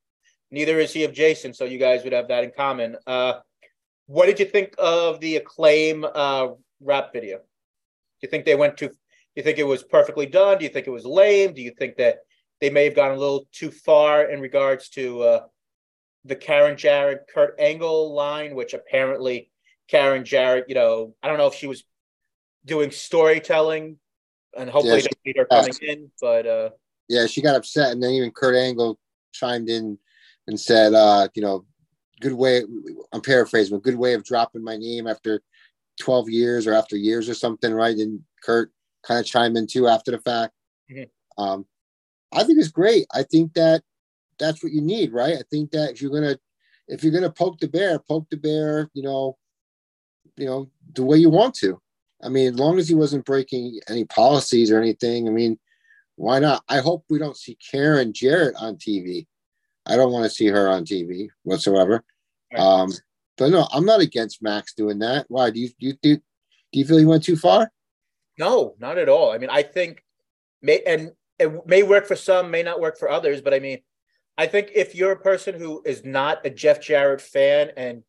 neither is he of Jason. So you guys would have that in common. Uh, what did you think of the acclaim uh, rap video? Do you think they went too? Do you think it was perfectly done? Do you think it was lame? Do you think that they may have gone a little too far in regards to uh, the Karen Jarrett Kurt Angle line, which apparently Karen Jarrett, you know, I don't know if she was doing storytelling and hopefully yeah, they her coming in, but uh yeah, she got upset and then even Kurt Angle chimed in and said, uh, you know, good way I'm paraphrasing, a good way of dropping my name after 12 years or after years or something, right? And Kurt kind of chimed in too after the fact. Mm-hmm. Um, I think it's great. I think that that's what you need, right? I think that if you're gonna if you're gonna poke the bear, poke the bear, you know, you know, the way you want to. I mean, as long as he wasn't breaking any policies or anything, I mean, why not? I hope we don't see Karen Jarrett on TV. I don't want to see her on TV whatsoever. Right. Um, but no, I'm not against Max doing that. Why do you do you do, do you feel he went too far? No, not at all. I mean, I think may and it may work for some, may not work for others, but I mean, I think if you're a person who is not a Jeff Jarrett fan and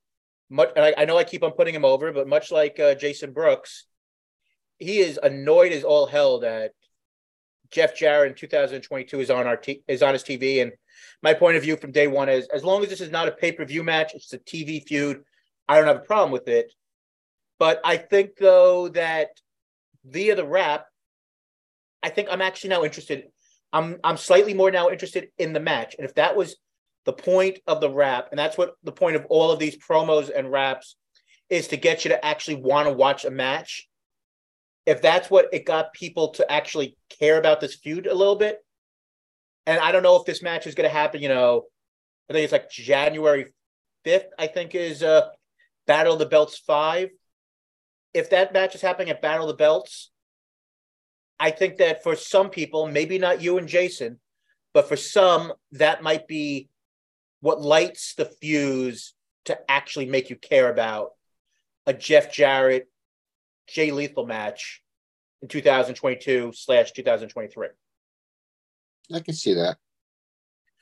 much, and I, I know I keep on putting him over, but much like uh, Jason Brooks, he is annoyed as all hell that Jeff Jarrett in 2022 is on our t- is on his TV. And my point of view from day one is, as long as this is not a pay per view match, it's a TV feud. I don't have a problem with it. But I think though that via the rap, I think I'm actually now interested I'm I'm slightly more now interested in the match. And if that was the point of the rap, and that's what the point of all of these promos and raps is to get you to actually want to watch a match. If that's what it got people to actually care about this feud a little bit, and I don't know if this match is going to happen, you know, I think it's like January 5th, I think is uh Battle of the Belts 5. If that match is happening at Battle of the Belts, I think that for some people, maybe not you and Jason, but for some, that might be what lights the fuse to actually make you care about a Jeff Jarrett, Jay Lethal match in 2022 slash 2023. I can see that.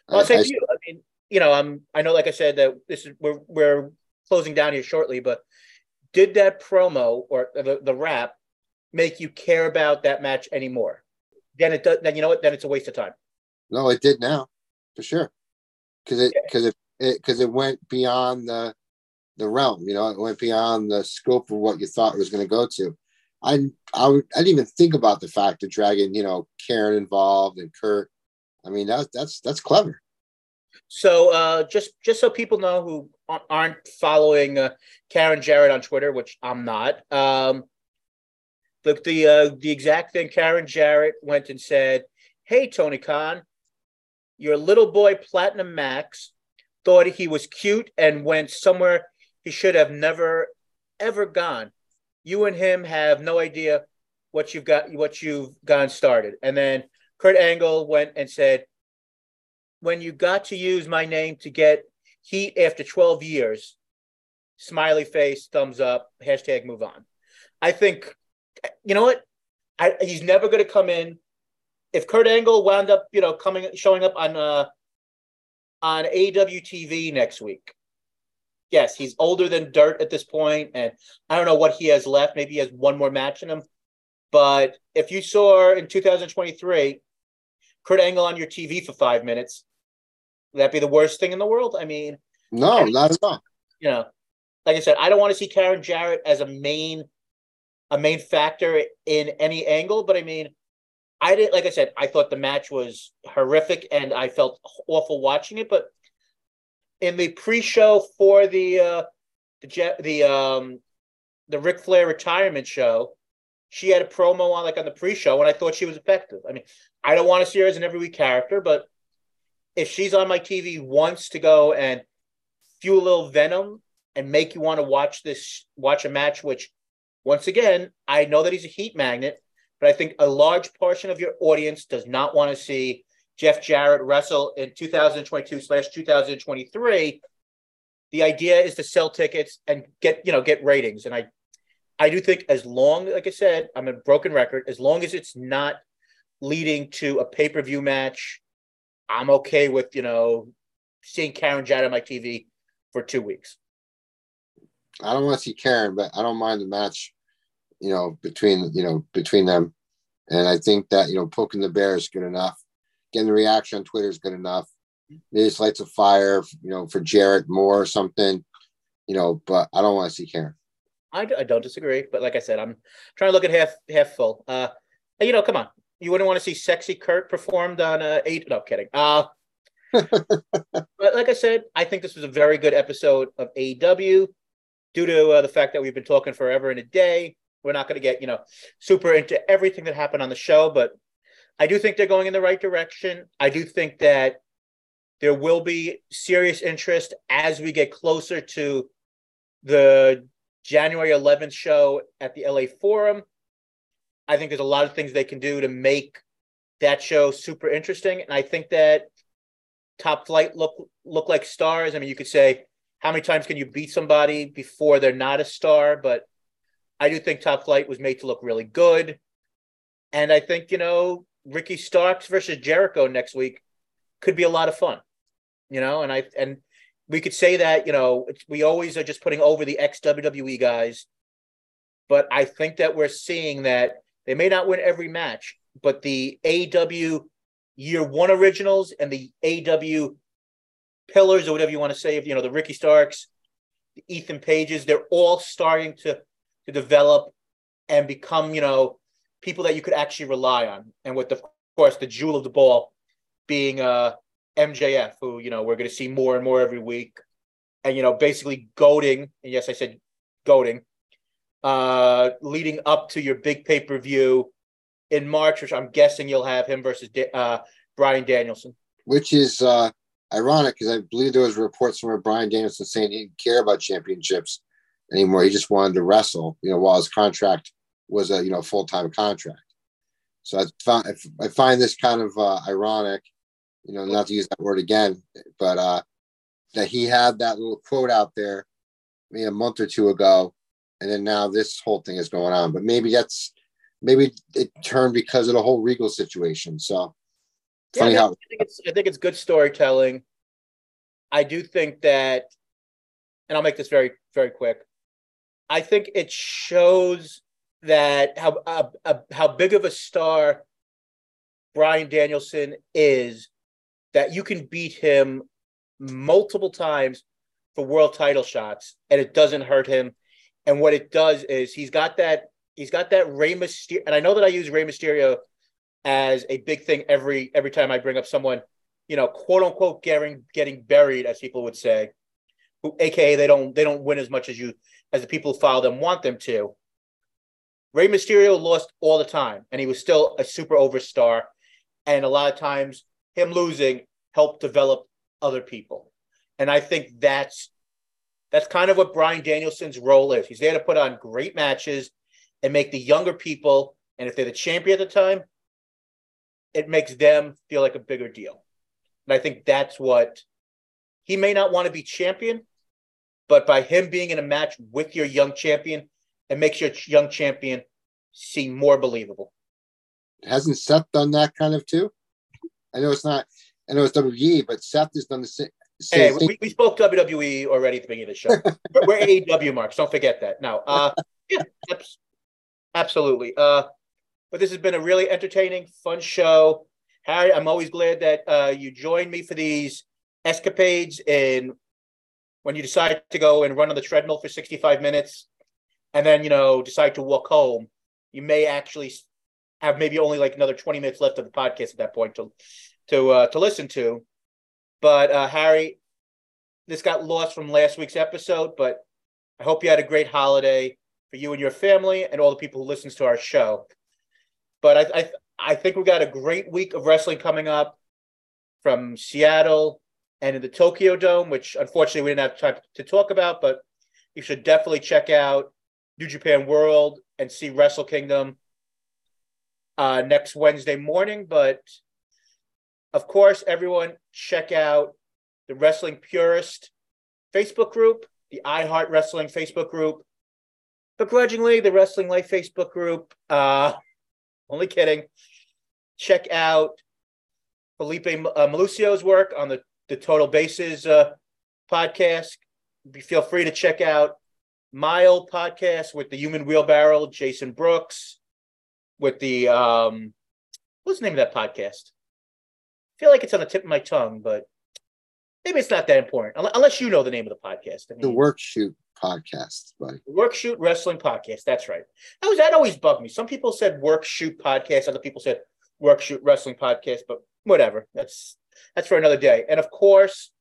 Well, I'll say I, you. I mean, you know, I'm. I know, like I said, that this is we're we're closing down here shortly, but did that promo or the the rap make you care about that match anymore. Then it does. Then you know what? Then it's a waste of time. No, it did now, for sure, because it because it because it, it went beyond the the realm. You know, it went beyond the scope of what you thought it was going to go to. I I, I didn't even think about the fact of dragging you know Karen involved and Kurt. I mean that's that's that's clever. So uh, just just so people know who aren't following uh, Karen Jarrett on Twitter, which I'm not. Um, the the uh, the exact thing Karen Jarrett went and said, "Hey Tony Khan, your little boy Platinum Max thought he was cute and went somewhere he should have never ever gone. You and him have no idea what you've got what you've gone started." And then Kurt Angle went and said, "When you got to use my name to get heat after 12 years." Smiley face, thumbs up, hashtag move on. I think you know what? I, he's never going to come in. If Kurt Angle wound up, you know, coming showing up on uh on AWTV next week, yes, he's older than dirt at this point, and I don't know what he has left. Maybe he has one more match in him. But if you saw in 2023 Kurt Angle on your TV for five minutes, would that be the worst thing in the world? I mean, no, not at all. You know, like I said, I don't want to see Karen Jarrett as a main a main factor in any angle. But I mean, I didn't like I said, I thought the match was horrific and I felt awful watching it. But in the pre-show for the uh, the the um the Ric Flair retirement show, she had a promo on like on the pre-show, and I thought she was effective. I mean, I don't want to see her as an every week character, but if she's on my TV once to go and fuel a little venom and make you want to watch this watch a match, which once again, I know that he's a heat magnet, but I think a large portion of your audience does not want to see Jeff Jarrett wrestle in 2022 slash 2023. The idea is to sell tickets and get you know get ratings, and I I do think as long like I said, I'm a broken record. As long as it's not leading to a pay per view match, I'm okay with you know seeing Karen Jarrett on my TV for two weeks. I don't want to see Karen, but I don't mind the match, you know, between you know between them, and I think that you know poking the bear is good enough. Getting the reaction on Twitter is good enough. Maybe it's lights a fire, you know, for Jared Moore or something, you know. But I don't want to see Karen. I, I don't disagree, but like I said, I'm trying to look at half half full. Uh, you know, come on, you wouldn't want to see sexy Kurt performed on uh, eight. No, kidding. Uh, but like I said, I think this was a very good episode of AEW due to uh, the fact that we've been talking forever in a day. We're not going to get, you know, super into everything that happened on the show, but I do think they're going in the right direction. I do think that there will be serious interest as we get closer to the January 11th show at the LA Forum. I think there's a lot of things they can do to make that show super interesting. And I think that top flight look look like stars. I mean, you could say how many times can you beat somebody before they're not a star? But I do think Top Flight was made to look really good. And I think, you know, Ricky Starks versus Jericho next week could be a lot of fun. You know, and I and we could say that, you know, we always are just putting over the ex WWE guys. But I think that we're seeing that they may not win every match, but the AW year one originals and the AW pillars or whatever you want to say, of, you know, the Ricky Starks, the Ethan Pages, they're all starting to to develop and become, you know, people that you could actually rely on. And with the, of course the jewel of the ball being uh MJF, who, you know, we're gonna see more and more every week. And you know, basically goading, and yes, I said goading, uh, leading up to your big pay-per-view in March, which I'm guessing you'll have him versus uh, Bryan Danielson. Which is uh ironic because I believe there was reports from Bryan Danielson saying he didn't care about championships anymore. He just wanted to wrestle, you know, while his contract was a you know full time contract. So I find I find this kind of uh, ironic, you know, not to use that word again, but uh, that he had that little quote out there, maybe a month or two ago, and then now this whole thing is going on. But maybe that's maybe it turned because of the whole Regal situation. So Funny yeah, how I think it's I think it's good storytelling. I do think that, and I'll make this very very quick. I think it shows that how uh, uh, how big of a star Bryan Danielson is that you can beat him multiple times for world title shots and it doesn't hurt him. And what it does is he's got that he's got that Rey Mysterio, and I know that I use Rey Mysterio as a big thing every every time I bring up someone, you know, quote unquote getting getting buried, as people would say, who aka they don't they don't win as much as you as the people who follow them want them to. Rey Mysterio lost all the time, and he was still a super overstar. And a lot of times, him losing helped develop other people. And I think that's that's kind of what Bryan Danielson's role is. He's there to put on great matches and make the younger people, and if they're the champion at the time, it makes them feel like a bigger deal. And I think that's what he may not want to be champion, but by him being in a match with your young champion, it makes your young champion seem more believable. Hasn't Seth done that kind of too? I know it's not, I know it's WWE, but Seth has done the same. Hey, we, we, spoke WWE already at the beginning of the show. we're, we're AEW marks. Don't forget that. Now, uh, yeah, absolutely. Uh, but this has been a really entertaining, fun show. Harry, I'm always glad that uh, you joined me for these escapades and when you decide to go and run on the treadmill for 65 minutes and then, you know, decide to walk home, you may actually have maybe only like another 20 minutes left of the podcast at that point to to uh, to listen to. But uh, Harry, this got lost from last week's episode, but I hope you had a great holiday for you and your family and all the people who listens to our show. But I, I, I think we got a great week of wrestling coming up from Seattle and in the Tokyo Dome, which unfortunately we didn't have time to talk about, but you should definitely check out New Japan World and see Wrestle Kingdom uh, next Wednesday morning. But of course, everyone check out the Wrestling Purist Facebook group, the iHeart Wrestling Facebook group, begrudgingly the Wrestling Life Facebook group. Uh, only kidding. Check out Felipe uh, Malucio's work on the, the Total Bases uh, podcast. Feel free to check out my old podcast with the Human Wheelbarrow, Jason Brooks, with the um, what's the name of that podcast? I feel like it's on the tip of my tongue, but maybe it's not that important unless you know the name of the podcast. I mean, the Work Shoot podcast, buddy. Work Shoot Wrestling Podcast. That's right. That was that always bugged me. Some people said Work Shoot Podcast. Other people said Work Shoot Wrestling Podcast. But whatever. That's that's for another day. And of course,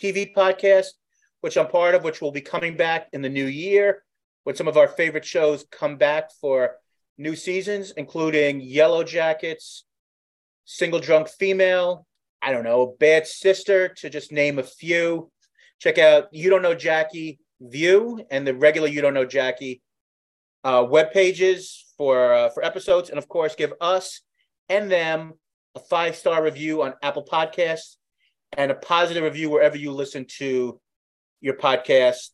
TV podcast, which I'm part of, which will be coming back in the new year when some of our favorite shows come back for new seasons, including Yellowjackets, Single Drunk Female, I don't know, Bad Sister, to just name a few. Check out You Don't Know Jackie View and the regular You Don't Know Jackie uh, web pages for uh, for episodes, and of course, give us and them a five star review on Apple Podcasts and a positive review wherever you listen to your podcasts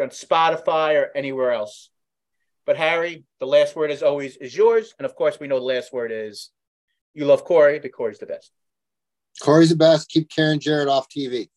on Spotify or anywhere else. But Harry, the last word as always is yours, and of course, we know the last word is you love Corey, but Corey's the best. Corey's the best. Keep Karen Jarrett off TV.